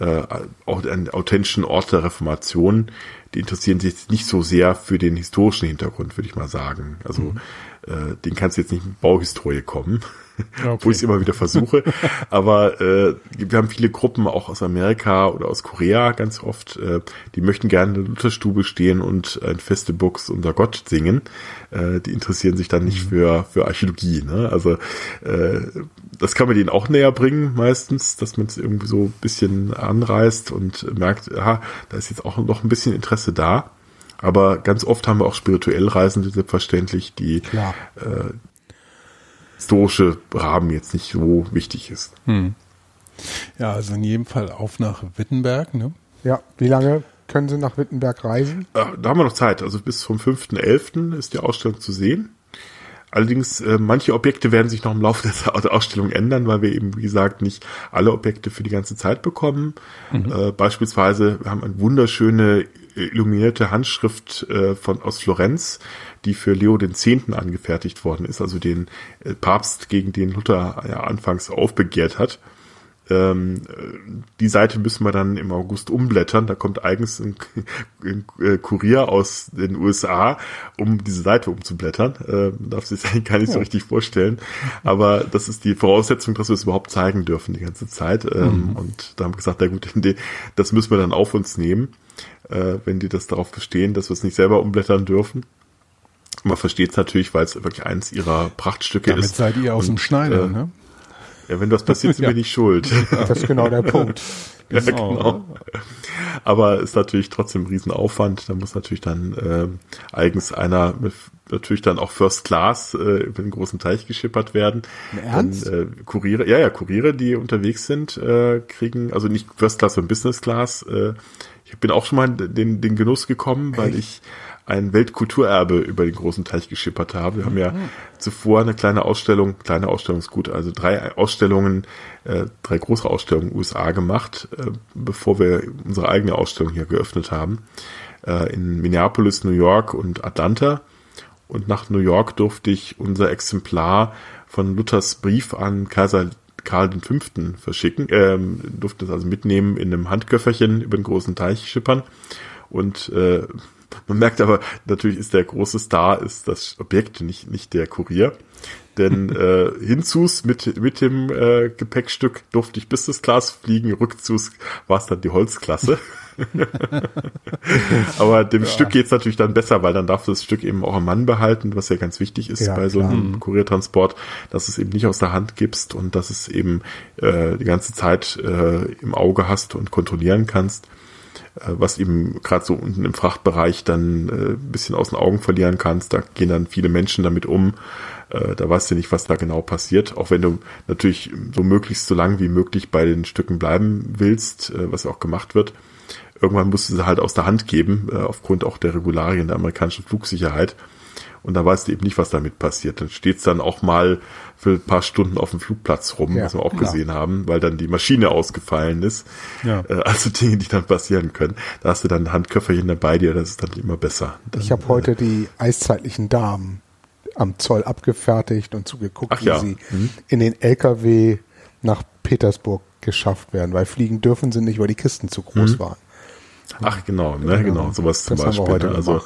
äh, auch einen authentischen Ort der Reformation, die interessieren sich jetzt nicht so sehr für den historischen Hintergrund, würde ich mal sagen. Also mhm. äh, den kannst du jetzt nicht mit Bauhistorie kommen, okay. wo ich es immer wieder versuche. Aber äh, wir haben viele Gruppen auch aus Amerika oder aus Korea ganz oft, äh, die möchten gerne in der Lutherstube stehen und ein feste Books unser Gott singen. Äh, die interessieren sich dann nicht mhm. für, für Archäologie. Ne? Also äh, das kann man denen auch näher bringen meistens, dass man es irgendwie so ein bisschen anreißt und merkt, aha, da ist jetzt auch noch ein bisschen Interesse da. Aber ganz oft haben wir auch spirituell Reisende, selbstverständlich, die äh, historische Rahmen jetzt nicht so wichtig ist. Hm. Ja, also in jedem Fall auf nach Wittenberg, ne? Ja, wie lange können Sie nach Wittenberg reisen? Äh, da haben wir noch Zeit. Also bis zum 5.11. ist die Ausstellung zu sehen. Allerdings, äh, manche Objekte werden sich noch im Laufe der Ausstellung ändern, weil wir eben, wie gesagt, nicht alle Objekte für die ganze Zeit bekommen. Mhm. Äh, beispielsweise, wir haben eine wunderschöne illuminierte Handschrift äh, von aus Florenz, die für Leo den Zehnten angefertigt worden ist, also den äh, Papst, gegen den Luther ja anfangs aufbegehrt hat. Ähm, die Seite müssen wir dann im August umblättern. Da kommt eigens ein, ein, ein Kurier aus den USA, um diese Seite umzublättern. Äh, darf sich eigentlich gar nicht ja. so richtig vorstellen. Aber das ist die Voraussetzung, dass wir es überhaupt zeigen dürfen die ganze Zeit. Ähm, mhm. Und da haben wir gesagt, na gut, das müssen wir dann auf uns nehmen, äh, wenn die das darauf bestehen, dass wir es nicht selber umblättern dürfen. Man versteht es natürlich, weil es wirklich eins ihrer Prachtstücke Damit ist. Damit seid ihr aus und, dem Schneider, äh, ne? Ja, wenn was passiert, sind ja. wir nicht schuld. Das ist genau der Punkt. Ja, genau. genau. Aber ist natürlich trotzdem ein Riesenaufwand. Da muss natürlich dann äh, eigens einer mit, natürlich dann auch First Class äh, über den großen Teich geschippert werden. Ernst? Dann, äh, Kuriere, ja, ja, Kuriere, die unterwegs sind, äh, kriegen, also nicht First Class, sondern Business Class. Äh, ich bin auch schon mal in den, den Genuss gekommen, weil Echt? ich ein Weltkulturerbe über den großen Teich geschippert habe. Wir haben ja mhm. zuvor eine kleine Ausstellung, kleine Ausstellung ist gut, also drei Ausstellungen, äh, drei große Ausstellungen in den USA gemacht, äh, bevor wir unsere eigene Ausstellung hier geöffnet haben. Äh, in Minneapolis, New York und Atlanta. Und nach New York durfte ich unser Exemplar von Luthers Brief an Kaiser Karl V. verschicken, ähm, durfte es also mitnehmen in einem Handköfferchen über den großen Teich schippern. Und äh, man merkt aber, natürlich ist der große Star, ist das Objekt, nicht, nicht der Kurier. Denn äh, hinzus mit, mit dem äh, Gepäckstück durfte ich Business Class fliegen, rückzus war es dann die Holzklasse. Aber dem ja. Stück geht's natürlich dann besser, weil dann darf das Stück eben auch am Mann behalten, was ja ganz wichtig ist ja, bei so einem mhm. Kuriertransport, dass es eben nicht aus der Hand gibst und dass es eben äh, die ganze Zeit äh, im Auge hast und kontrollieren kannst. Äh, was eben gerade so unten im Frachtbereich dann äh, ein bisschen aus den Augen verlieren kannst. Da gehen dann viele Menschen damit um. Äh, da weißt du nicht, was da genau passiert. Auch wenn du natürlich so möglichst so lang wie möglich bei den Stücken bleiben willst, äh, was auch gemacht wird. Irgendwann musst du sie halt aus der Hand geben, äh, aufgrund auch der Regularien der amerikanischen Flugsicherheit und da weißt du eben nicht, was damit passiert. Dann steht's dann auch mal für ein paar Stunden auf dem Flugplatz rum, ja, was wir auch ja. gesehen haben, weil dann die Maschine ausgefallen ist. Ja. Äh, also Dinge, die dann passieren können. Da hast du dann ein Handköfferchen dabei dir, das ist dann immer besser. Dann, ich habe heute äh, die eiszeitlichen Damen am Zoll abgefertigt und zugeguckt, Ach, wie sie mhm. in den LKW nach Petersburg geschafft werden, weil fliegen dürfen sie nicht, weil die Kisten zu groß mhm. waren. Ach genau, ne, genau, genau sowas zum das Beispiel. Ne? also.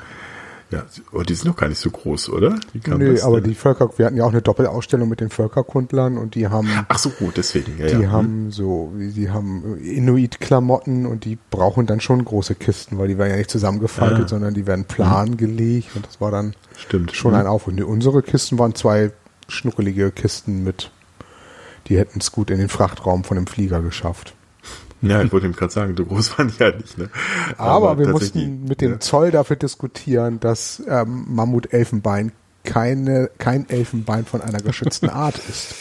Ja, aber die sind noch gar nicht so groß, oder? Nö, aber die Völker, wir hatten ja auch eine Doppelausstellung mit den Völkerkundlern und die haben. Ach so, gut, deswegen, ja. Die ja. haben so, die haben Inuit-Klamotten und die brauchen dann schon große Kisten, weil die werden ja nicht zusammengefaltet, ja. sondern die werden plan mhm. gelegt und das war dann Stimmt. schon mhm. ein Aufwand. Unsere Kisten waren zwei schnuckelige Kisten mit, die hätten es gut in den Frachtraum von dem Flieger geschafft. Ja, ich wollte ihm gerade sagen, so groß waren die ja nicht. Ne? Aber, Aber wir mussten mit dem ja. Zoll dafür diskutieren, dass ähm, Mammutelfenbein keine, kein Elfenbein von einer geschützten Art ist.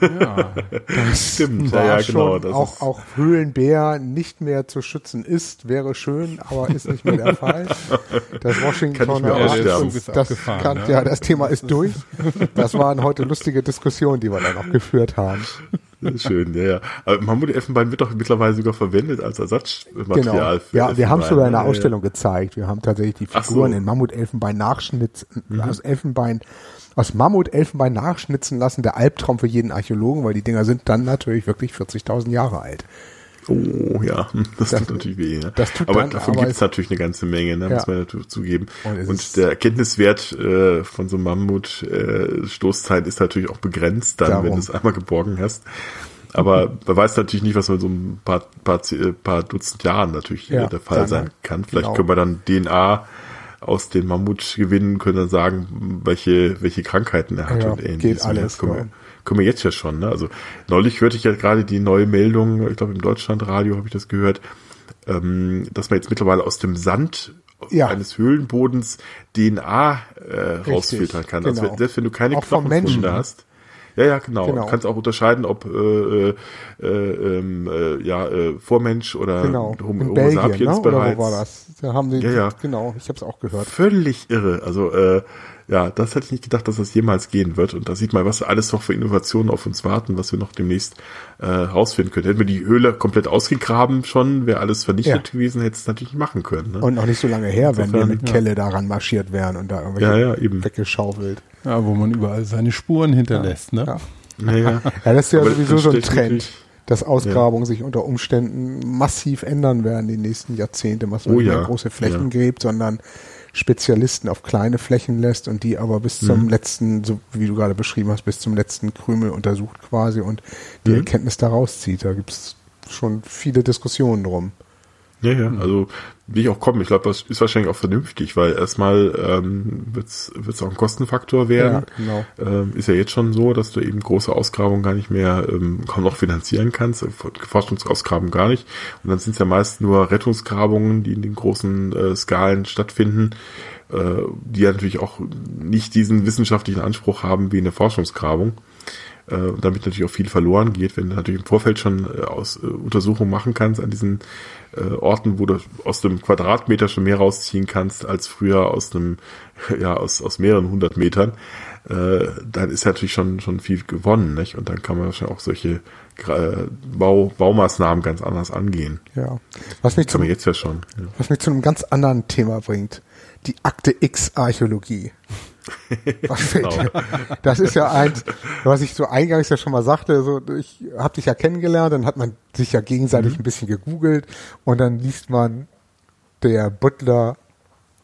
Ja, das stimmt. War ja, ja, genau. Das auch, auch Höhlenbär nicht mehr zu schützen ist, wäre schön, aber ist nicht mehr der Fall. Das Washingtoner Art ist, das, kann, ja. ja, das Thema ist durch. Das waren heute lustige Diskussionen, die wir dann auch geführt haben. Schön, ja, ja. Aber Mammut-Elfenbein wird doch mittlerweile sogar verwendet als Ersatzmaterial. Genau. Für ja, wir haben es sogar in der ja, Ausstellung ja. gezeigt. Wir haben tatsächlich die Figuren so. in Mammut-Elfenbein nachschnitzen, mhm. aus Elfenbein, aus Mammut-Elfenbein nachschnitzen lassen. Der Albtraum für jeden Archäologen, weil die Dinger sind dann natürlich wirklich 40.000 Jahre alt. Oh ja, das, das tut natürlich weh. Ne? Das tut aber dann, davon gibt es natürlich eine ganze Menge, ne? Ja. muss man natürlich zugeben. Und, Und der Erkenntniswert äh, von so Mammut-Stoßzeit äh, ist natürlich auch begrenzt, dann, Darum. wenn du es einmal geborgen hast. Aber man weiß natürlich nicht, was in so ein paar, paar, paar Dutzend Jahren natürlich ja, der Fall sein kann. Vielleicht genau. können wir dann DNA aus den Mammut gewinnen, können dann sagen, welche, welche Krankheiten er hat ja, und ähnliches. Geht alles, können, wir, können wir jetzt ja schon. Ne? Also neulich hörte ich ja gerade die neue Meldung, ich glaube im Deutschlandradio habe ich das gehört, ähm, dass man jetzt mittlerweile aus dem Sand ja. eines Höhlenbodens DNA äh, rausfiltern kann. Also genau. Also selbst wenn du keine Knochenfunde hast, Ja, ja, genau. genau. Du kannst auch unterscheiden, ob äh, äh, ähm, äh, ja, äh, Vormensch oder genau. Homo, Homo Belgien, sapiens ne? bereits. Oder wo war das? Da haben die, ja, ja. genau, ich habe es auch gehört. Völlig irre. Also äh, ja, das hätte ich nicht gedacht, dass das jemals gehen wird. Und da sieht man, was alles noch für Innovationen auf uns warten, was wir noch demnächst äh, rausfinden können. Hätten wir die Höhle komplett ausgegraben schon, wäre alles vernichtet ja. gewesen, hätte es natürlich machen können. Ne? Und noch nicht so lange her, Insofern, wenn wir mit ja. Kelle daran marschiert wären und da irgendwelche ja, ja, eben. weggeschaufelt. Ja, wo man überall seine Spuren hinterlässt, ne? Ja. Ja, ja. das ist ja Aber sowieso so ein Trend dass Ausgrabungen ja. sich unter Umständen massiv ändern werden die nächsten Jahrzehnte, was man oh, ja. große Flächen ja. gräbt, sondern Spezialisten auf kleine Flächen lässt und die aber bis zum mhm. letzten, so wie du gerade beschrieben hast, bis zum letzten Krümel untersucht quasi und die mhm. Erkenntnis daraus zieht. Da gibt's schon viele Diskussionen drum. Ja, ja, also wie ich auch komme, ich glaube, das ist wahrscheinlich auch vernünftig, weil erstmal ähm, wird es auch ein Kostenfaktor werden. Ja, genau. Ähm, ist ja jetzt schon so, dass du eben große Ausgrabungen gar nicht mehr ähm, kaum noch finanzieren kannst, äh, Forschungsausgrabungen gar nicht. Und dann sind es ja meist nur Rettungsgrabungen, die in den großen äh, Skalen stattfinden, äh, die ja natürlich auch nicht diesen wissenschaftlichen Anspruch haben wie eine Forschungsgrabung äh, damit natürlich auch viel verloren geht, wenn du natürlich im Vorfeld schon äh, aus äh, Untersuchungen machen kannst an diesen äh, Orten, wo du aus dem Quadratmeter schon mehr rausziehen kannst als früher aus einem ja aus aus mehreren hundert Metern, äh, dann ist natürlich schon schon viel gewonnen, nicht? Und dann kann man schon auch solche äh, Bau, Baumaßnahmen ganz anders angehen. Ja. Was mich, zum, jetzt ja schon, ja. was mich zu einem ganz anderen Thema bringt. Die Akte X Archäologie. genau. Das ist ja eins, was ich so eingangs ja schon mal sagte, so ich habe dich ja kennengelernt, dann hat man sich ja gegenseitig mhm. ein bisschen gegoogelt und dann liest man der Butler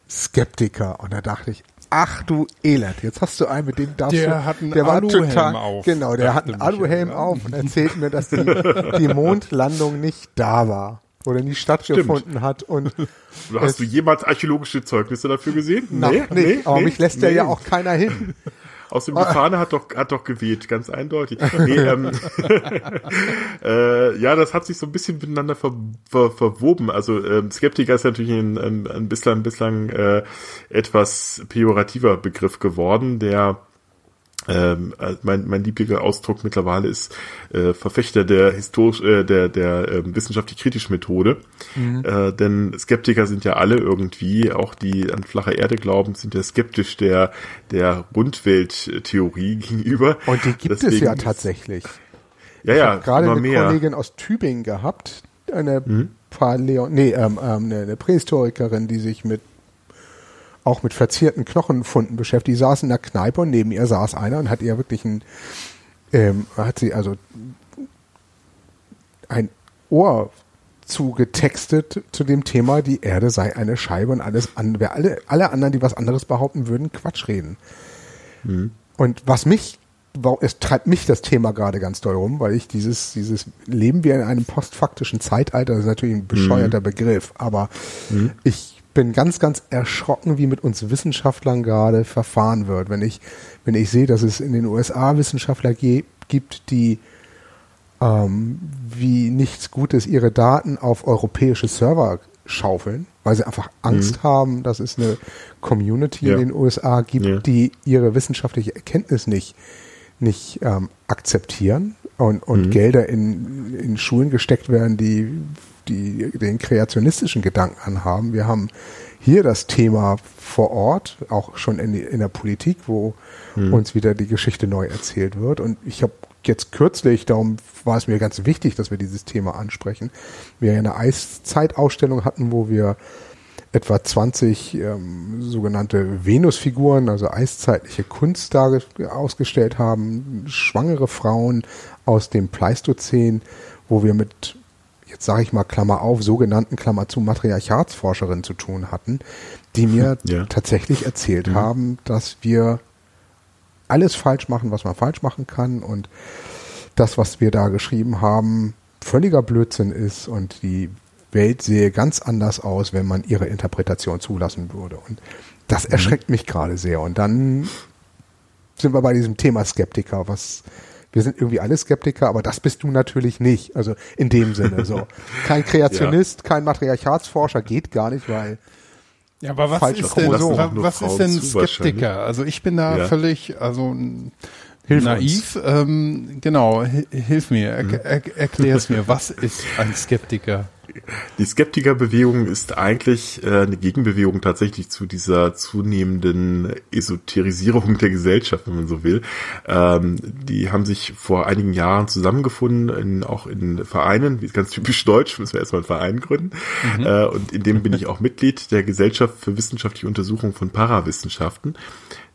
Skeptiker und da dachte ich, ach du Elend, jetzt hast du einen, mit dem darfst der du, hat einen der Aluhelm war auf. Genau, der hat einen Aluhelm auf und erzählt mir, dass die, die Mondlandung nicht da war oder nie stattgefunden Stimmt. hat. Und Hast du jemals archäologische Zeugnisse dafür gesehen? Na, nee, nee, nee, aber nee, mich lässt nee. ja auch keiner hin. Aus dem Gefahne hat doch, hat doch gewählt, ganz eindeutig. Nee, ähm, äh, ja, das hat sich so ein bisschen miteinander ver, ver, verwoben. Also ähm, Skeptiker ist natürlich ein, ein, ein bislang, bislang äh, etwas pejorativer Begriff geworden, der ähm, äh, mein, mein lieblicher Ausdruck mittlerweile ist äh, Verfechter der historisch äh, der der äh, wissenschaftlich kritischen Methode, mhm. äh, denn Skeptiker sind ja alle irgendwie, auch die an flache Erde glauben, sind ja skeptisch der der Rundwelttheorie gegenüber. Und die gibt Deswegen es ja tatsächlich. Ja, ja, gerade eine mehr. Kollegin aus Tübingen gehabt, eine mhm. Paleo, nee, ähm, ähm, eine, eine Prähistorikerin, die sich mit auch mit verzierten Knochenfunden beschäftigt. Die saß in der Kneipe und neben ihr saß einer und hat ihr wirklich ein, ähm, hat sie also ein Ohr zugetextet zu dem Thema, die Erde sei eine Scheibe und alles andere, alle, alle anderen, die was anderes behaupten würden, Quatsch reden. Mhm. Und was mich, es treibt mich das Thema gerade ganz doll rum, weil ich dieses, dieses Leben wie in einem postfaktischen Zeitalter, das ist natürlich ein bescheuerter mhm. Begriff, aber mhm. ich bin ganz, ganz erschrocken, wie mit uns Wissenschaftlern gerade verfahren wird. Wenn ich, wenn ich sehe, dass es in den USA Wissenschaftler gibt, die ähm, wie nichts Gutes ihre Daten auf europäische Server schaufeln, weil sie einfach Angst mhm. haben, dass es eine Community ja. in den USA gibt, ja. die ihre wissenschaftliche Erkenntnis nicht, nicht ähm, akzeptieren und, und mhm. Gelder in, in Schulen gesteckt werden, die die den kreationistischen Gedanken anhaben. Wir haben hier das Thema vor Ort, auch schon in, in der Politik, wo hm. uns wieder die Geschichte neu erzählt wird. Und ich habe jetzt kürzlich, darum war es mir ganz wichtig, dass wir dieses Thema ansprechen, wir eine Eiszeitausstellung hatten, wo wir etwa 20 ähm, sogenannte Venusfiguren, also eiszeitliche Kunst da ausgestellt haben, schwangere Frauen aus dem Pleistozän, wo wir mit jetzt sage ich mal Klammer auf, sogenannten Klammer zu Matriarchatsforscherinnen zu tun hatten, die mir ja. tatsächlich erzählt mhm. haben, dass wir alles falsch machen, was man falsch machen kann und das, was wir da geschrieben haben, völliger Blödsinn ist und die Welt sehe ganz anders aus, wenn man ihre Interpretation zulassen würde. Und das mhm. erschreckt mich gerade sehr. Und dann sind wir bei diesem Thema Skeptiker, was wir sind irgendwie alle Skeptiker, aber das bist du natürlich nicht. Also in dem Sinne so. Kein Kreationist, ja. kein Matriarchatsforscher geht gar nicht, weil ja, aber was ist denn, was, was ist denn Skeptiker? Also ich bin da ja. völlig, also Hilf Naiv, ähm, genau, hilf mir, er, mhm. er, erklär es mir, was ist ein Skeptiker? Die Skeptikerbewegung ist eigentlich äh, eine Gegenbewegung tatsächlich zu dieser zunehmenden Esoterisierung der Gesellschaft, wenn man so will. Ähm, die haben sich vor einigen Jahren zusammengefunden, in, auch in Vereinen, wie ganz typisch deutsch, müssen wir erstmal einen Verein gründen. Mhm. Äh, und in dem bin ich auch Mitglied der Gesellschaft für wissenschaftliche Untersuchung von Parawissenschaften.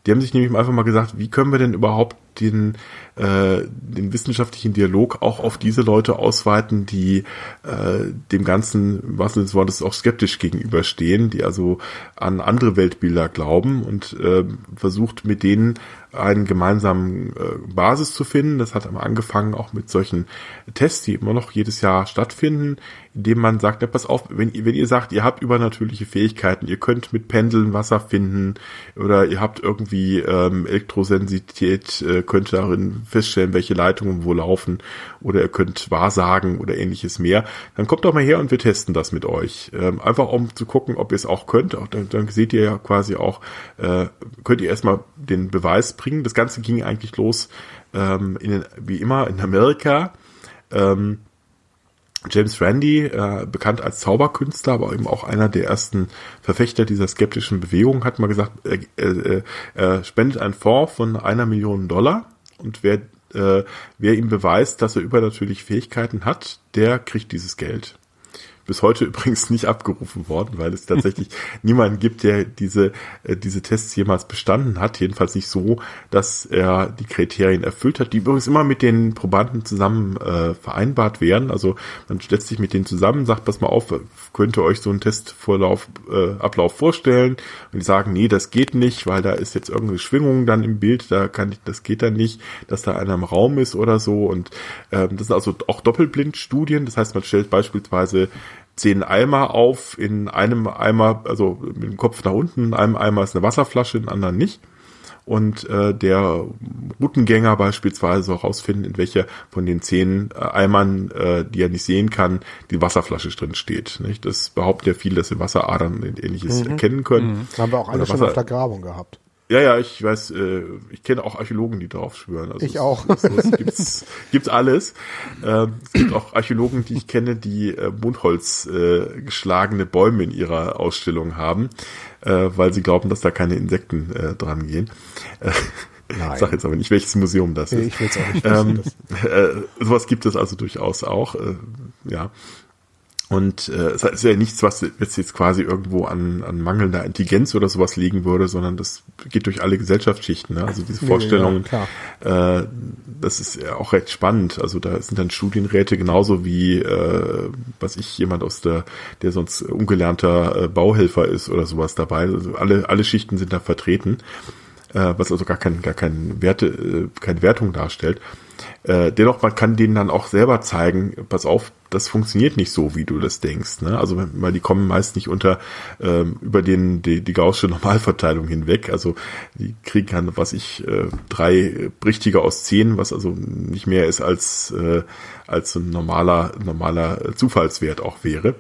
Die haben sich nämlich einfach mal gesagt, wie können wir denn überhaupt den, äh, den wissenschaftlichen Dialog auch auf diese Leute ausweiten, die äh, dem Ganzen, was des Wortes, auch skeptisch gegenüberstehen, die also an andere Weltbilder glauben und äh, versucht mit denen einen gemeinsamen äh, Basis zu finden. Das hat aber angefangen auch mit solchen Tests, die immer noch jedes Jahr stattfinden, indem man sagt, ja, pass auf, wenn, wenn ihr sagt, ihr habt übernatürliche Fähigkeiten, ihr könnt mit Pendeln Wasser finden oder ihr habt irgendwie ähm, Elektrosensität, äh, könnt darin feststellen, welche Leitungen wo laufen oder ihr könnt Wahrsagen oder ähnliches mehr, dann kommt doch mal her und wir testen das mit euch. Ähm, einfach um zu gucken, ob ihr es auch könnt. Auch, dann, dann seht ihr ja quasi auch, äh, könnt ihr erstmal den Beweis bringen. Das Ganze ging eigentlich los, ähm, in, wie immer, in Amerika. Ähm, James Randi, äh, bekannt als Zauberkünstler, aber eben auch einer der ersten Verfechter dieser skeptischen Bewegung, hat mal gesagt, er, äh, er spendet einen Fonds von einer Million Dollar. Und wer, äh, wer ihm beweist, dass er übernatürliche Fähigkeiten hat, der kriegt dieses Geld bis heute übrigens nicht abgerufen worden, weil es tatsächlich niemanden gibt, der diese, äh, diese Tests jemals bestanden hat. Jedenfalls nicht so, dass er die Kriterien erfüllt hat, die übrigens immer mit den Probanden zusammen äh, vereinbart werden. Also man setzt sich mit denen zusammen, sagt, pass mal auf, könnt ihr euch so einen Testvorlauf, äh, Ablauf vorstellen? Und die sagen, nee, das geht nicht, weil da ist jetzt irgendeine Schwingung dann im Bild, da kann ich, das geht dann nicht, dass da einer im Raum ist oder so. Und ähm, das sind also auch Doppelblindstudien. Das heißt, man stellt beispielsweise zehn Eimer auf. In einem Eimer, also mit dem Kopf nach unten, in einem Eimer ist eine Wasserflasche, in anderen nicht. Und äh, der Routengänger beispielsweise soll herausfinden, in welcher von den zehn äh, Eimern, äh, die er nicht sehen kann, die Wasserflasche drin steht. Nicht? Das behaupten ja viele, dass sie Wasseradern und ähnliches mhm. erkennen können. Mhm. haben wir auch alle schon auf der Grabung gehabt. Ja, ja, ich weiß, äh, ich kenne auch Archäologen, die drauf schwören. Also ich auch. Es, es gibt's, gibt's alles. Ähm, es gibt auch Archäologen, die ich kenne, die äh, Mundholz äh, geschlagene Bäume in ihrer Ausstellung haben, äh, weil sie glauben, dass da keine Insekten äh, dran gehen. Äh, Nein. Ich sag jetzt aber nicht, welches Museum das ist. Ich will auch nicht wissen, ähm, äh, sowas gibt es also durchaus auch. Äh, ja. Und äh, es ist ja nichts, was jetzt, quasi irgendwo an, an mangelnder Intelligenz oder sowas liegen würde, sondern das geht durch alle Gesellschaftsschichten. Ne? Also diese Vorstellung, ja, äh, das ist ja auch recht spannend. Also da sind dann Studienräte genauso wie, äh, was ich, jemand aus der, der sonst ungelernter äh, Bauhelfer ist oder sowas dabei. Also alle, alle Schichten sind da vertreten, äh, was also gar kein, gar kein Werte, äh, keine Wertung darstellt. Äh, dennoch, man kann denen dann auch selber zeigen, pass auf, das funktioniert nicht so, wie du das denkst. Ne? Also weil die kommen meist nicht unter ähm, über den die, die gaußsche Normalverteilung hinweg. Also die kriegen dann, was ich, äh, drei richtige aus zehn, was also nicht mehr ist als äh, als ein normaler normaler Zufallswert auch wäre.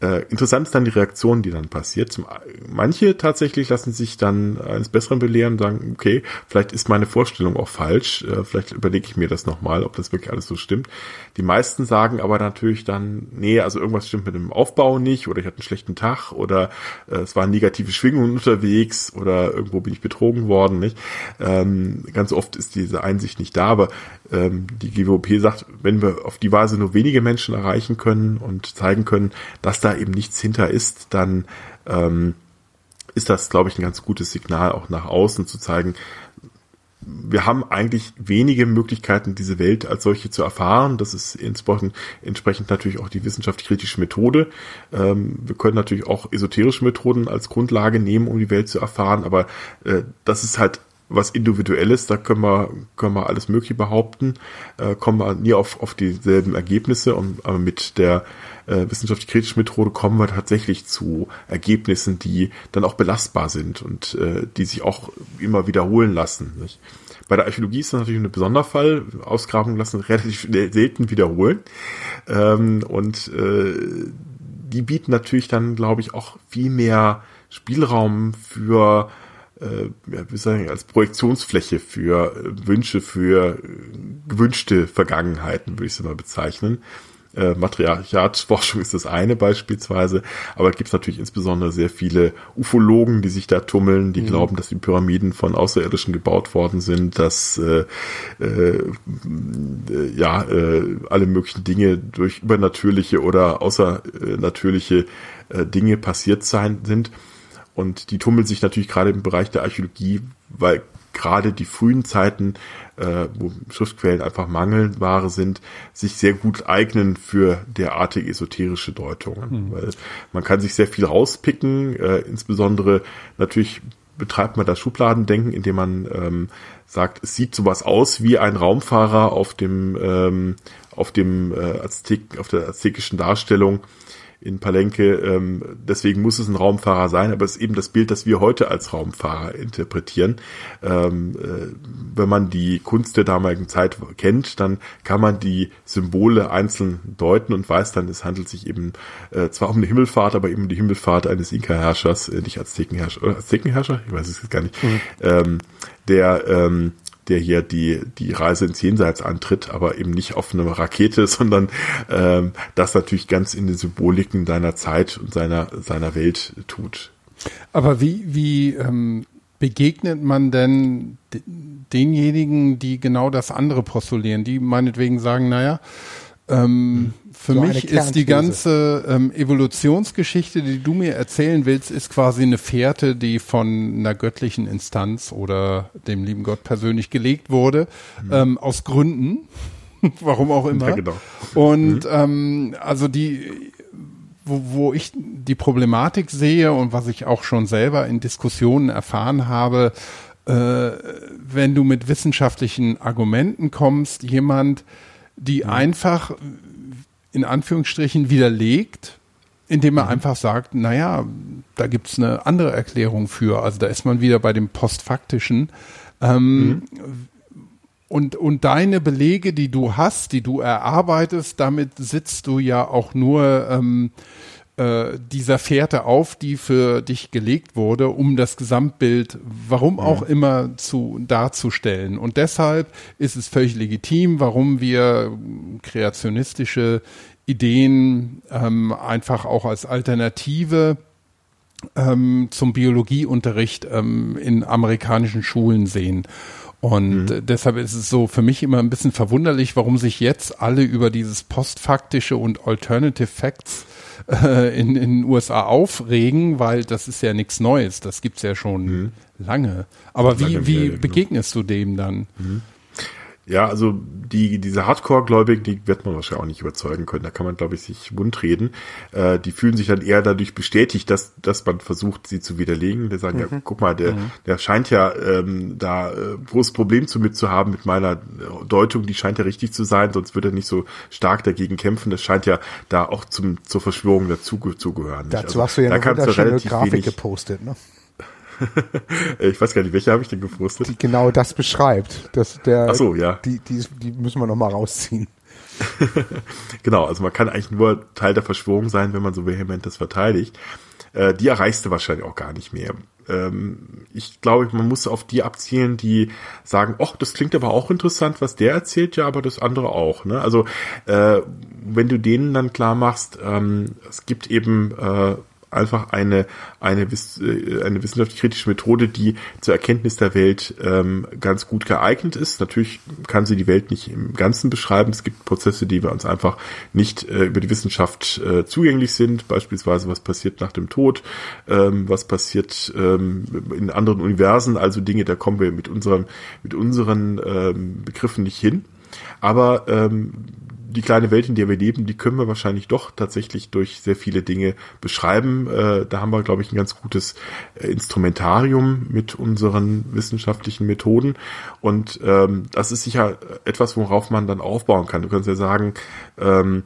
Äh, interessant ist dann die Reaktion, die dann passiert. Zum, manche tatsächlich lassen sich dann eines Besseren belehren und sagen, okay, vielleicht ist meine Vorstellung auch falsch, äh, vielleicht überlege ich mir das nochmal, ob das wirklich alles so stimmt. Die meisten sagen aber natürlich dann, nee, also irgendwas stimmt mit dem Aufbau nicht oder ich hatte einen schlechten Tag oder äh, es waren negative Schwingungen unterwegs oder irgendwo bin ich betrogen worden. Nicht? Ähm, ganz oft ist diese Einsicht nicht da, aber ähm, die GWOP sagt, wenn wir auf die Weise nur wenige Menschen erreichen können und zeigen können, dass da eben nichts hinter ist, dann ähm, ist das, glaube ich, ein ganz gutes Signal auch nach außen zu zeigen, wir haben eigentlich wenige Möglichkeiten, diese Welt als solche zu erfahren. Das ist entsprechend natürlich auch die wissenschaftlich-kritische Methode. Ähm, wir können natürlich auch esoterische Methoden als Grundlage nehmen, um die Welt zu erfahren, aber äh, das ist halt was Individuelles, da können wir, können wir alles Mögliche behaupten, äh, kommen wir nie auf, auf dieselben Ergebnisse und aber mit der äh, wissenschaftlich-kritischen Methode kommen wir tatsächlich zu Ergebnissen, die dann auch belastbar sind und äh, die sich auch immer wiederholen lassen. Nicht? Bei der Archäologie ist das natürlich ein Besonderfall. Ausgrabungen lassen relativ selten wiederholen. Ähm, und äh, die bieten natürlich dann, glaube ich, auch viel mehr Spielraum für äh, ja, wie sagen, als Projektionsfläche für Wünsche, für gewünschte Vergangenheiten, würde ich es mal bezeichnen. Äh, Matriarchatsforschung ist das eine beispielsweise, aber es gibt natürlich insbesondere sehr viele Ufologen, die sich da tummeln, die mhm. glauben, dass die Pyramiden von Außerirdischen gebaut worden sind, dass äh, äh, ja äh, alle möglichen Dinge durch übernatürliche oder außernatürliche äh, Dinge passiert sein sind. Und die tummeln sich natürlich gerade im Bereich der Archäologie, weil gerade die frühen Zeiten, äh, wo Schriftquellen einfach mangelware sind, sich sehr gut eignen für derartige esoterische Deutungen. Mhm. Weil man kann sich sehr viel rauspicken, äh, insbesondere natürlich betreibt man das Schubladendenken, indem man ähm, sagt, es sieht sowas aus wie ein Raumfahrer auf dem ähm, auf dem äh, Aztek, auf der aztekischen Darstellung in Palenque. Ähm, deswegen muss es ein Raumfahrer sein, aber es ist eben das Bild, das wir heute als Raumfahrer interpretieren. Ähm, äh, wenn man die Kunst der damaligen Zeit kennt, dann kann man die Symbole einzeln deuten und weiß dann, es handelt sich eben äh, zwar um eine Himmelfahrt, aber eben um die Himmelfahrt eines Inka-Herrschers, äh, nicht Aztekenherrscher, oder Aztekenherrscher? Ich weiß es jetzt gar nicht. Mhm. Ähm, der ähm, der hier die, die Reise ins Jenseits antritt, aber eben nicht auf eine Rakete, sondern ähm, das natürlich ganz in den Symboliken deiner Zeit und seiner, seiner Welt tut. Aber wie, wie ähm, begegnet man denn denjenigen, die genau das andere postulieren, die meinetwegen sagen, naja, ähm, für so mich ist die ganze ähm, Evolutionsgeschichte, die du mir erzählen willst, ist quasi eine Fährte, die von einer göttlichen Instanz oder dem lieben Gott persönlich gelegt wurde, mhm. ähm, aus Gründen, warum auch immer. Ja, genau. Und mhm. ähm, also die, wo, wo ich die Problematik sehe und was ich auch schon selber in Diskussionen erfahren habe, äh, wenn du mit wissenschaftlichen Argumenten kommst, jemand, die mhm. einfach in Anführungsstrichen widerlegt, indem er mhm. einfach sagt, naja, da gibt's eine andere Erklärung für. Also da ist man wieder bei dem Postfaktischen. Ähm, mhm. Und, und deine Belege, die du hast, die du erarbeitest, damit sitzt du ja auch nur ähm, äh, dieser Fährte auf, die für dich gelegt wurde, um das Gesamtbild, warum mhm. auch immer, zu darzustellen. Und deshalb ist es völlig legitim, warum wir kreationistische Ideen ähm, einfach auch als Alternative ähm, zum Biologieunterricht ähm, in amerikanischen Schulen sehen. Und mhm. deshalb ist es so für mich immer ein bisschen verwunderlich, warum sich jetzt alle über dieses postfaktische und Alternative Facts äh, in, in den USA aufregen, weil das ist ja nichts Neues, das gibt's ja schon mhm. lange. Aber wie, wie genau. begegnest du dem dann? Mhm. Ja, also die, diese Hardcore-Gläubigen, die wird man wahrscheinlich auch nicht überzeugen können. Da kann man, glaube ich, sich wundreden. Äh, die fühlen sich dann eher dadurch bestätigt, dass, dass man versucht, sie zu widerlegen. Die sagen, mhm. ja, guck mal, der, mhm. der scheint ja ähm, da äh, großes Problem zu mit zu haben mit meiner Deutung, die scheint ja richtig zu sein, sonst würde er nicht so stark dagegen kämpfen. Das scheint ja da auch zum, zur Verschwörung dazu zu gehören. Dazu also, hast du ja eine wunderschöne Grafik gepostet, ne? ich weiß gar nicht, welche habe ich denn gepostet? Die genau das beschreibt. Dass der, Ach so, ja. Die, die, die müssen wir nochmal rausziehen. genau, also man kann eigentlich nur Teil der Verschwörung sein, wenn man so vehement das verteidigt. Äh, die erreichst du wahrscheinlich auch gar nicht mehr. Ähm, ich glaube, man muss auf die abzielen, die sagen, ach, das klingt aber auch interessant, was der erzählt, ja, aber das andere auch. Ne? Also äh, wenn du denen dann klar machst, ähm, es gibt eben äh, einfach eine, eine, äh, eine wissenschaftlich-kritische Methode, die zur Erkenntnis der Welt ähm, ganz gut geeignet ist. Natürlich kann sie die Welt nicht im Ganzen beschreiben. Es gibt Prozesse, die bei uns einfach nicht äh, über die Wissenschaft äh, zugänglich sind. Beispielsweise, was passiert nach dem Tod, ähm, was passiert ähm, in anderen Universen, also Dinge, da kommen wir mit unseren, mit unseren ähm, Begriffen nicht hin. Aber ähm, die kleine Welt, in der wir leben, die können wir wahrscheinlich doch tatsächlich durch sehr viele Dinge beschreiben. Äh, da haben wir, glaube ich, ein ganz gutes äh, Instrumentarium mit unseren wissenschaftlichen Methoden. Und ähm, das ist sicher etwas, worauf man dann aufbauen kann. Du kannst ja sagen, ähm,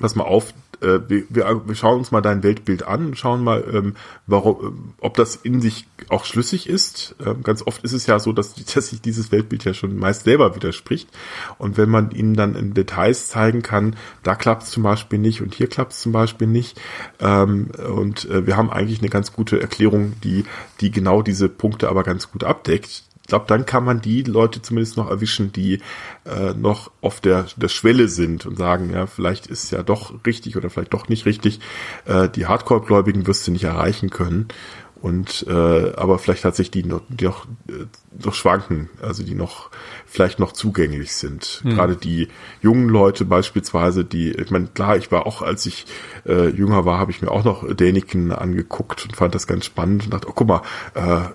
pass mal auf, äh, wir, wir schauen uns mal dein Weltbild an, schauen mal, ähm, warum, ob das in sich auch schlüssig ist. Ähm, ganz oft ist es ja so, dass, dass sich dieses Weltbild ja schon meist selber widerspricht. Und wenn man ihnen dann in Details zeigen kann, da klappt es zum Beispiel nicht und hier klappt es zum Beispiel nicht. Ähm, und äh, wir haben eigentlich eine ganz gute Erklärung, die, die genau diese Punkte aber ganz gut abdeckt glaube, dann kann man die Leute zumindest noch erwischen, die äh, noch auf der, der Schwelle sind und sagen, ja, vielleicht ist ja doch richtig oder vielleicht doch nicht richtig. Äh, die Hardcore-Gläubigen wirst du nicht erreichen können. Und äh, aber vielleicht hat sich die noch, die noch, äh, noch schwanken, also die noch vielleicht noch zugänglich sind. Hm. Gerade die jungen Leute beispielsweise, die, ich meine, klar, ich war auch, als ich äh, jünger war, habe ich mir auch noch Däniken angeguckt und fand das ganz spannend und dachte, oh guck mal, äh, äh,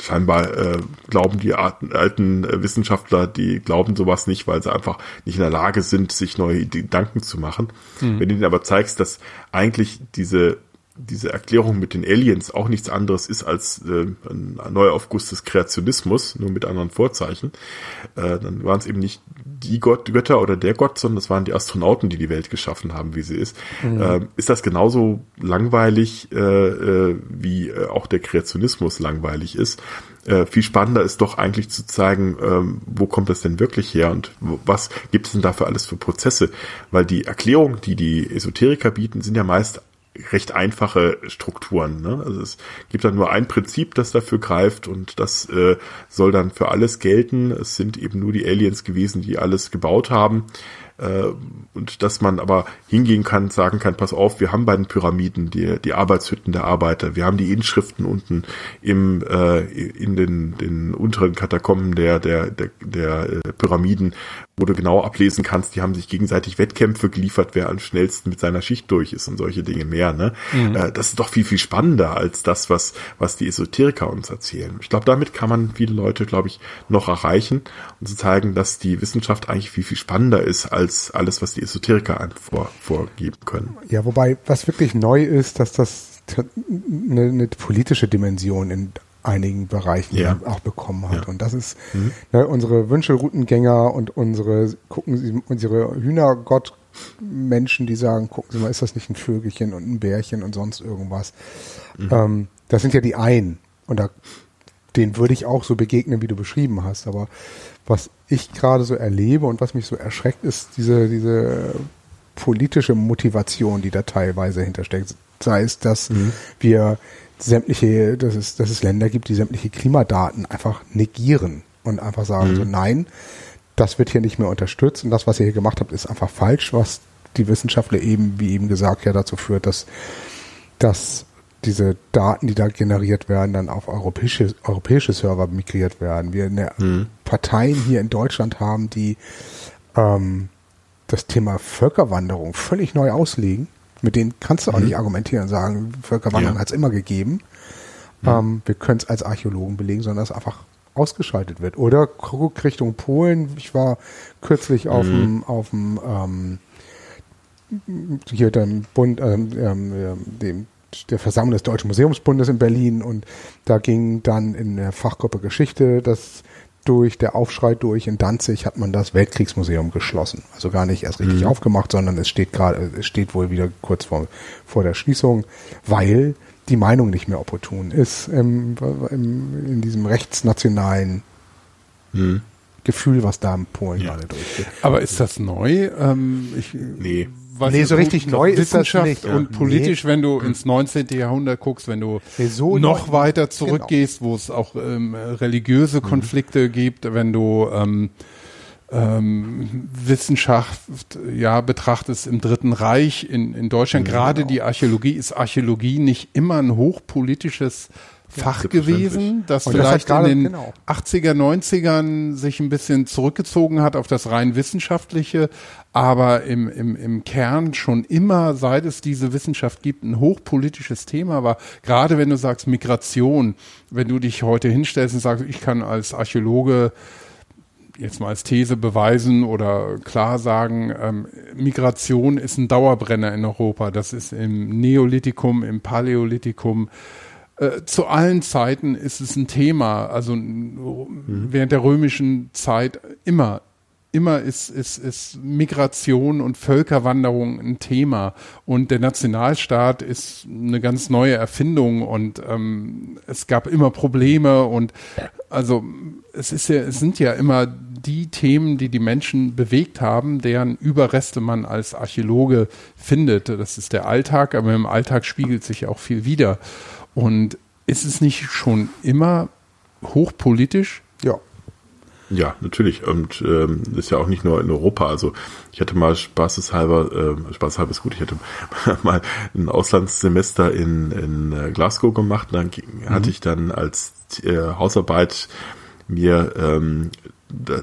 scheinbar äh, glauben die alten, alten Wissenschaftler, die glauben sowas nicht, weil sie einfach nicht in der Lage sind, sich neue Gedanken zu machen. Hm. Wenn du ihnen aber zeigst, dass eigentlich diese diese Erklärung mit den Aliens auch nichts anderes ist als äh, ein Neuaufguss des Kreationismus, nur mit anderen Vorzeichen, äh, dann waren es eben nicht die Gott, Götter oder der Gott, sondern es waren die Astronauten, die die Welt geschaffen haben, wie sie ist. Mhm. Äh, ist das genauso langweilig, äh, äh, wie äh, auch der Kreationismus langweilig ist? Äh, viel spannender ist doch eigentlich zu zeigen, ähm, wo kommt das denn wirklich her und was gibt es denn dafür alles für Prozesse? Weil die Erklärungen, die die Esoteriker bieten, sind ja meist recht einfache Strukturen. Ne? Also es gibt dann nur ein Prinzip, das dafür greift und das äh, soll dann für alles gelten. Es sind eben nur die Aliens gewesen, die alles gebaut haben. Äh, und dass man aber hingehen kann, sagen kann, pass auf, wir haben bei den Pyramiden die, die Arbeitshütten der Arbeiter, wir haben die Inschriften unten im, äh, in den, den unteren Katakomben der, der, der, der äh, Pyramiden, wo du genau ablesen kannst, die haben sich gegenseitig Wettkämpfe geliefert, wer am schnellsten mit seiner Schicht durch ist und solche Dinge mehr. Ne? Mhm. Äh, das ist doch viel, viel spannender als das, was, was die Esoteriker uns erzählen. Ich glaube, damit kann man viele Leute, glaube ich, noch erreichen und zu zeigen, dass die Wissenschaft eigentlich viel, viel spannender ist als alles, was die Esoteriker einem vor, vorgeben können. Ja, wobei, was wirklich neu ist, dass das eine, eine politische Dimension in einigen Bereichen ja. auch bekommen hat. Ja. Und das ist mhm. ne, unsere Wünschelroutengänger und unsere, gucken Sie, unsere Hühnergott Menschen, die sagen, gucken Sie mal, ist das nicht ein Vögelchen und ein Bärchen und sonst irgendwas. Mhm. Ähm, das sind ja die einen. Und da, denen würde ich auch so begegnen, wie du beschrieben hast. Aber was ich gerade so erlebe und was mich so erschreckt, ist diese, diese politische Motivation, die da teilweise hintersteckt. Sei es, dass mhm. wir sämtliche, dass es, dass es Länder gibt, die sämtliche Klimadaten einfach negieren und einfach sagen mhm. so, nein, das wird hier nicht mehr unterstützt und das, was ihr hier gemacht habt, ist einfach falsch, was die Wissenschaftler eben, wie eben gesagt, ja dazu führt, dass, dass diese Daten, die da generiert werden, dann auf europäische, europäische Server migriert werden. Wir eine mhm. Parteien hier in Deutschland haben, die ähm, das Thema Völkerwanderung völlig neu auslegen mit denen kannst du auch mhm. nicht argumentieren und sagen, Völkerwanderung ja. hat es immer gegeben. Mhm. Ähm, wir können es als Archäologen belegen, sondern es einfach ausgeschaltet wird. Oder guck Richtung Polen. Ich war kürzlich auf dem, mhm. auf dem, ähm, hier dem Bund, ähm, ähm, dem, der Versammlung des Deutschen Museumsbundes in Berlin und da ging dann in der Fachgruppe Geschichte das durch, der Aufschrei durch. In Danzig hat man das Weltkriegsmuseum geschlossen. Also gar nicht erst richtig mhm. aufgemacht, sondern es steht gerade, es steht wohl wieder kurz vor, vor der Schließung, weil die Meinung nicht mehr opportun ist im, im, in diesem rechtsnationalen mhm. Gefühl, was da in Polen ja. gerade durchgeht. Aber ist das neu? Ähm, ich, nee was nee, so richtig neu ist das nicht. Und politisch, nee. wenn du ins 19. Jahrhundert guckst, wenn du nee, so noch neu. weiter zurückgehst, genau. wo es auch ähm, religiöse mhm. Konflikte mhm. gibt, wenn du ähm, ähm, Wissenschaft ja betrachtest im Dritten Reich in, in Deutschland, mhm, gerade genau. die Archäologie, ist Archäologie nicht immer ein hochpolitisches Fach ja, gewesen, das und vielleicht das in den genau. 80er, 90ern sich ein bisschen zurückgezogen hat auf das rein wissenschaftliche, aber im, im, im Kern schon immer, seit es diese Wissenschaft gibt, ein hochpolitisches Thema war. Gerade wenn du sagst Migration, wenn du dich heute hinstellst und sagst, ich kann als Archäologe jetzt mal als These beweisen oder klar sagen, ähm, Migration ist ein Dauerbrenner in Europa. Das ist im Neolithikum, im Paläolithikum, äh, zu allen Zeiten ist es ein Thema, also mhm. während der römischen Zeit immer immer ist, ist, ist Migration und Völkerwanderung ein Thema. Und der Nationalstaat ist eine ganz neue Erfindung und ähm, es gab immer Probleme und also es ist ja, es sind ja immer die Themen, die die Menschen bewegt haben, deren Überreste man als Archäologe findet. Das ist der Alltag, aber im Alltag spiegelt sich auch viel wieder. Und ist es nicht schon immer hochpolitisch? Ja. Ja, natürlich. Und ähm, ist ja auch nicht nur in Europa. Also ich hatte mal spaßeshalber, äh, spaßeshalber ist gut, ich hatte mal ein Auslandssemester in, in äh, Glasgow gemacht. Dann mhm. hatte ich dann als äh, Hausarbeit mir ähm,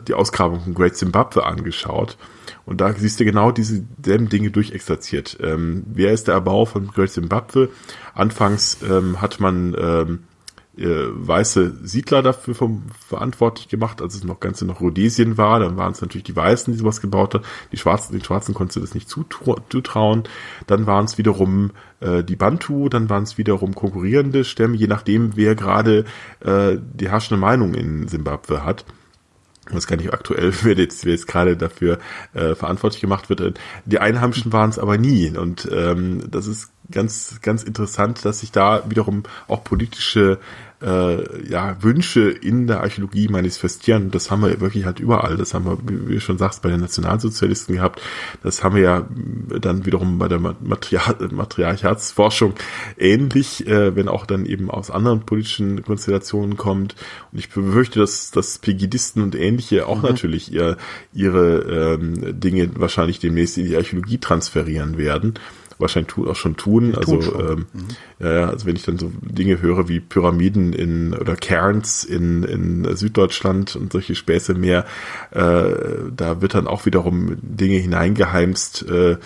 die Ausgrabung von Great Zimbabwe angeschaut. Und da siehst du genau diese selben Dinge durchexerziert. Ähm, wer ist der Erbauer von Great Zimbabwe? Anfangs ähm, hat man ähm, äh, weiße Siedler dafür vom, verantwortlich gemacht, als es noch ganz noch Rhodesien war. Dann waren es natürlich die Weißen, die sowas gebaut haben. Die Schwarzen, den Schwarzen konntest du das nicht zutrauen. Dann waren es wiederum äh, die Bantu, dann waren es wiederum konkurrierende Stämme, je nachdem, wer gerade äh, die herrschende Meinung in Simbabwe hat ich weiß gar nicht aktuell, wer jetzt, wer jetzt gerade dafür äh, verantwortlich gemacht wird. Die Einheimischen waren es aber nie. Und ähm, das ist ganz, ganz interessant, dass sich da wiederum auch politische äh, ja, Wünsche in der Archäologie manifestieren. Das haben wir wirklich halt überall. Das haben wir, wie du schon sagst, bei den Nationalsozialisten gehabt. Das haben wir ja dann wiederum bei der Material Matriarchatsforschung ähnlich, äh, wenn auch dann eben aus anderen politischen Konstellationen kommt. Und ich befürchte, dass, dass Pegidisten und ähnliche auch mhm. natürlich ihr, ihre ähm, Dinge wahrscheinlich demnächst in die Archäologie transferieren werden wahrscheinlich tu, auch schon tun. Die also tun schon. Ähm, mhm. ja, also wenn ich dann so Dinge höre wie Pyramiden in oder Cairns in, in Süddeutschland und solche Späße mehr, äh, da wird dann auch wiederum Dinge hineingeheimst, äh,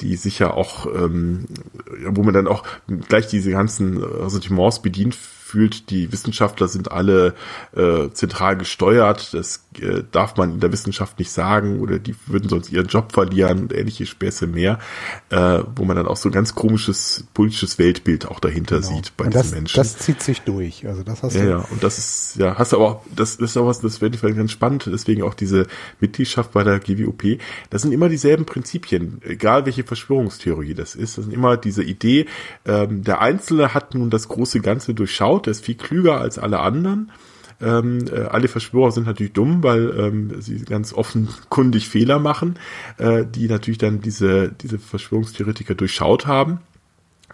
die sicher auch, ähm, wo man dann auch gleich diese ganzen Ressentiments bedient fühlt, die Wissenschaftler sind alle äh, zentral gesteuert, das äh, darf man in der Wissenschaft nicht sagen oder die würden sonst ihren Job verlieren und ähnliche Späße mehr, äh, wo man dann auch so ein ganz komisches politisches Weltbild auch dahinter genau. sieht bei und diesen das, Menschen. Das zieht sich durch, also das hast ja, du. Ja, und das ist, ja, hast du aber auch, das ist auch was, das finde ich ganz spannend, deswegen auch diese Mitgliedschaft bei der GWOP, das sind immer dieselben Prinzipien, egal welche Verschwörungstheorie das ist, das sind immer diese Idee, ähm, der Einzelne hat nun das große Ganze durchschaut, gebaut, der ist viel klüger als alle anderen. Ähm, äh, alle Verschwörer sind natürlich dumm, weil ähm, sie ganz offenkundig Fehler machen, äh, die natürlich dann diese, diese Verschwörungstheoretiker durchschaut haben.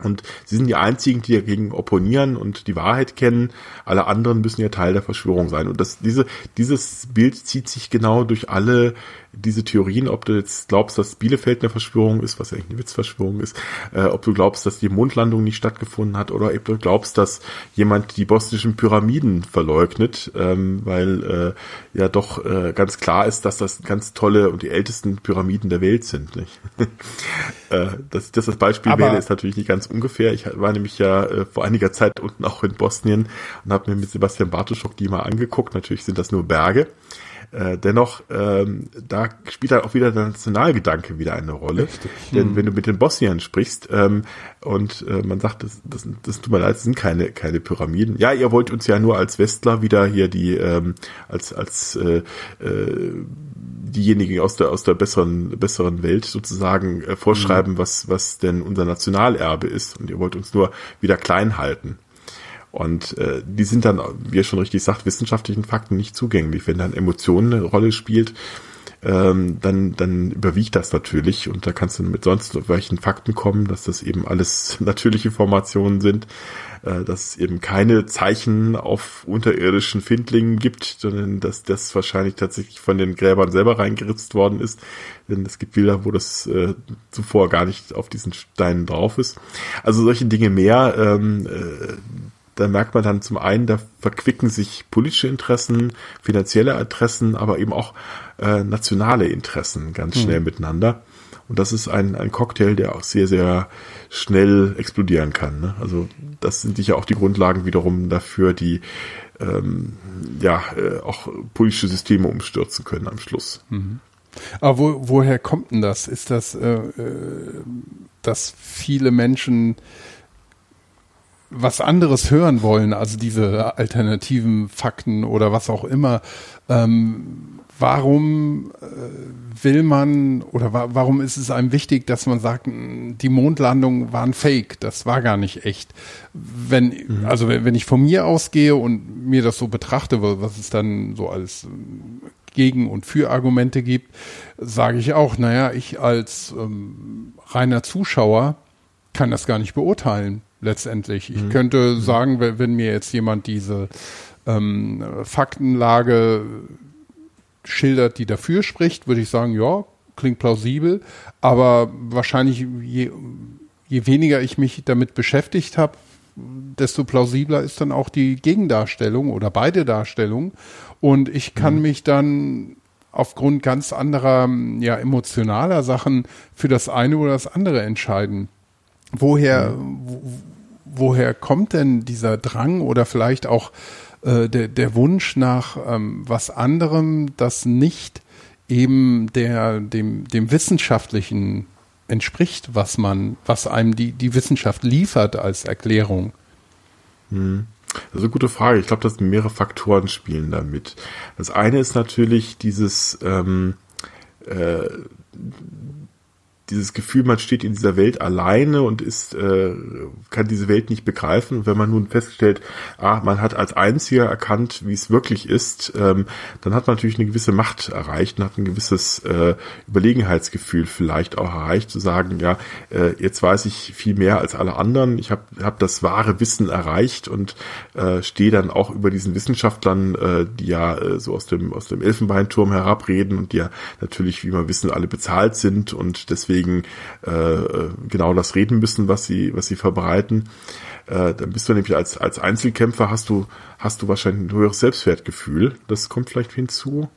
Und sie sind die einzigen, die dagegen opponieren und die Wahrheit kennen. Alle anderen müssen ja Teil der Verschwörung sein. Und das, diese, dieses Bild zieht sich genau durch alle diese Theorien, ob du jetzt glaubst, dass Bielefeld eine Verschwörung ist, was eigentlich eine Witzverschwörung ist, äh, ob du glaubst, dass die Mondlandung nicht stattgefunden hat oder ob du glaubst, dass jemand die bosnischen Pyramiden verleugnet, ähm, weil äh, ja doch äh, ganz klar ist, dass das ganz tolle und die ältesten Pyramiden der Welt sind. Nicht? äh, dass das das Beispiel Aber wähle, ist natürlich nicht ganz ungefähr. Ich war nämlich ja äh, vor einiger Zeit unten auch in Bosnien und habe mir mit Sebastian Bartoschok die mal angeguckt. Natürlich sind das nur Berge. Äh, dennoch, ähm, da spielt dann auch wieder der Nationalgedanke wieder eine Rolle. Richtig. Denn hm. wenn du mit den Bosniern sprichst ähm, und äh, man sagt, das, das, das tut mir leid, das sind keine, keine Pyramiden. Ja, ihr wollt uns ja nur als Westler wieder hier die, ähm, als, als äh, äh, diejenigen aus der, aus der besseren, besseren Welt sozusagen äh, vorschreiben, mhm. was, was denn unser Nationalerbe ist. Und ihr wollt uns nur wieder klein halten. Und äh, die sind dann, wie er schon richtig sagt, wissenschaftlichen Fakten nicht zugänglich. Wenn dann Emotionen eine Rolle spielt, ähm, dann, dann überwiegt das natürlich und da kannst du mit sonst welchen Fakten kommen, dass das eben alles natürliche Formationen sind, äh, dass es eben keine Zeichen auf unterirdischen Findlingen gibt, sondern dass das wahrscheinlich tatsächlich von den Gräbern selber reingeritzt worden ist, denn es gibt Bilder, wo das äh, zuvor gar nicht auf diesen Steinen drauf ist. Also solche Dinge mehr, ähm, äh, da merkt man dann zum einen, da verquicken sich politische Interessen, finanzielle Interessen, aber eben auch äh, nationale Interessen ganz schnell mhm. miteinander. Und das ist ein, ein Cocktail, der auch sehr, sehr schnell explodieren kann. Ne? Also das sind sicher auch die Grundlagen wiederum dafür, die ähm, ja äh, auch politische Systeme umstürzen können am Schluss. Mhm. Aber wo, woher kommt denn das? Ist das, äh, äh, dass viele Menschen was anderes hören wollen, also diese alternativen Fakten oder was auch immer, ähm, warum äh, will man oder wa warum ist es einem wichtig, dass man sagt, die Mondlandung war ein Fake, das war gar nicht echt. Wenn, mhm. also wenn, wenn ich von mir ausgehe und mir das so betrachte, was es dann so als Gegen- und Für-Argumente gibt, sage ich auch, naja, ich als ähm, reiner Zuschauer kann das gar nicht beurteilen, letztendlich. Ich mhm. könnte mhm. sagen, wenn, wenn, mir jetzt jemand diese ähm, Faktenlage schildert, die dafür spricht, würde ich sagen, ja, klingt plausibel, aber wahrscheinlich je, je weniger ich mich damit beschäftigt habe, desto plausibler ist dann auch die Gegendarstellung oder beide Darstellungen. Und ich kann mhm. mich dann aufgrund ganz anderer, ja, emotionaler Sachen für das eine oder das andere entscheiden. Woher, mhm. Wo, woher kommt denn dieser Drang oder vielleicht auch äh, der, der Wunsch nach ähm, was anderem, das nicht eben der, dem, dem wissenschaftlichen entspricht, was man, was einem die, die Wissenschaft liefert als Erklärung? Hm. Das ist eine gute Frage. Ich glaube, dass mehrere Faktoren spielen damit. Das eine ist natürlich dieses ähm, äh, dieses Gefühl, man steht in dieser Welt alleine und ist, äh, kann diese Welt nicht begreifen. Und wenn man nun feststellt, ah, man hat als Einziger erkannt, wie es wirklich ist, ähm, dann hat man natürlich eine gewisse Macht erreicht und hat ein gewisses äh, Überlegenheitsgefühl vielleicht auch erreicht, zu sagen, ja, äh, jetzt weiß ich viel mehr als alle anderen, ich habe hab das wahre Wissen erreicht und äh, stehe dann auch über diesen Wissenschaftlern, äh, die ja äh, so aus dem, aus dem Elfenbeinturm herabreden und die ja natürlich, wie wir wissen, alle bezahlt sind und deswegen deswegen äh, genau das reden müssen, was sie, was sie verbreiten. Äh, dann bist du nämlich als, als Einzelkämpfer hast du, hast du wahrscheinlich ein höheres Selbstwertgefühl. Das kommt vielleicht hinzu.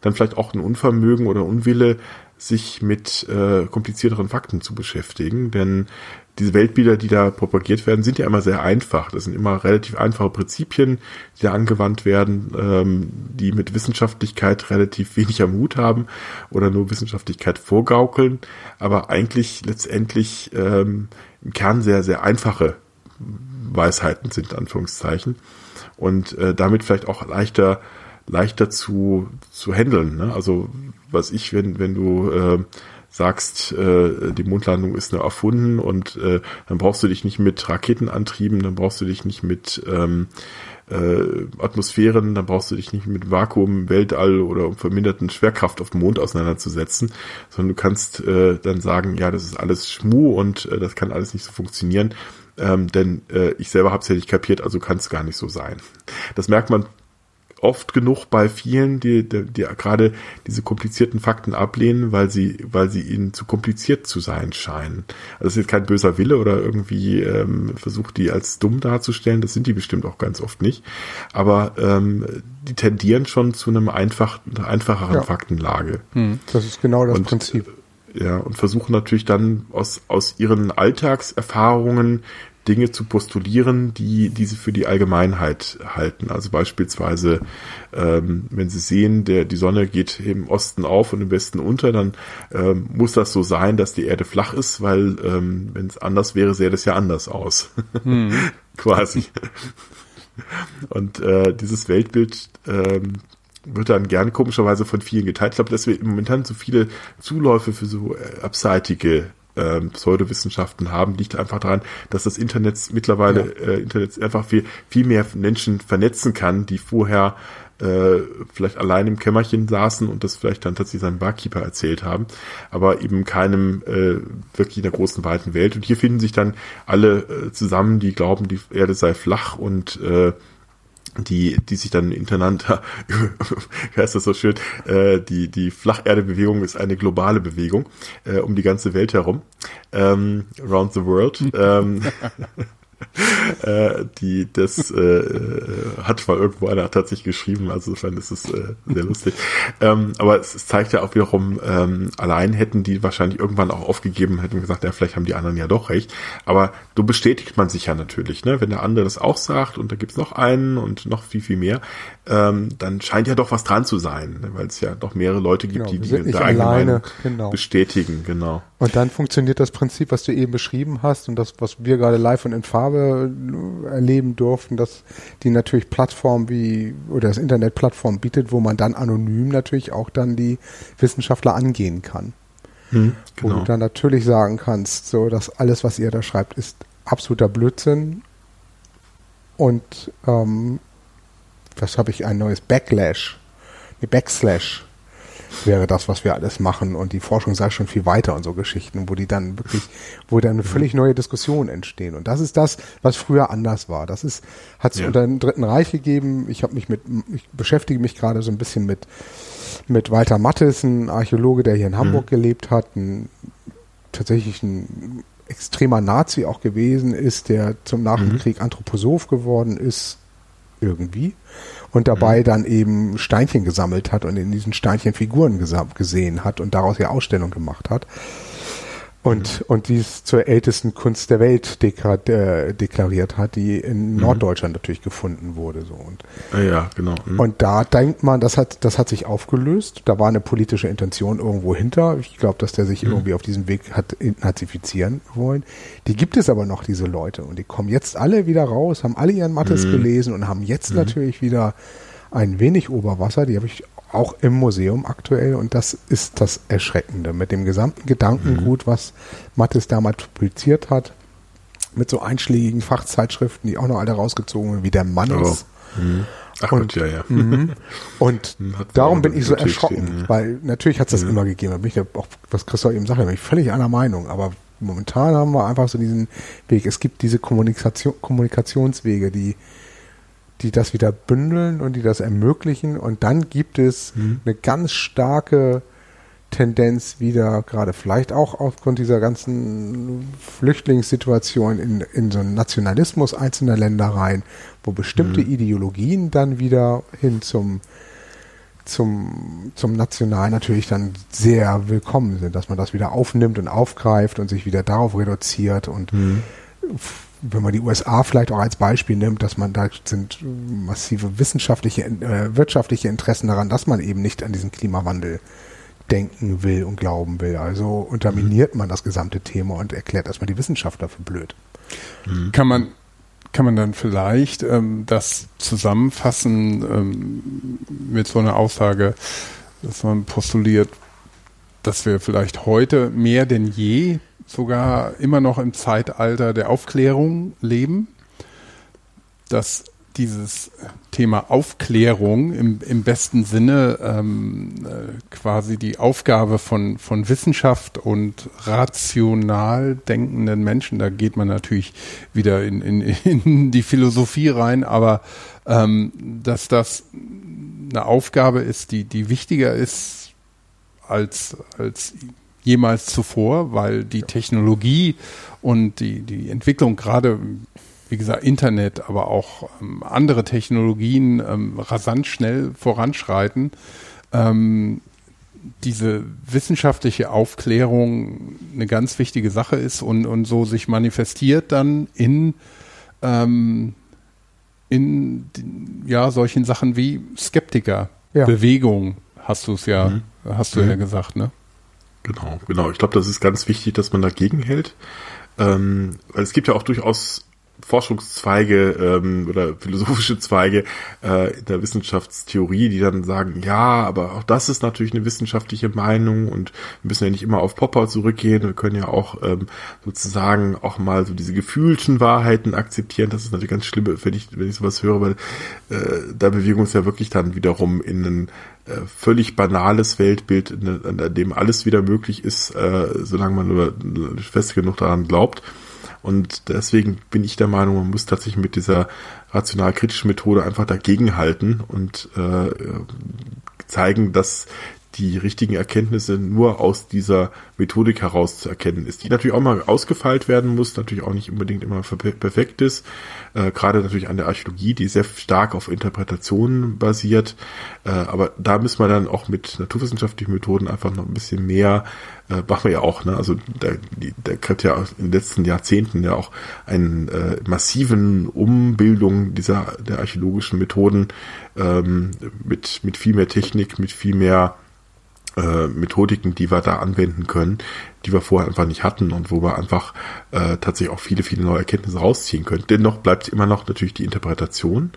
Dann vielleicht auch ein Unvermögen oder Unwille, sich mit äh, komplizierteren Fakten zu beschäftigen. Denn diese Weltbilder, die da propagiert werden, sind ja immer sehr einfach. Das sind immer relativ einfache Prinzipien, die da angewandt werden, ähm, die mit Wissenschaftlichkeit relativ wenig am Hut haben oder nur Wissenschaftlichkeit vorgaukeln, aber eigentlich letztendlich ähm, im Kern sehr, sehr einfache Weisheiten sind, Anführungszeichen. Und äh, damit vielleicht auch leichter, leichter zu, zu handeln. Ne? Also was ich, wenn, wenn du äh, sagst, äh, die Mondlandung ist nur erfunden und äh, dann brauchst du dich nicht mit Raketenantrieben, dann brauchst du dich nicht mit ähm, äh, Atmosphären, dann brauchst du dich nicht mit Vakuum, Weltall oder verminderten Schwerkraft auf dem Mond auseinanderzusetzen, sondern du kannst äh, dann sagen, ja, das ist alles Schmu und äh, das kann alles nicht so funktionieren. Ähm, denn äh, ich selber habe es ja nicht kapiert, also kann es gar nicht so sein. Das merkt man oft genug bei vielen, die, die, die gerade diese komplizierten Fakten ablehnen, weil sie, weil sie ihnen zu kompliziert zu sein scheinen. Also das ist jetzt kein böser Wille oder irgendwie ähm, versucht, die als dumm darzustellen. Das sind die bestimmt auch ganz oft nicht. Aber ähm, die tendieren schon zu einem einfach, einfacheren ja. Faktenlage. Hm, das ist genau das und, Prinzip. Ja, und versuchen natürlich dann aus, aus ihren Alltagserfahrungen Dinge zu postulieren, die, die sie für die Allgemeinheit halten. Also beispielsweise, ähm, wenn sie sehen, der, die Sonne geht im Osten auf und im Westen unter, dann ähm, muss das so sein, dass die Erde flach ist, weil ähm, wenn es anders wäre, sähe das ja anders aus. Hm. Quasi. Und äh, dieses Weltbild ähm, wird dann gern komischerweise von vielen geteilt. Ich glaube, dass wir momentan so viele Zuläufe für so äh, abseitige ähm, Pseudowissenschaften haben, liegt einfach daran, dass das Internet mittlerweile ja. äh, Internet einfach viel, viel mehr Menschen vernetzen kann, die vorher äh, vielleicht allein im Kämmerchen saßen und das vielleicht dann tatsächlich seinem Barkeeper erzählt haben, aber eben keinem äh, wirklich in der großen weiten Welt. Und hier finden sich dann alle äh, zusammen, die glauben, die Erde sei flach und äh, die, die sich dann hintereinander, wie heißt das so schön, äh, die, die Flacherdebewegung ist eine globale Bewegung äh, um die ganze Welt herum, ähm, around the world. ähm, äh, die das äh, äh, hat mal irgendwo einer tatsächlich geschrieben, also insofern ist es äh, sehr lustig. Ähm, aber es, es, zeigt ja auch wiederum, ähm, allein hätten die wahrscheinlich irgendwann auch aufgegeben, hätten gesagt, ja, vielleicht haben die anderen ja doch recht. Aber so bestätigt man sich ja natürlich, ne? Wenn der andere das auch sagt und da gibt's noch einen und noch viel, viel mehr, ähm, dann scheint ja doch was dran zu sein, ne? weil es ja doch mehrere Leute gibt, genau, die die, die alleine, genau. bestätigen, genau. Und dann funktioniert das Prinzip, was du eben beschrieben hast und das, was wir gerade live und in Farbe erleben durften, dass die natürlich Plattform wie oder das Internet Plattform bietet, wo man dann anonym natürlich auch dann die Wissenschaftler angehen kann. Hm, genau. Wo du dann natürlich sagen kannst, so dass alles, was ihr da schreibt, ist absoluter Blödsinn. Und ähm, was habe ich ein neues Backlash, eine Backslash wäre das, was wir alles machen und die Forschung sei schon viel weiter und so Geschichten, wo die dann wirklich, wo dann mhm. völlig neue Diskussionen entstehen. Und das ist das, was früher anders war. Das ist, hat es ja. unter dem Dritten Reich gegeben. Ich habe mich mit, ich beschäftige mich gerade so ein bisschen mit mit Walter Mattes, ein Archäologe, der hier in Hamburg mhm. gelebt hat, ein, tatsächlich ein extremer Nazi auch gewesen ist, der zum Nach dem mhm. Krieg Anthroposoph geworden ist, irgendwie und dabei mhm. dann eben Steinchen gesammelt hat und in diesen Steinchen Figuren gesehen hat und daraus ja Ausstellung gemacht hat. Und, mhm. und dies zur ältesten Kunst der Welt äh, deklariert hat, die in mhm. Norddeutschland natürlich gefunden wurde. So. Und, ah ja, genau. Mhm. Und da denkt man, das hat, das hat sich aufgelöst. Da war eine politische Intention irgendwo hinter. Ich glaube, dass der sich mhm. irgendwie auf diesem Weg hat nazifizieren wollen. Die gibt es aber noch, diese Leute. Und die kommen jetzt alle wieder raus, haben alle ihren Mattes mhm. gelesen und haben jetzt mhm. natürlich wieder ein wenig Oberwasser. Die habe ich auch im Museum aktuell und das ist das Erschreckende mit dem gesamten Gedankengut, mhm. was Mattes damals publiziert hat, mit so einschlägigen Fachzeitschriften, die auch noch alle rausgezogen werden, wie der Mannes. Oh. Mhm. Ach und, Gott, ja, ja. Mhm. Und darum bin ich so erschrocken, stehen, ja. weil natürlich hat es das mhm. immer gegeben. Da bin ich ja auch, was Christoph eben sagt, da bin ich völlig einer Meinung, aber momentan haben wir einfach so diesen Weg. Es gibt diese Kommunikation, Kommunikationswege, die die das wieder bündeln und die das ermöglichen. Und dann gibt es mhm. eine ganz starke Tendenz wieder, gerade vielleicht auch aufgrund dieser ganzen Flüchtlingssituation in, in so einen Nationalismus einzelner Länder rein, wo bestimmte mhm. Ideologien dann wieder hin zum, zum, zum National natürlich dann sehr willkommen sind, dass man das wieder aufnimmt und aufgreift und sich wieder darauf reduziert und mhm wenn man die USA vielleicht auch als Beispiel nimmt, dass man da sind massive wissenschaftliche, äh, wirtschaftliche Interessen daran, dass man eben nicht an diesen Klimawandel denken will und glauben will. Also unterminiert man das gesamte Thema und erklärt erstmal die Wissenschaft dafür blöd. Mhm. Kann man kann man dann vielleicht ähm, das zusammenfassen ähm, mit so einer Aussage, dass man postuliert, dass wir vielleicht heute mehr denn je sogar immer noch im Zeitalter der Aufklärung leben, dass dieses Thema Aufklärung im, im besten Sinne ähm, äh, quasi die Aufgabe von, von Wissenschaft und rational denkenden Menschen, da geht man natürlich wieder in, in, in die Philosophie rein, aber ähm, dass das eine Aufgabe ist, die, die wichtiger ist als, als jemals zuvor, weil die Technologie und die, die Entwicklung gerade, wie gesagt, Internet, aber auch ähm, andere Technologien ähm, rasant schnell voranschreiten. Ähm, diese wissenschaftliche Aufklärung eine ganz wichtige Sache ist und, und so sich manifestiert dann in, ähm, in ja, solchen Sachen wie Skeptiker, ja. Bewegung, hast du es ja, mhm. hast du mhm. ja gesagt, ne? Genau, genau. Ich glaube, das ist ganz wichtig, dass man dagegen hält. Ähm, weil es gibt ja auch durchaus Forschungszweige ähm, oder philosophische Zweige äh, in der Wissenschaftstheorie, die dann sagen, ja, aber auch das ist natürlich eine wissenschaftliche Meinung und wir müssen ja nicht immer auf Popper zurückgehen, wir können ja auch ähm, sozusagen auch mal so diese gefühlten Wahrheiten akzeptieren. Das ist natürlich ganz schlimm, wenn ich, wenn ich sowas höre, weil äh, da bewegen wir uns ja wirklich dann wiederum in einen äh, völlig banales Weltbild, in, dem alles wieder möglich ist, äh, solange man nur fest genug daran glaubt. Und deswegen bin ich der Meinung, man muss tatsächlich mit dieser rational-kritischen Methode einfach dagegenhalten und äh, zeigen, dass die richtigen Erkenntnisse nur aus dieser Methodik heraus zu erkennen ist, die natürlich auch mal ausgefeilt werden muss, natürlich auch nicht unbedingt immer perfekt ist, äh, gerade natürlich an der Archäologie, die sehr stark auf Interpretationen basiert, äh, aber da müssen wir dann auch mit naturwissenschaftlichen Methoden einfach noch ein bisschen mehr, äh, machen wir ja auch, ne? also da, die, da gab ja in den letzten Jahrzehnten ja auch einen äh, massiven Umbildung dieser der archäologischen Methoden ähm, mit mit viel mehr Technik, mit viel mehr äh, Methodiken, die wir da anwenden können, die wir vorher einfach nicht hatten und wo wir einfach äh, tatsächlich auch viele, viele neue Erkenntnisse rausziehen können. Dennoch bleibt immer noch natürlich die Interpretation.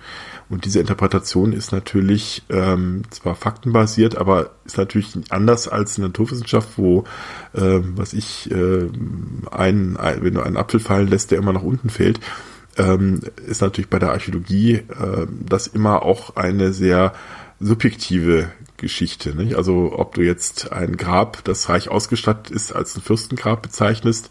Und diese Interpretation ist natürlich ähm, zwar faktenbasiert, aber ist natürlich anders als in der Naturwissenschaft, wo, äh, was ich, äh, ein, ein, wenn du einen Apfel fallen lässt, der immer nach unten fällt, ähm, ist natürlich bei der Archäologie äh, das immer auch eine sehr subjektive Geschichte. Nicht? Also ob du jetzt ein Grab, das reich ausgestattet ist, als ein Fürstengrab bezeichnest,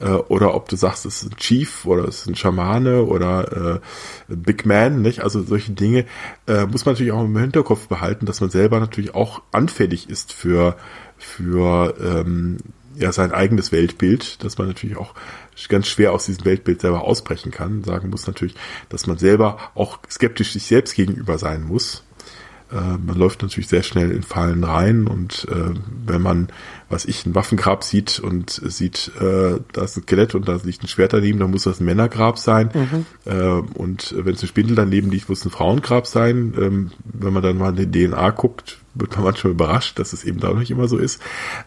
äh, oder ob du sagst, es ist ein Chief oder es ist ein Schamane oder äh, Big Man, nicht? Also solche Dinge äh, muss man natürlich auch im Hinterkopf behalten, dass man selber natürlich auch anfällig ist für für ähm, ja sein eigenes Weltbild, dass man natürlich auch ganz schwer aus diesem Weltbild selber ausbrechen kann. Sagen muss natürlich, dass man selber auch skeptisch sich selbst gegenüber sein muss man läuft natürlich sehr schnell in Fallen rein und äh, wenn man, was ich, ein Waffengrab sieht und sieht, äh, da ist ein Skelett und da liegt ein Schwert daneben, dann muss das ein Männergrab sein. Mhm. Äh, und wenn es eine Spindel daneben liegt, muss es ein Frauengrab sein. Ähm, wenn man dann mal in die DNA guckt, wird man manchmal überrascht, dass es eben da nicht immer so ist.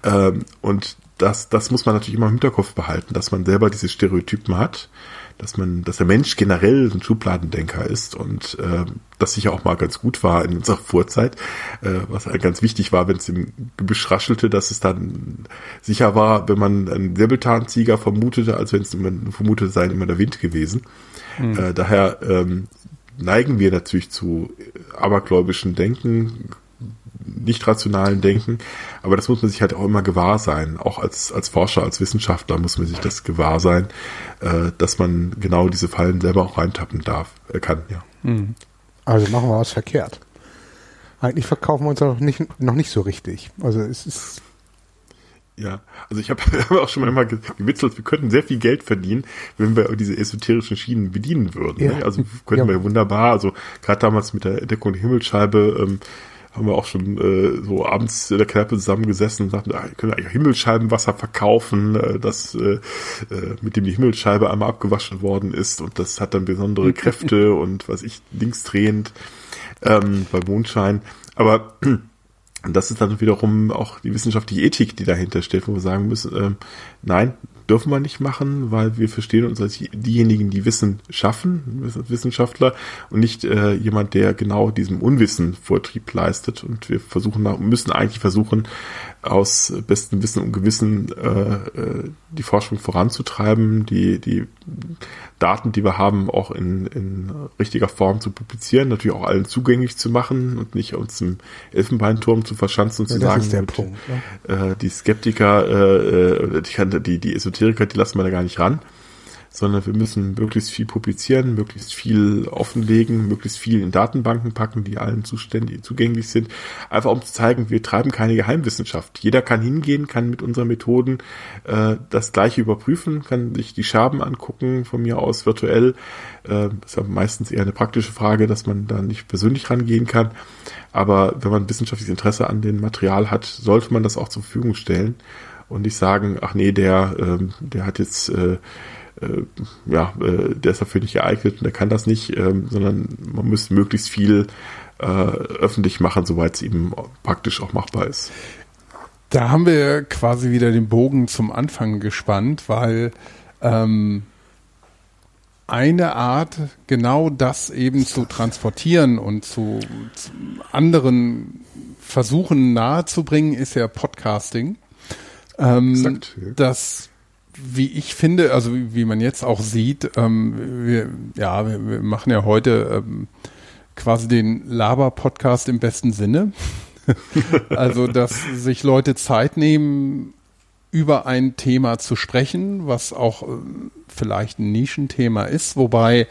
Ähm, und das, das muss man natürlich immer im Hinterkopf behalten, dass man selber diese Stereotypen hat dass man, dass der Mensch generell ein Schubladendenker ist und äh, das sicher auch mal ganz gut war in unserer Vorzeit, äh, was halt ganz wichtig war, wenn es im Gebüsch raschelte, dass es dann sicher war, wenn man einen Säbelzahntiger vermutete, als wenn es immer vermutet sei immer der Wind gewesen. Mhm. Äh, daher ähm, neigen wir natürlich zu abergläubischen Denken, nicht rationalen Denken. Aber das muss man sich halt auch immer gewahr sein. Auch als, als Forscher, als Wissenschaftler muss man sich das gewahr sein, äh, dass man genau diese Fallen selber auch reintappen darf, er kann, ja. Mhm. Also machen wir was verkehrt. Eigentlich verkaufen wir uns noch nicht, noch nicht so richtig. Also es ist ja, also ich habe hab auch schon mal immer gewitzelt, wir könnten sehr viel Geld verdienen, wenn wir diese esoterischen Schienen bedienen würden. Ja. Ne? Also könnten ja. wir wunderbar, also gerade damals mit der Entdeckung der Himmelsscheibe, ähm, haben wir auch schon äh, so abends in der Kneipe zusammengesessen und sagten, ah, können wir eigentlich Himmelsscheibenwasser verkaufen, äh, das äh, äh, mit dem die Himmelsscheibe einmal abgewaschen worden ist und das hat dann besondere Kräfte und was ich linksdrehend ähm, bei Mondschein. Aber das ist dann wiederum auch die wissenschaftliche Ethik, die dahinter steht, wo wir sagen müssen, äh, nein, dürfen wir nicht machen, weil wir verstehen uns als diejenigen, die Wissen schaffen, Wissenschaftler, und nicht äh, jemand, der genau diesem Unwissen Vortrieb leistet. Und wir versuchen, müssen eigentlich versuchen, aus bestem Wissen und Gewissen äh, äh, die Forschung voranzutreiben, die, die Daten, die wir haben, auch in, in richtiger Form zu publizieren, natürlich auch allen zugänglich zu machen und nicht uns im Elfenbeinturm zu verschanzen und ja, zu sagen, mit, Punkt, ja. äh, die Skeptiker, äh, äh die, die Esoteriker, die lassen wir da gar nicht ran sondern wir müssen möglichst viel publizieren, möglichst viel offenlegen, möglichst viel in Datenbanken packen, die allen zuständig, zugänglich sind, einfach um zu zeigen, wir treiben keine Geheimwissenschaft. Jeder kann hingehen, kann mit unseren Methoden äh, das Gleiche überprüfen, kann sich die Schaben angucken, von mir aus virtuell. Äh, ist ja meistens eher eine praktische Frage, dass man da nicht persönlich rangehen kann. Aber wenn man wissenschaftliches Interesse an dem Material hat, sollte man das auch zur Verfügung stellen und nicht sagen, ach nee, der, ähm, der hat jetzt äh, äh, ja, äh, der ist dafür nicht geeignet und der kann das nicht, ähm, sondern man müsste möglichst viel äh, öffentlich machen, soweit es eben praktisch auch machbar ist. Da haben wir quasi wieder den Bogen zum Anfang gespannt, weil ähm, eine Art, genau das eben zu transportieren und zu, zu anderen versuchen nahezubringen, ist ja Podcasting. Ähm, Exakt, ja. Das wie ich finde, also wie man jetzt auch sieht, ähm, wir, ja, wir, wir, machen ja heute ähm, quasi den Laber-Podcast im besten Sinne. also, dass sich Leute Zeit nehmen, über ein Thema zu sprechen, was auch äh, vielleicht ein Nischenthema ist, wobei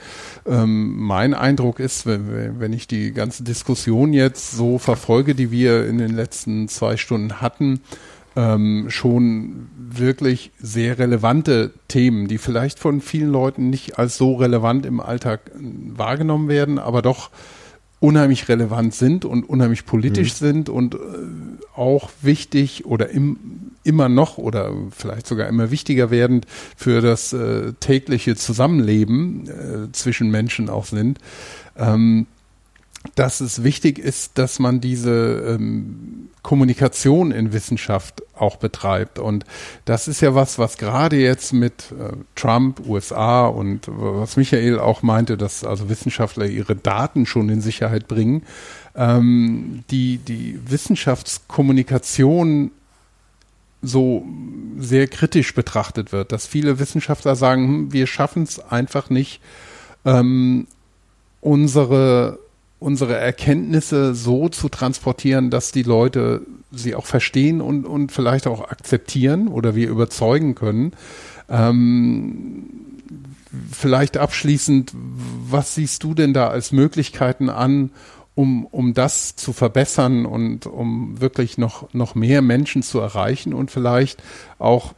ähm, mein Eindruck ist, wenn, wenn ich die ganze Diskussion jetzt so verfolge, die wir in den letzten zwei Stunden hatten, ähm, schon wirklich sehr relevante Themen, die vielleicht von vielen Leuten nicht als so relevant im Alltag äh, wahrgenommen werden, aber doch unheimlich relevant sind und unheimlich politisch mhm. sind und äh, auch wichtig oder im, immer noch oder vielleicht sogar immer wichtiger werdend für das äh, tägliche Zusammenleben äh, zwischen Menschen auch sind. Ähm, dass es wichtig ist, dass man diese ähm, Kommunikation in Wissenschaft auch betreibt. Und das ist ja was, was gerade jetzt mit äh, Trump, USA und was Michael auch meinte, dass also Wissenschaftler ihre Daten schon in Sicherheit bringen, ähm, die, die Wissenschaftskommunikation so sehr kritisch betrachtet wird, dass viele Wissenschaftler sagen, hm, wir schaffen es einfach nicht, ähm, unsere unsere Erkenntnisse so zu transportieren, dass die Leute sie auch verstehen und, und vielleicht auch akzeptieren oder wir überzeugen können. Ähm, vielleicht abschließend, was siehst du denn da als Möglichkeiten an, um, um das zu verbessern und um wirklich noch, noch mehr Menschen zu erreichen und vielleicht auch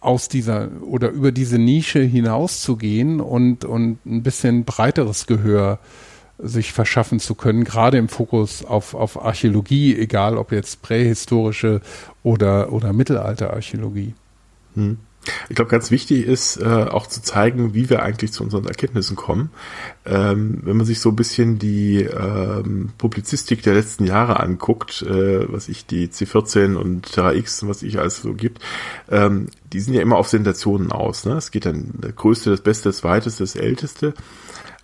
aus dieser oder über diese Nische hinauszugehen und, und ein bisschen breiteres Gehör äh, sich verschaffen zu können, gerade im Fokus auf, auf Archäologie, egal ob jetzt prähistorische oder, oder Mittelalterarchäologie. Hm. Ich glaube, ganz wichtig ist äh, auch zu zeigen, wie wir eigentlich zu unseren Erkenntnissen kommen. Ähm, wenn man sich so ein bisschen die ähm, Publizistik der letzten Jahre anguckt, äh, was ich die C14 und Terra X, was ich alles so gibt, ähm, die sind ja immer auf Sensationen aus. Ne? Es geht dann der Größte, das Beste, das Weiteste, das Älteste.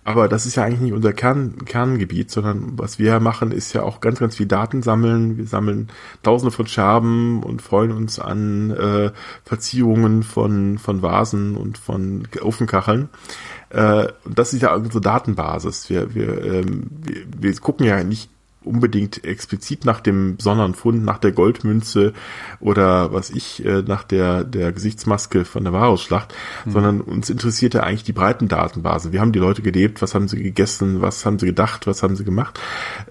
Aber das ist ja eigentlich nicht unser Kern, Kerngebiet, sondern was wir machen, ist ja auch ganz, ganz viel Daten sammeln. Wir sammeln tausende von Scherben und freuen uns an äh, Verziehungen von, von Vasen und von Ofenkacheln. Äh, das ist ja unsere Datenbasis. Wir, wir, ähm, wir, wir gucken ja nicht unbedingt explizit nach dem besonderen Fund, nach der Goldmünze oder was ich, äh, nach der, der Gesichtsmaske von der Varusschlacht, mhm. sondern uns interessierte eigentlich die breiten Datenbasen. Wir haben die Leute gelebt, was haben sie gegessen, was haben sie gedacht, was haben sie gemacht.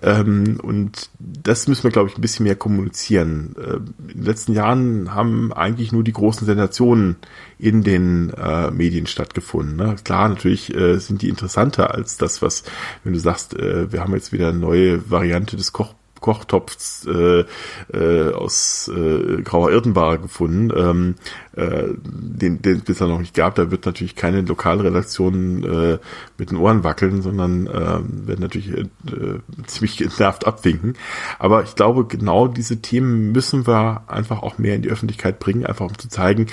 Ähm, und das müssen wir, glaube ich, ein bisschen mehr kommunizieren. Äh, in den letzten Jahren haben eigentlich nur die großen Sensationen in den äh, Medien stattgefunden. Ne? Klar, natürlich äh, sind die interessanter als das, was, wenn du sagst, äh, wir haben jetzt wieder eine neue Variante des Koch Kochtopfs äh, äh, aus äh, grauer Irdenware gefunden, ähm, äh, den, den es bisher noch nicht gab. Da wird natürlich keine Lokalredaktion äh, mit den Ohren wackeln, sondern äh, werden natürlich äh, ziemlich genervt abwinken. Aber ich glaube, genau diese Themen müssen wir einfach auch mehr in die Öffentlichkeit bringen, einfach um zu zeigen,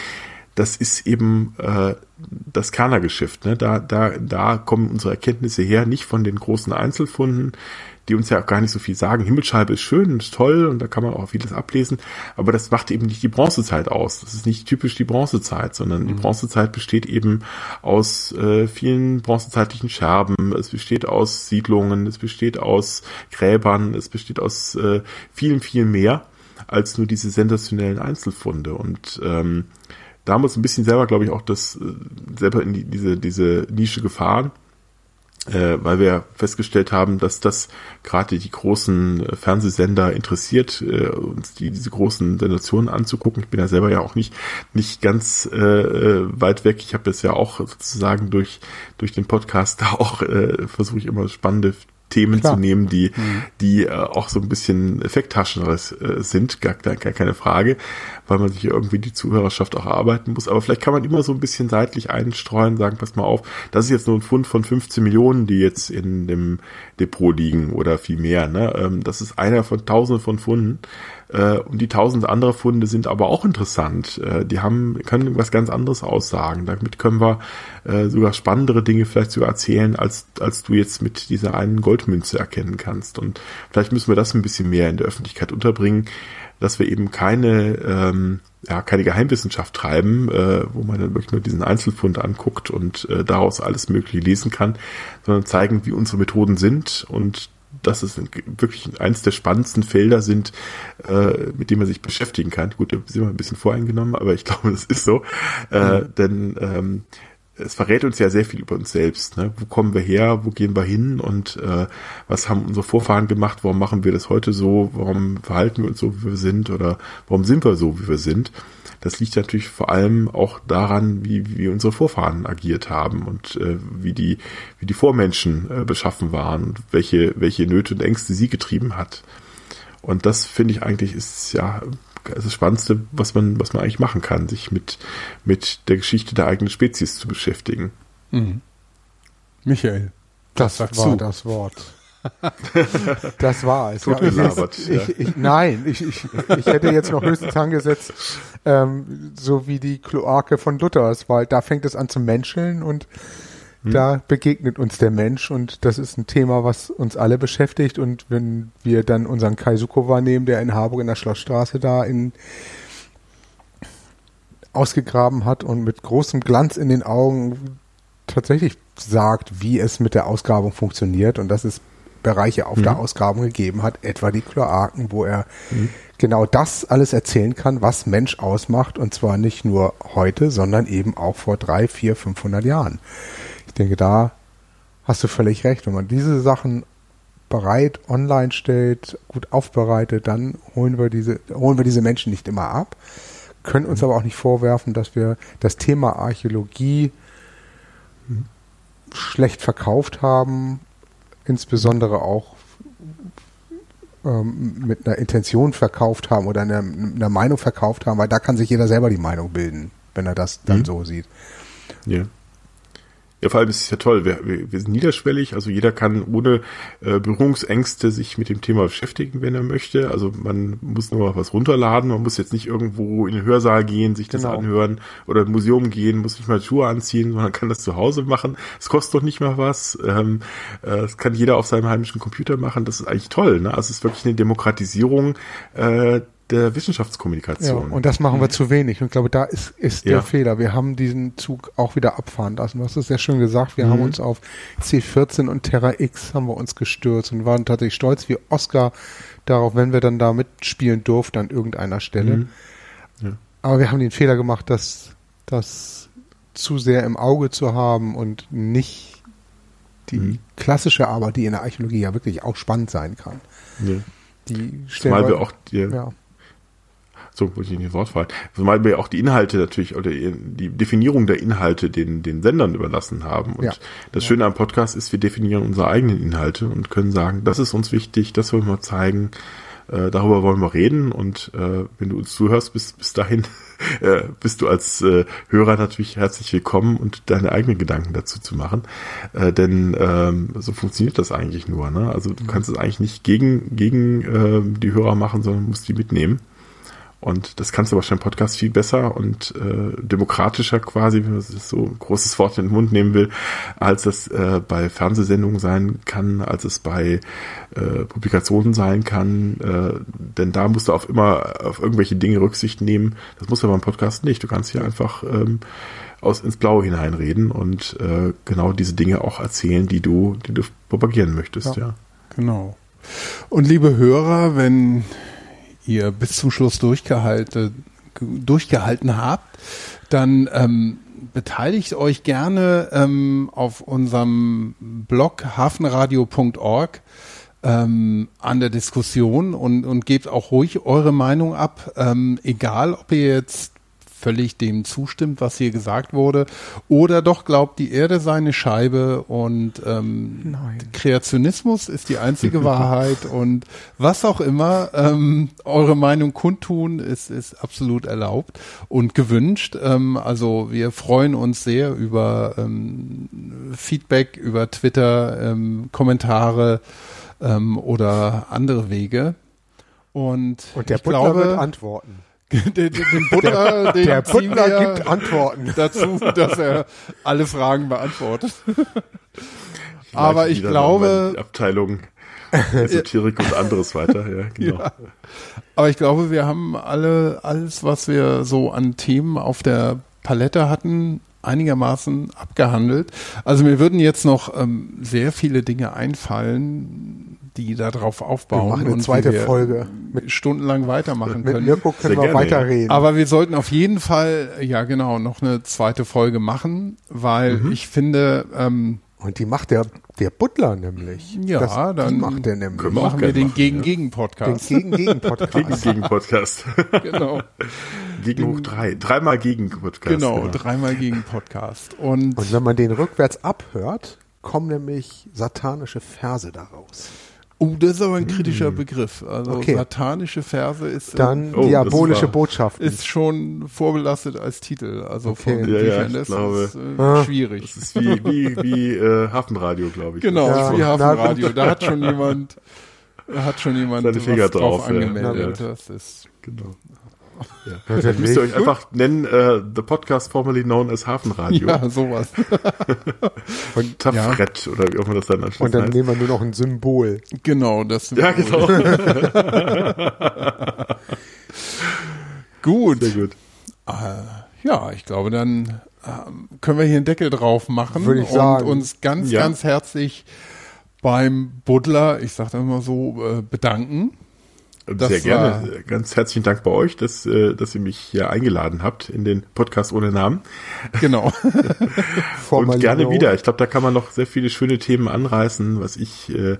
das ist eben äh, das Kernergeschäft. Ne? Da, da, da kommen unsere Erkenntnisse her, nicht von den großen Einzelfunden, die uns ja auch gar nicht so viel sagen. Himmelsscheibe ist schön, ist toll und da kann man auch vieles ablesen, aber das macht eben nicht die Bronzezeit aus. Das ist nicht typisch die Bronzezeit, sondern mhm. die Bronzezeit besteht eben aus äh, vielen bronzezeitlichen Scherben, es besteht aus Siedlungen, es besteht aus Gräbern, es besteht aus äh, vielen, viel mehr als nur diese sensationellen Einzelfunde und ähm, da haben wir uns ein bisschen selber, glaube ich, auch das äh, selber in die, diese, diese Nische gefahren, äh, weil wir festgestellt haben, dass das gerade die großen äh, Fernsehsender interessiert, äh, uns die, diese großen Sensationen anzugucken. Ich bin ja selber ja auch nicht, nicht ganz äh, äh weit weg. Ich habe das ja auch sozusagen durch, durch den Podcast da auch äh, versuche ich immer spannende Themen Klar. zu nehmen, die, mhm. die äh, auch so ein bisschen effekttascheneres äh, sind, gar, gar keine Frage, weil man sich ja irgendwie die Zuhörerschaft auch erarbeiten muss. Aber vielleicht kann man immer so ein bisschen seitlich einstreuen, sagen, pass mal auf, das ist jetzt nur ein Fund von 15 Millionen, die jetzt in dem Depot liegen oder viel mehr. Ne? Ähm, das ist einer von tausenden von Funden. Äh, und die tausend andere Funde sind aber auch interessant. Äh, die haben, können was ganz anderes aussagen. Damit können wir äh, sogar spannendere Dinge vielleicht sogar erzählen, als, als du jetzt mit dieser einen Goldmünze erkennen kannst. Und vielleicht müssen wir das ein bisschen mehr in der Öffentlichkeit unterbringen, dass wir eben keine, ähm, ja, keine Geheimwissenschaft treiben, äh, wo man dann wirklich nur diesen Einzelfund anguckt und äh, daraus alles Mögliche lesen kann, sondern zeigen, wie unsere Methoden sind und dass es wirklich eines der spannendsten Felder sind, äh, mit dem man sich beschäftigen kann. Gut, da sind wir ein bisschen voreingenommen, aber ich glaube, das ist so. Äh, mhm. Denn ähm, es verrät uns ja sehr viel über uns selbst. Ne? Wo kommen wir her? Wo gehen wir hin? Und äh, was haben unsere Vorfahren gemacht? Warum machen wir das heute so? Warum verhalten wir uns so, wie wir sind? Oder warum sind wir so, wie wir sind? Das liegt natürlich vor allem auch daran, wie, wie unsere Vorfahren agiert haben und äh, wie die, wie die Vormenschen äh, beschaffen waren und welche, welche Nöte und Ängste sie getrieben hat. Und das finde ich eigentlich ist ja das Spannendste, was man, was man eigentlich machen kann, sich mit, mit der Geschichte der eigenen Spezies zu beschäftigen. Mhm. Michael, das war zu. das Wort. das war es. Ja, ich, ich, ich, nein, ich, ich, ich hätte jetzt noch höchstens angesetzt, ähm, so wie die Kloake von Luthers, weil da fängt es an zu menscheln und hm. da begegnet uns der Mensch und das ist ein Thema, was uns alle beschäftigt und wenn wir dann unseren Kaisuko wahrnehmen, der in Harburg in der Schlossstraße da in ausgegraben hat und mit großem Glanz in den Augen tatsächlich sagt, wie es mit der Ausgrabung funktioniert und dass es Bereiche auf mhm. der Ausgrabung gegeben hat, etwa die Kloaken, wo er mhm. genau das alles erzählen kann, was Mensch ausmacht und zwar nicht nur heute, sondern eben auch vor drei, vier, 500 Jahren. Ich denke, da hast du völlig recht. Wenn man diese Sachen bereit online stellt, gut aufbereitet, dann holen wir diese, holen wir diese Menschen nicht immer ab, können uns mhm. aber auch nicht vorwerfen, dass wir das Thema Archäologie schlecht verkauft haben, insbesondere auch ähm, mit einer Intention verkauft haben oder einer, einer, Meinung verkauft haben, weil da kann sich jeder selber die Meinung bilden, wenn er das dann mhm. so sieht. Ja. Ja, vor allem ist es ja toll. Wir, wir, wir sind niederschwellig, also jeder kann ohne äh, Berührungsängste sich mit dem Thema beschäftigen, wenn er möchte. Also man muss nur was runterladen, man muss jetzt nicht irgendwo in den Hörsaal gehen, sich das genau. anhören oder ein Museum gehen, muss nicht mal Schuhe anziehen, sondern kann das zu Hause machen. Es kostet doch nicht mal was. Ähm, äh, das kann jeder auf seinem heimischen Computer machen. Das ist eigentlich toll. Ne? Also es ist wirklich eine Demokratisierung äh, der Wissenschaftskommunikation. Ja, und das machen wir zu wenig. Und ich glaube, da ist, ist ja. der Fehler. Wir haben diesen Zug auch wieder abfahren lassen. Du hast es ja schon gesagt. Wir mhm. haben uns auf C14 und Terra X haben wir uns gestürzt und waren tatsächlich stolz wie Oscar darauf, wenn wir dann da mitspielen durften an irgendeiner Stelle. Mhm. Ja. Aber wir haben den Fehler gemacht, das, das zu sehr im Auge zu haben und nicht die mhm. klassische Arbeit, die in der Archäologie ja wirklich auch spannend sein kann. Ja. Die Zumal wir auch die, ja so wollte ich nicht Wort fallen, zumal wir auch die Inhalte natürlich oder die Definierung der Inhalte den, den Sendern überlassen haben. Und ja. das Schöne am Podcast ist, wir definieren unsere eigenen Inhalte und können sagen, das ist uns wichtig, das wollen wir zeigen, äh, darüber wollen wir reden und äh, wenn du uns zuhörst, bis, bis dahin äh, bist du als äh, Hörer natürlich herzlich willkommen und deine eigenen Gedanken dazu zu machen. Äh, denn ähm, so funktioniert das eigentlich nur. Ne? Also du kannst es eigentlich nicht gegen, gegen äh, die Hörer machen, sondern musst die mitnehmen. Und das kannst du wahrscheinlich im Podcast viel besser und äh, demokratischer quasi, wenn man so ein großes Wort in den Mund nehmen will, als das äh, bei Fernsehsendungen sein kann, als es bei äh, Publikationen sein kann. Äh, denn da musst du auf immer auf irgendwelche Dinge Rücksicht nehmen. Das musst du beim Podcast nicht. Du kannst hier einfach ähm, aus ins Blaue hineinreden und äh, genau diese Dinge auch erzählen, die du, die du propagieren möchtest, ja. ja. Genau. Und liebe Hörer, wenn ihr bis zum Schluss durchgehalten, durchgehalten habt, dann ähm, beteiligt euch gerne ähm, auf unserem Blog hafenradio.org ähm, an der Diskussion und, und gebt auch ruhig eure Meinung ab, ähm, egal ob ihr jetzt völlig dem zustimmt, was hier gesagt wurde, oder doch glaubt, die Erde sei eine Scheibe und ähm, Kreationismus ist die einzige Wahrheit und was auch immer, ähm, eure Meinung kundtun, ist, ist absolut erlaubt und gewünscht. Ähm, also wir freuen uns sehr über ähm, Feedback, über Twitter, ähm, Kommentare ähm, oder andere Wege. Und, und der Butler glaube, wird antworten den, den Butler, den der Butler gibt Antworten dazu, dass er alle Fragen beantwortet. Aber ich glaube, Abteilung Esoterik und anderes weiter, ja, genau. Ja. Aber ich glaube, wir haben alle alles, was wir so an Themen auf der Palette hatten, einigermaßen abgehandelt. Also mir würden jetzt noch ähm, sehr viele Dinge einfallen, die darauf aufbauen. Wir machen eine und zweite Folge. Mit, stundenlang weitermachen mit können. Mit Mirko können Sehr wir weiterreden. Aber wir sollten auf jeden Fall, ja genau, noch eine zweite Folge machen, weil mhm. ich finde, ähm, und die macht der, der Butler nämlich. Ja, das, dann macht der nämlich. Können wir machen wir den Gegen-Gegen-Podcast. Den Gegen-Gegen-Podcast. Gegen-Gegen-Podcast. genau. Gegen hoch drei. Dreimal Gegen-Podcast. Genau, genau, dreimal Gegen-Podcast. Und, und wenn man den rückwärts abhört, kommen nämlich satanische Verse daraus. Oh, das ist aber ein kritischer Begriff. Also Okay. satanische Verse ist äh, Dann Oh, diabolische Botschaften. ist schon vorbelastet als Titel. Also Okay. von Ja, ja, ich das glaube. ist äh, Ah. schwierig. Das ist wie, wie, wie äh, Hafenradio, glaube ich. Genau, Ja. wie Hafenradio. Da hat schon jemand, da hat schon jemand Seine Finger was drauf angemeldet. Ja. Das ist Genau. Ja. Dann müsst ihr euch einfach nennen, äh, the podcast formerly known as Hafenradio. ja sowas. Und, Tafret oder wie auch immer das dann und anschließend dann heißt. nehmen wir nur noch ein Symbol. Genau, das Ja, genau. Gut. Sehr gut. Ja, ich glaube, dann ähm, können wir hier einen Deckel drauf machen Würde ich und sagen. uns ganz, Ja. ganz herzlich beim Buddler, ich sage das immer so, äh, bedanken. Das Sehr gerne. Ganz herzlichen Dank bei euch, dass, äh, dass ihr mich hier eingeladen habt in den Podcast ohne Namen. Genau. Und gerne wieder. Ich glaube, da kann man noch sehr viele schöne Themen anreißen, was ich, äh,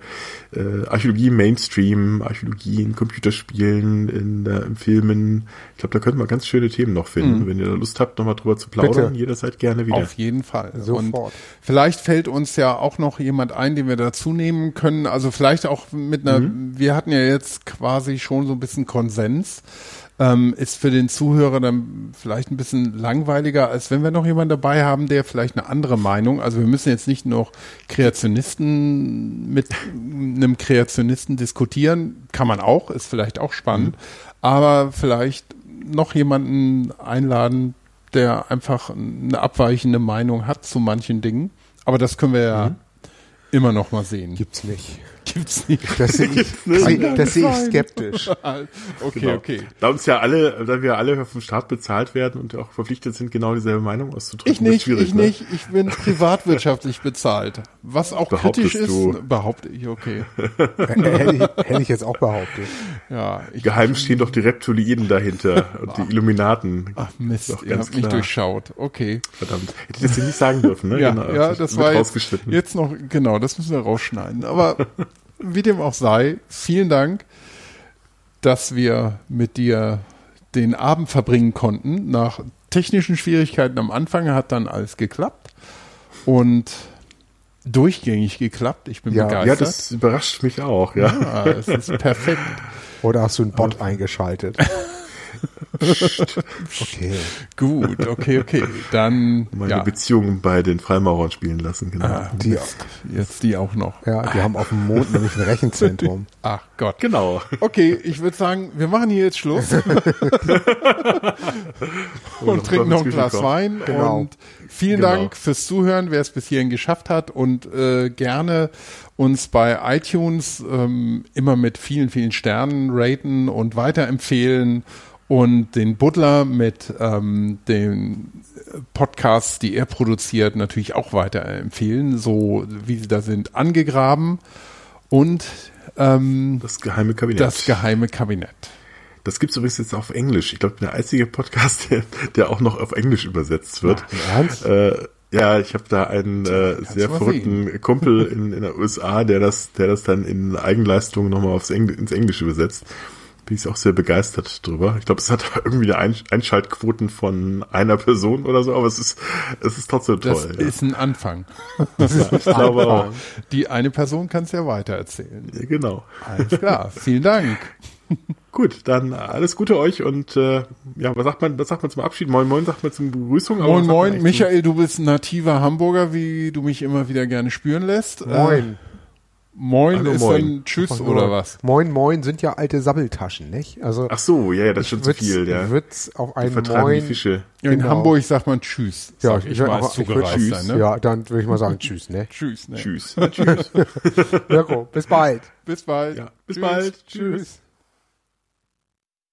äh, Archäologie im Mainstream, Archäologie in Computerspielen, in, äh, in Filmen. Ich glaube, da könnte man ganz schöne Themen noch finden. Wenn ihr da Lust habt, nochmal drüber zu plaudern, Bitte. jederzeit gerne wieder. Auf jeden Fall. Sofort. Und vielleicht fällt uns ja auch noch jemand ein, den wir dazu nehmen können. Also vielleicht auch mit einer, Mhm. wir hatten ja jetzt quasi schon so ein bisschen Konsens. Ähm, ist für den Zuhörer dann vielleicht ein bisschen langweiliger, als wenn wir noch jemanden dabei haben, der vielleicht eine andere Meinung, also wir müssen jetzt nicht noch Kreationisten mit einem Kreationisten diskutieren, kann man auch, ist vielleicht auch spannend, aber vielleicht noch jemanden einladen, der einfach eine abweichende Meinung hat zu manchen Dingen. Aber das können wir ja immer noch mal sehen. Gibt's nicht. Gibt's nicht. Das sehe ich, das sehe ich skeptisch. Okay, Genau. okay. Da uns ja alle, da wir alle vom Staat bezahlt werden und auch verpflichtet sind, genau dieselbe Meinung auszudrücken, Ich nicht, ist schwierig. ich ne? nicht. Ich bin privatwirtschaftlich bezahlt. Was auch Behauptest kritisch ist, du. behaupte ich, okay. hätte, ich, hätte ich jetzt auch behauptet. Ja, ich, Geheim stehen doch die Reptiloiden dahinter und die Illuminaten. ach Mist, Doch ihr habt mich durchschaut. Okay. Verdammt. Hätte ich das hier nicht sagen dürfen, ne? Ja, Genau, ja, das war jetzt noch, genau, das müssen wir rausschneiden. Aber wie dem auch sei, vielen Dank, dass wir mit dir den Abend verbringen konnten. Nach technischen Schwierigkeiten am Anfang hat dann alles geklappt und durchgängig geklappt. Ich bin Ja. begeistert. Ja, das überrascht mich auch, ja. Ah, es ist perfekt. Oder hast du einen Bot eingeschaltet? okay. Gut, okay, okay. Dann Meine ja, Beziehung bei den Freimaurern spielen lassen, genau. ah, Die, jetzt die auch noch. ja, die haben auf dem Mond nämlich ein Rechenzentrum. Ach Gott. Genau. Okay, ich würde sagen, wir machen hier jetzt Schluss und noch trinken noch ein Glas kommen. Wein. Genau. Und vielen Genau. Dank fürs Zuhören, wer es bis hierhin geschafft hat und äh, gerne uns bei iTunes ähm, immer mit vielen, vielen Sternen raten und weiterempfehlen und den Butler mit ähm, den Podcasts, die er produziert, natürlich auch weiterempfehlen, so wie sie da sind, angegraben und ähm, Das geheime Kabinett. das geheime Kabinett. Das gibt's übrigens jetzt auf Englisch. Ich glaube, der einzige Podcast, der, der auch noch auf Englisch übersetzt wird. Ernst? Äh, ja, ich habe da einen äh, sehr verrückten Kumpel in, in der USA, der das, der das dann in Eigenleistung nochmal aufs Engl ins Englische übersetzt. Bin ich auch sehr begeistert drüber. Ich glaube, es hat irgendwie eine Einsch Einschaltquoten von einer Person oder so, aber es ist, es ist trotzdem Das toll. ja. ist ein Anfang. ich glaube auch. Die eine Person kann es ja weitererzählen. Ja, genau. Alles klar, vielen Dank. Gut, dann alles Gute euch und äh, ja, was sagt man, was sagt man zum Abschied? Moin Moin sagt man zum Begrüßung. aber Moin, moin. Michael, du bist ein nativer Hamburger, wie du mich immer wieder gerne spüren lässt. Äh, Moin. moin Hallo, ist moin. dann Tschüss oder was? Moin, moin sind ja alte Sabbeltaschen, nicht? Also ach so, ja, ja, das ist schon zu viel, ja. wird's auf Die ein vertreiben Moin. die Fische. Ja, in Genau. Hamburg sagt man Tschüss. Ja, ich würd mal auch- ich würd- Zugereister, ne? Ja, dann würde ich mal sagen Tschüss, ne? Tschüss, ne? Tschüss. Tschüss. Mirko, bis bald. Bis bald. Ja, bis Tschüss. bald. Tschüss.